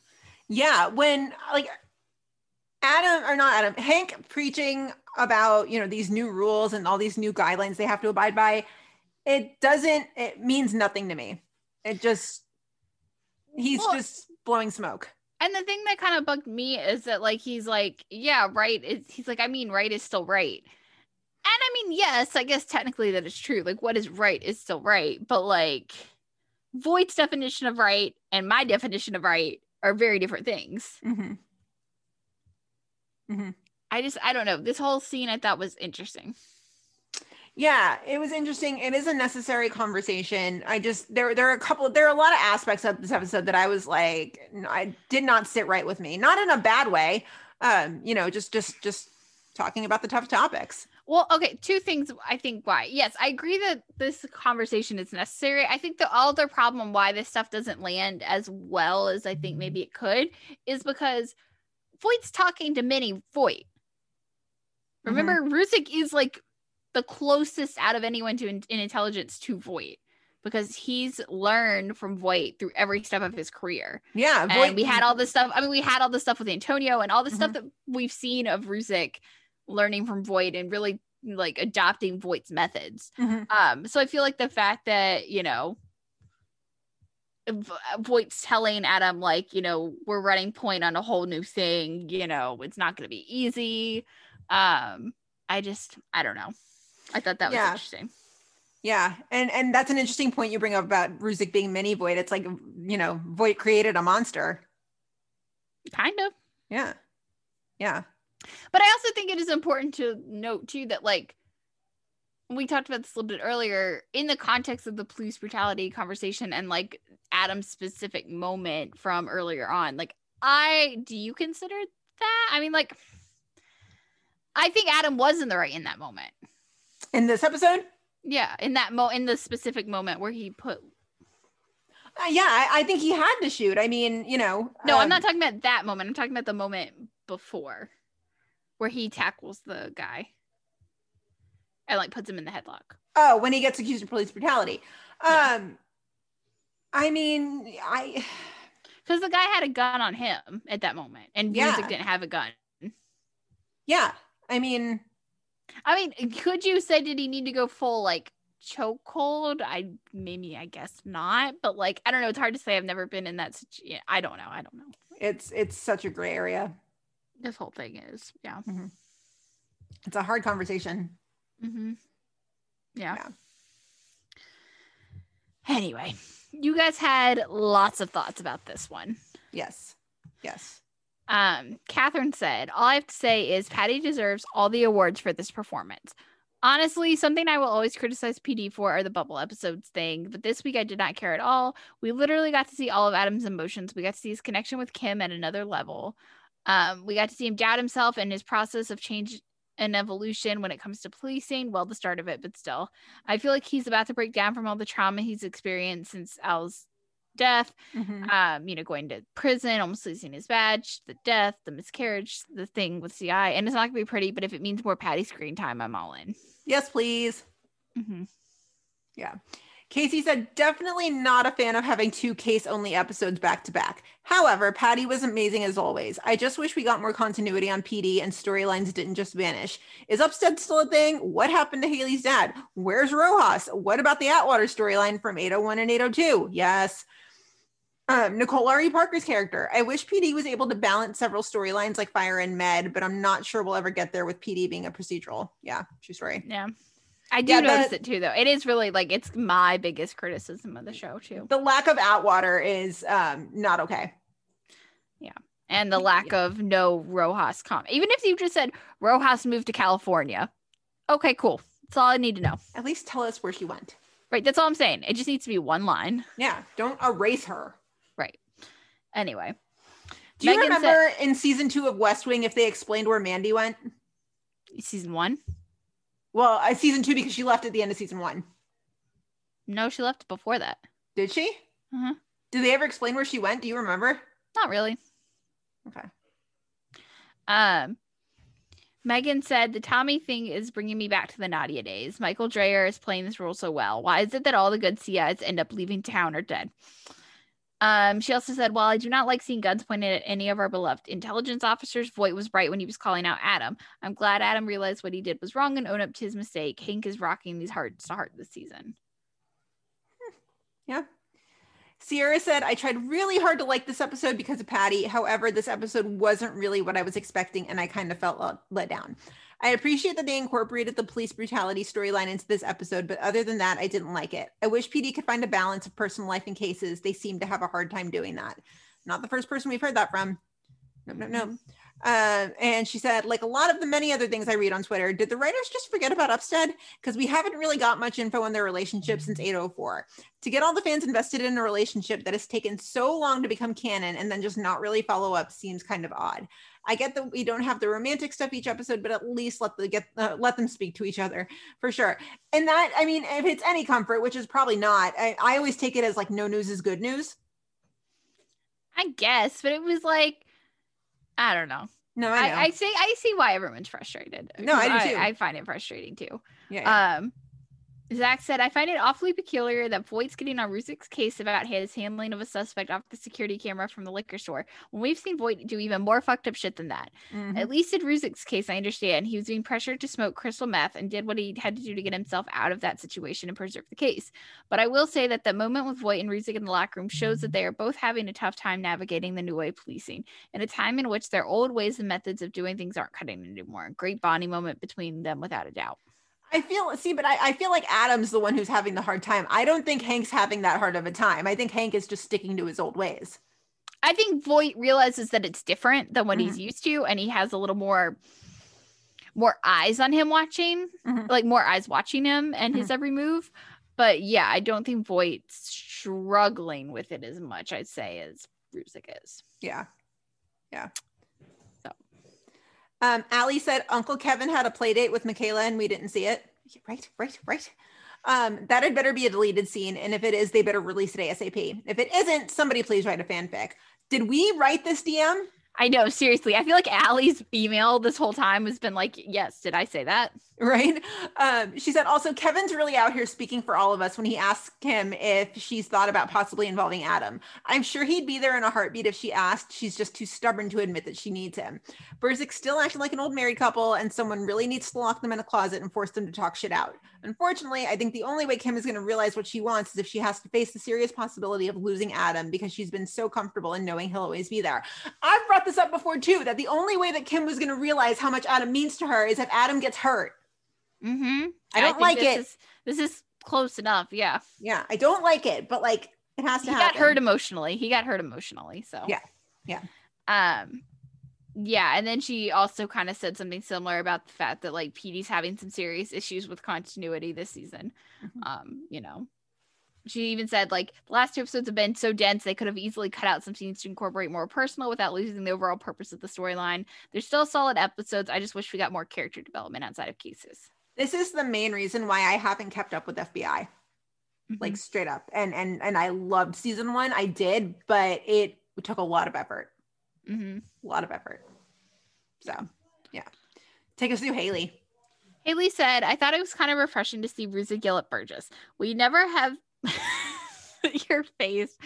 Yeah, when like Adam or not Adam, Hank preaching about, you know, these new rules and all these new guidelines they have to abide by, it doesn't it means nothing to me. It just he's Well- just blowing smoke. And the thing that kind of bugged me is that like he's like, yeah, right. It's, he's like, I mean, right is still right. And I mean, yes, I guess technically that is true. Like, what is right is still right. But like, Voight's definition of right and my definition of right are very different things. Mm-hmm. Mm-hmm. I just, I don't know. This whole scene I thought was interesting. Yeah, it was interesting. It is a necessary conversation. I just there there are a couple there are a lot of aspects of this episode that I was like I did not sit right with me. Not in a bad way. Um, you know, just just just talking about the tough topics. Well, okay, two things I think why. Yes, I agree that this conversation is necessary. I think the other problem why this stuff doesn't land as well as I think maybe it could is because Voight's talking to Minnie Voight. Remember, mm-hmm. Ruzek is like the closest out of anyone to in, in intelligence to Voight because he's learned from Voight through every step of his career. Yeah, and we had all this stuff. I mean, we had all this stuff with Antonio and all the stuff mm-hmm. that we've seen of Ruzek learning from Voight and really like adopting Voight's methods. Mhm. Um, so I feel like the fact that you know Voight's telling Adam like you know we're running point on a whole new thing. You know it's not going to be easy. Um, I just I don't know. I thought that was Yeah. interesting. Yeah, and and that's an interesting point you bring up about Ruzek being mini Voight. It's like you know, Voight created a monster. Kind of. Yeah. Yeah. But I also think it is important to note too that like we talked about this a little bit earlier in the context of the police brutality conversation and like Adam's specific moment from earlier on. Like I do you consider that? I mean like I think Adam was in the right in that moment. In this episode? Yeah, in that mo in the specific moment where he put Uh, yeah, I, I think he had to shoot. I mean, you know. No, I'm um, not talking about that moment. I'm talking about the moment before where he tackles the guy and like puts him in the headlock. Oh, when he gets accused of police brutality. Um, I mean, I Because the guy had a gun on him at that moment, and Yeah. Ruzek didn't have a gun. yeah, I mean, I mean, could you say did he need to go full like chokehold? I maybe I guess not, but like I don't know. It's hard to say. I've never been in that situation. I don't know. I don't know. it's it's such a gray area. This whole thing is yeah. It's a hard conversation. Mm-hmm. Yeah. Anyway, you guys had lots of thoughts about this one. Yes. Yes. Um, Catherine said, All I have to say is Patty deserves all the awards for this performance. Honestly, something I will always criticize PD for are the bubble episodes thing, but this week I did not care at all. We literally got to see all of Adam's emotions. We got to see his connection with Kim at another level. Um, we got to see him doubt himself and his process of change and evolution when it comes to policing. Well, the start of it, but still, I feel like he's about to break down from all the trauma he's experienced since Al's death. Mhm. Um, you know, going to prison, almost losing his badge, the death, the miscarriage, the thing with CI, and it's not gonna be pretty. But if it means more Patty screen time, I'm all in. Yes, please. Mhm. Yeah. Casey said, definitely not a fan of having two case only episodes back to back. However, Patty was amazing as always. I just wish we got more continuity on PD and storylines didn't just vanish. Is Upstead still a thing? What happened to Haley's dad? Where's Rojas? What about the Atwater storyline from 801 and 802? Yes. Um, Nicole Ari Parker's character. I wish PD was able to balance several storylines like Fire and Med, but I'm not sure we'll ever get there with PD being a procedural. Yeah, true story. Yeah. I do Yeah, notice the- it too, though. It is really like it's my biggest criticism of the show too, The lack of Atwater is um, not okay. Yeah, and the lack of no Rojas comment. Even if you just said Rojas moved to California, okay, cool. That's all I need to know. At least tell us where she went. Right. That's all I'm saying. It just needs to be one line. Yeah, don't erase her. Right. Anyway, Do you Megan said- remember in season two of West Wing if they explained where Mandy went? season one. Well, uh, season two because she left at the end of season one. No, she left before that. Did she? Uh-huh. Did they ever explain where she went? Do you remember? Not really. Okay. Um, Megan said the Tommy thing is bringing me back to the Nadia days. Michael Drayer is playing this role so well. Why is it that all the good CIs end up leaving town or dead? Um, she also said, While I do not like seeing guns pointed at any of our beloved intelligence officers, Voight was right when he was calling out Adam. I'm glad Adam realized what he did was wrong and owned up to his mistake. Hank is rocking these hearts to heart this season. Yeah. Sierra said, I tried really hard to like this episode because of Patty. However, this episode wasn't really what I was expecting, and I kind of felt let, let down. I appreciate that they incorporated the police brutality storyline into this episode, but other than that, I didn't like it. I wish PD could find a balance of personal life and cases. They seem to have a hard time doing that. Not the first person we've heard that from. No, no, no. Uh, and she said, like a lot of the many other things I read on Twitter, did the writers just forget about Upstead? Because we haven't really got much info on their relationship since 804. To get all the fans invested in a relationship that has taken so long to become canon and then just not really follow up seems kind of odd. I get that we don't have the romantic stuff each episode, but at least let the get uh, let them speak to each other for sure. And that, I mean, if it's any comfort, which is probably not, I, I always take it as like no news is good news. I guess, but it was like, I don't know. No, I know. I, I see. I see why everyone's frustrated. No, I do I. I find it frustrating too. Yeah, yeah. Um, Zach said, "I find it awfully peculiar that Voight's getting on Ruzek's case about his handling of a suspect off the security camera from the liquor store when we've seen Voight do even more fucked up shit than that. Mhm. At least in Ruzek's case, I understand he was being pressured to smoke crystal meth and did what he had to do to get himself out of that situation and preserve the case. But I will say that the moment with Voight and Ruzek in the locker room shows that they are both having a tough time navigating the new way of policing, in a time in which their old ways and methods of doing things aren't cutting anymore. Great bonding moment between them, without a doubt." I feel see, but I, I feel like Adam's the one who's having the hard time. I don't think Hank's having that hard of a time. I think Hank is just sticking to his old ways. I think Voight realizes that it's different than what Mm-hmm. he's used to, and he has a little more more eyes on him watching, Mm-hmm. like more eyes watching him and his every move. But yeah, I don't think Voight's struggling with it as much, I'd say, as Ruzek is. Yeah. Yeah. Um, Allie said Uncle Kevin had a play date with Makayla and we didn't see it. Right, right, right. Um, that had better be a deleted scene. And if it is, they better release it ASAP. If it isn't, somebody please write a fanfic. Did we write this DM? I know, seriously. I feel like Allie's email this whole time has been like, yes, did I say that? Right? Um, she said also Kevin's really out here speaking for all of us when he asked him if she's thought about possibly involving Adam. I'm sure he'd be there in a heartbeat if she asked. She's just too stubborn to admit that she needs him. Burzek's still acting like an old married couple, and someone really needs to lock them in a closet and force them to talk shit out. Unfortunately, I think the only way Kim is going to realize what she wants is if she has to face the serious possibility of losing Adam because she's been so comfortable in knowing he'll always be there. I've brought this up before too that the only way that Kim was going to realize how much Adam means to her is if Adam gets hurt. Mm-hmm. I don't like this it. Is, this is close enough. Yeah. Yeah, I don't like it, but like it has to happen. He happen. got hurt emotionally. He got hurt emotionally. So Yeah, yeah. Um, yeah, and then she also kind of said something similar about the fact that like PD's having some serious issues with continuity this season. Mm-hmm. Um, you know, she even said like the last two episodes have been so dense they could have easily cut out some scenes to incorporate more personal without losing the overall purpose of the storyline. They're still solid episodes. I just wish we got more character development outside of cases. This is the main reason why I haven't kept up with FBI. Mm-hmm. Like straight up. And and and I loved season 1. I did, but it took a lot of effort. Mm-hmm. A lot of effort. So, yeah. Take us through Haley. Haley said, I thought it was kind of refreshing to see Ruza Gillett Burgess. We never have Your face.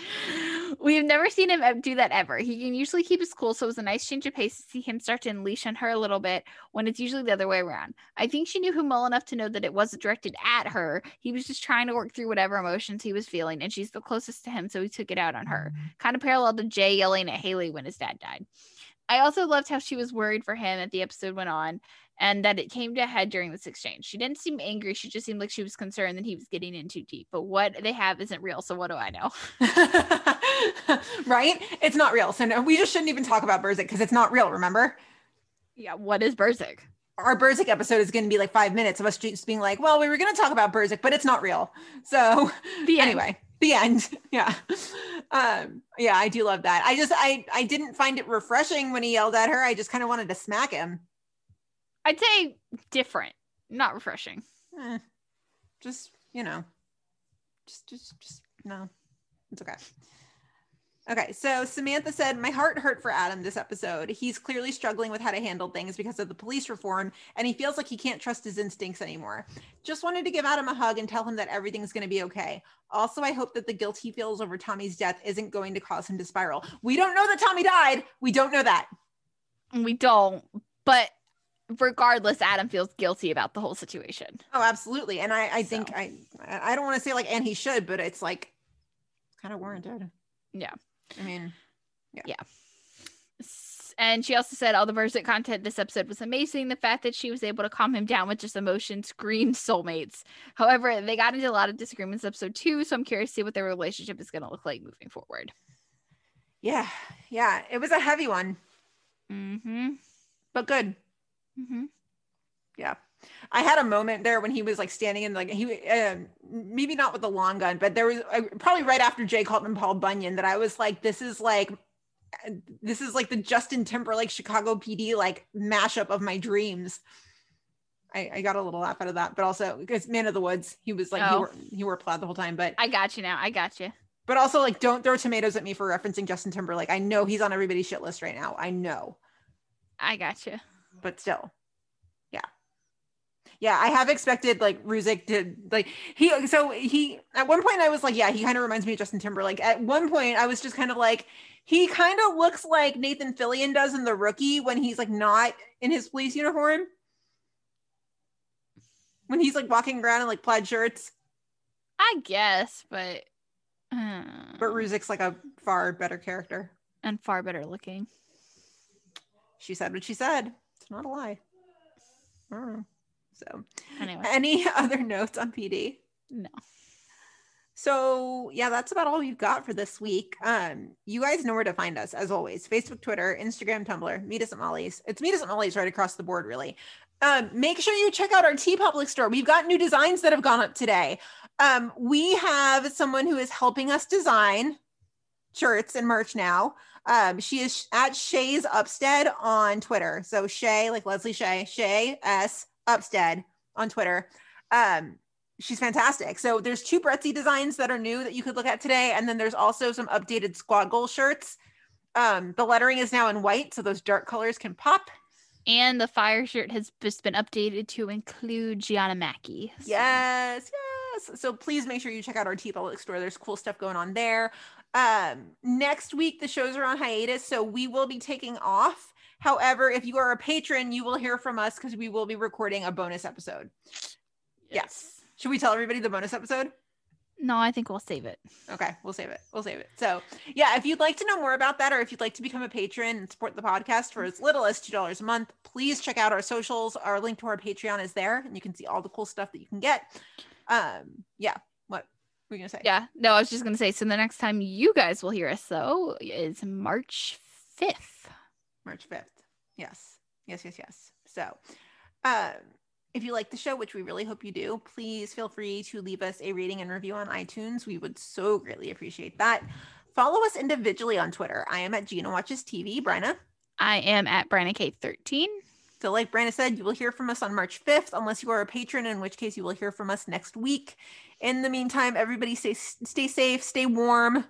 We've never seen him do that ever. He can usually keep his cool, so it was a nice change of pace to see him start to unleash on her a little bit when it's usually the other way around. I think she knew him well enough to know that it wasn't directed at her. He was just trying to work through whatever emotions he was feeling, and she's the closest to him, so he took it out on her. Mm-hmm. Kind of parallel to Jay yelling at Haley when his dad died. I also loved how she was worried for him as the episode went on and that it came to a head during this exchange. She didn't seem angry. She just seemed like she was concerned that he was getting in too deep. But what they have isn't real. So what do I know? right? It's not real. So no, we just shouldn't even talk about Burzek because it's not real, remember? Yeah, what is Burzek? Our Burzek episode is going to be like five minutes of us just being like, well, we were going to talk about Burzek, but it's not real. So The end. anyway, the end. Yeah. Um, yeah, I do love that. I just, I, I didn't find it refreshing when he yelled at her. I just kind of wanted to smack him. I'd say different, not refreshing. Eh, just, you know, just, just, just, no, it's okay. Okay, so Samantha said, My heart hurt for Adam this episode. He's clearly struggling with how to handle things because of the police reform, and he feels like he can't trust his instincts anymore. Just wanted to give Adam a hug and tell him that everything's going to be okay. Also, I hope that the guilt he feels over Tommy's death isn't going to cause him to spiral. We don't know that Tommy died. We don't know that. We don't, but regardless, Adam feels guilty about the whole situation. Oh, absolutely. And I, I think I, I don't want to say like, and he should, but it's like kind of warranted. Yeah. I mean, yeah. S- And she also said all the Burzek content this episode was amazing. The fact that she was able to calm him down with just emotion screamed soulmates. However, they got into a lot of disagreements episode two, so I'm curious to see what their relationship is going to look like moving forward. Yeah. Yeah. It was a heavy one, Mm-hmm. but good. Mm-hmm. Yeah. I had a moment there when he was like standing in like he um, maybe not with the long gun, but there was uh, probably right after Jay called him Paul Bunyan that I was like, this is like uh, this is like the Justin Timberlake Chicago PD like mashup of my dreams. I, I got a little laugh out of that, but also because Man of the Woods, he was like he Oh. wore he wore plaid the whole time, but I got you now. I got you. but also like don't throw tomatoes at me for referencing Justin Timberlake. I know he's on everybody's shit list right now. I know. I got you. But still. Yeah. Yeah i have expected like Ruzek to like he so he at one point i was like yeah he kind of reminds me of justin timberlake. At one point i was just kind of like he kind of looks like nathan fillion does in the rookie when he's like not in his police uniform. When he's like walking around in like plaid shirts. I guess, but uh, but Ruzek's like a far better character. And far better looking. she said what she said it's not a lie I don't know. so Anyway, any other notes on pd no. So yeah, that's about all we've got for this week. Um, you guys know where to find us as always: Facebook, Twitter, Instagram, Tumblr. Meet us at Molly's. It's Meet us at Molly's right across the board, really. Um, make sure you check out our TeePublic store. We've got new designs that have gone up today. Um, we have someone who is helping us design shirts and merch now. Um, she is at Shay's Upstead on Twitter. So Shay, like Leslie Shay, Shay S Upstead on Twitter. Um, she's fantastic. So there's two Brettsey designs that are new that you could look at today, and then there's also some updated squad goal shirts. Um, the lettering is now in white, so those dark colors can pop. And the fire shirt has just been updated to include Gianna Mackey. Yes, yes. So please make sure you check out our TeePublic store. There's cool stuff going on there. Um, next week the shows are on hiatus, so we will be taking off. However, if you are a patron, you will hear from us because we will be recording a bonus episode. Yes. Should we tell everybody the bonus episode? No, I think we'll save it. Okay, we'll save it. We'll save it. So, yeah, if you'd like to know more about that, or if you'd like to become a patron and support the podcast for as little as $2 a month, please check out our socials. Our link to our Patreon is there, and you can see all the cool stuff that you can get. Um, yeah. Were you gonna say? Yeah. No, I was just gonna say. So the next time you guys will hear us, though, is March fifth. March 5th. Yes. Yes, yes, yes. So, um, if you like the show, which we really hope you do, please feel free to leave us a rating and review on iTunes. We would so greatly appreciate that. Follow us individually on Twitter. I am at Gina Watches TV. Bryna. I am at Brianna K thirteen. So, like Brandon said, you will hear from us on March 5th, unless you are a patron, in which case you will hear from us next week. In the meantime, everybody stay stay safe, stay warm,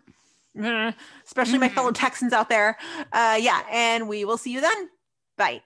especially my fellow Texans out there. Uh, yeah, and we will see you then. Bye.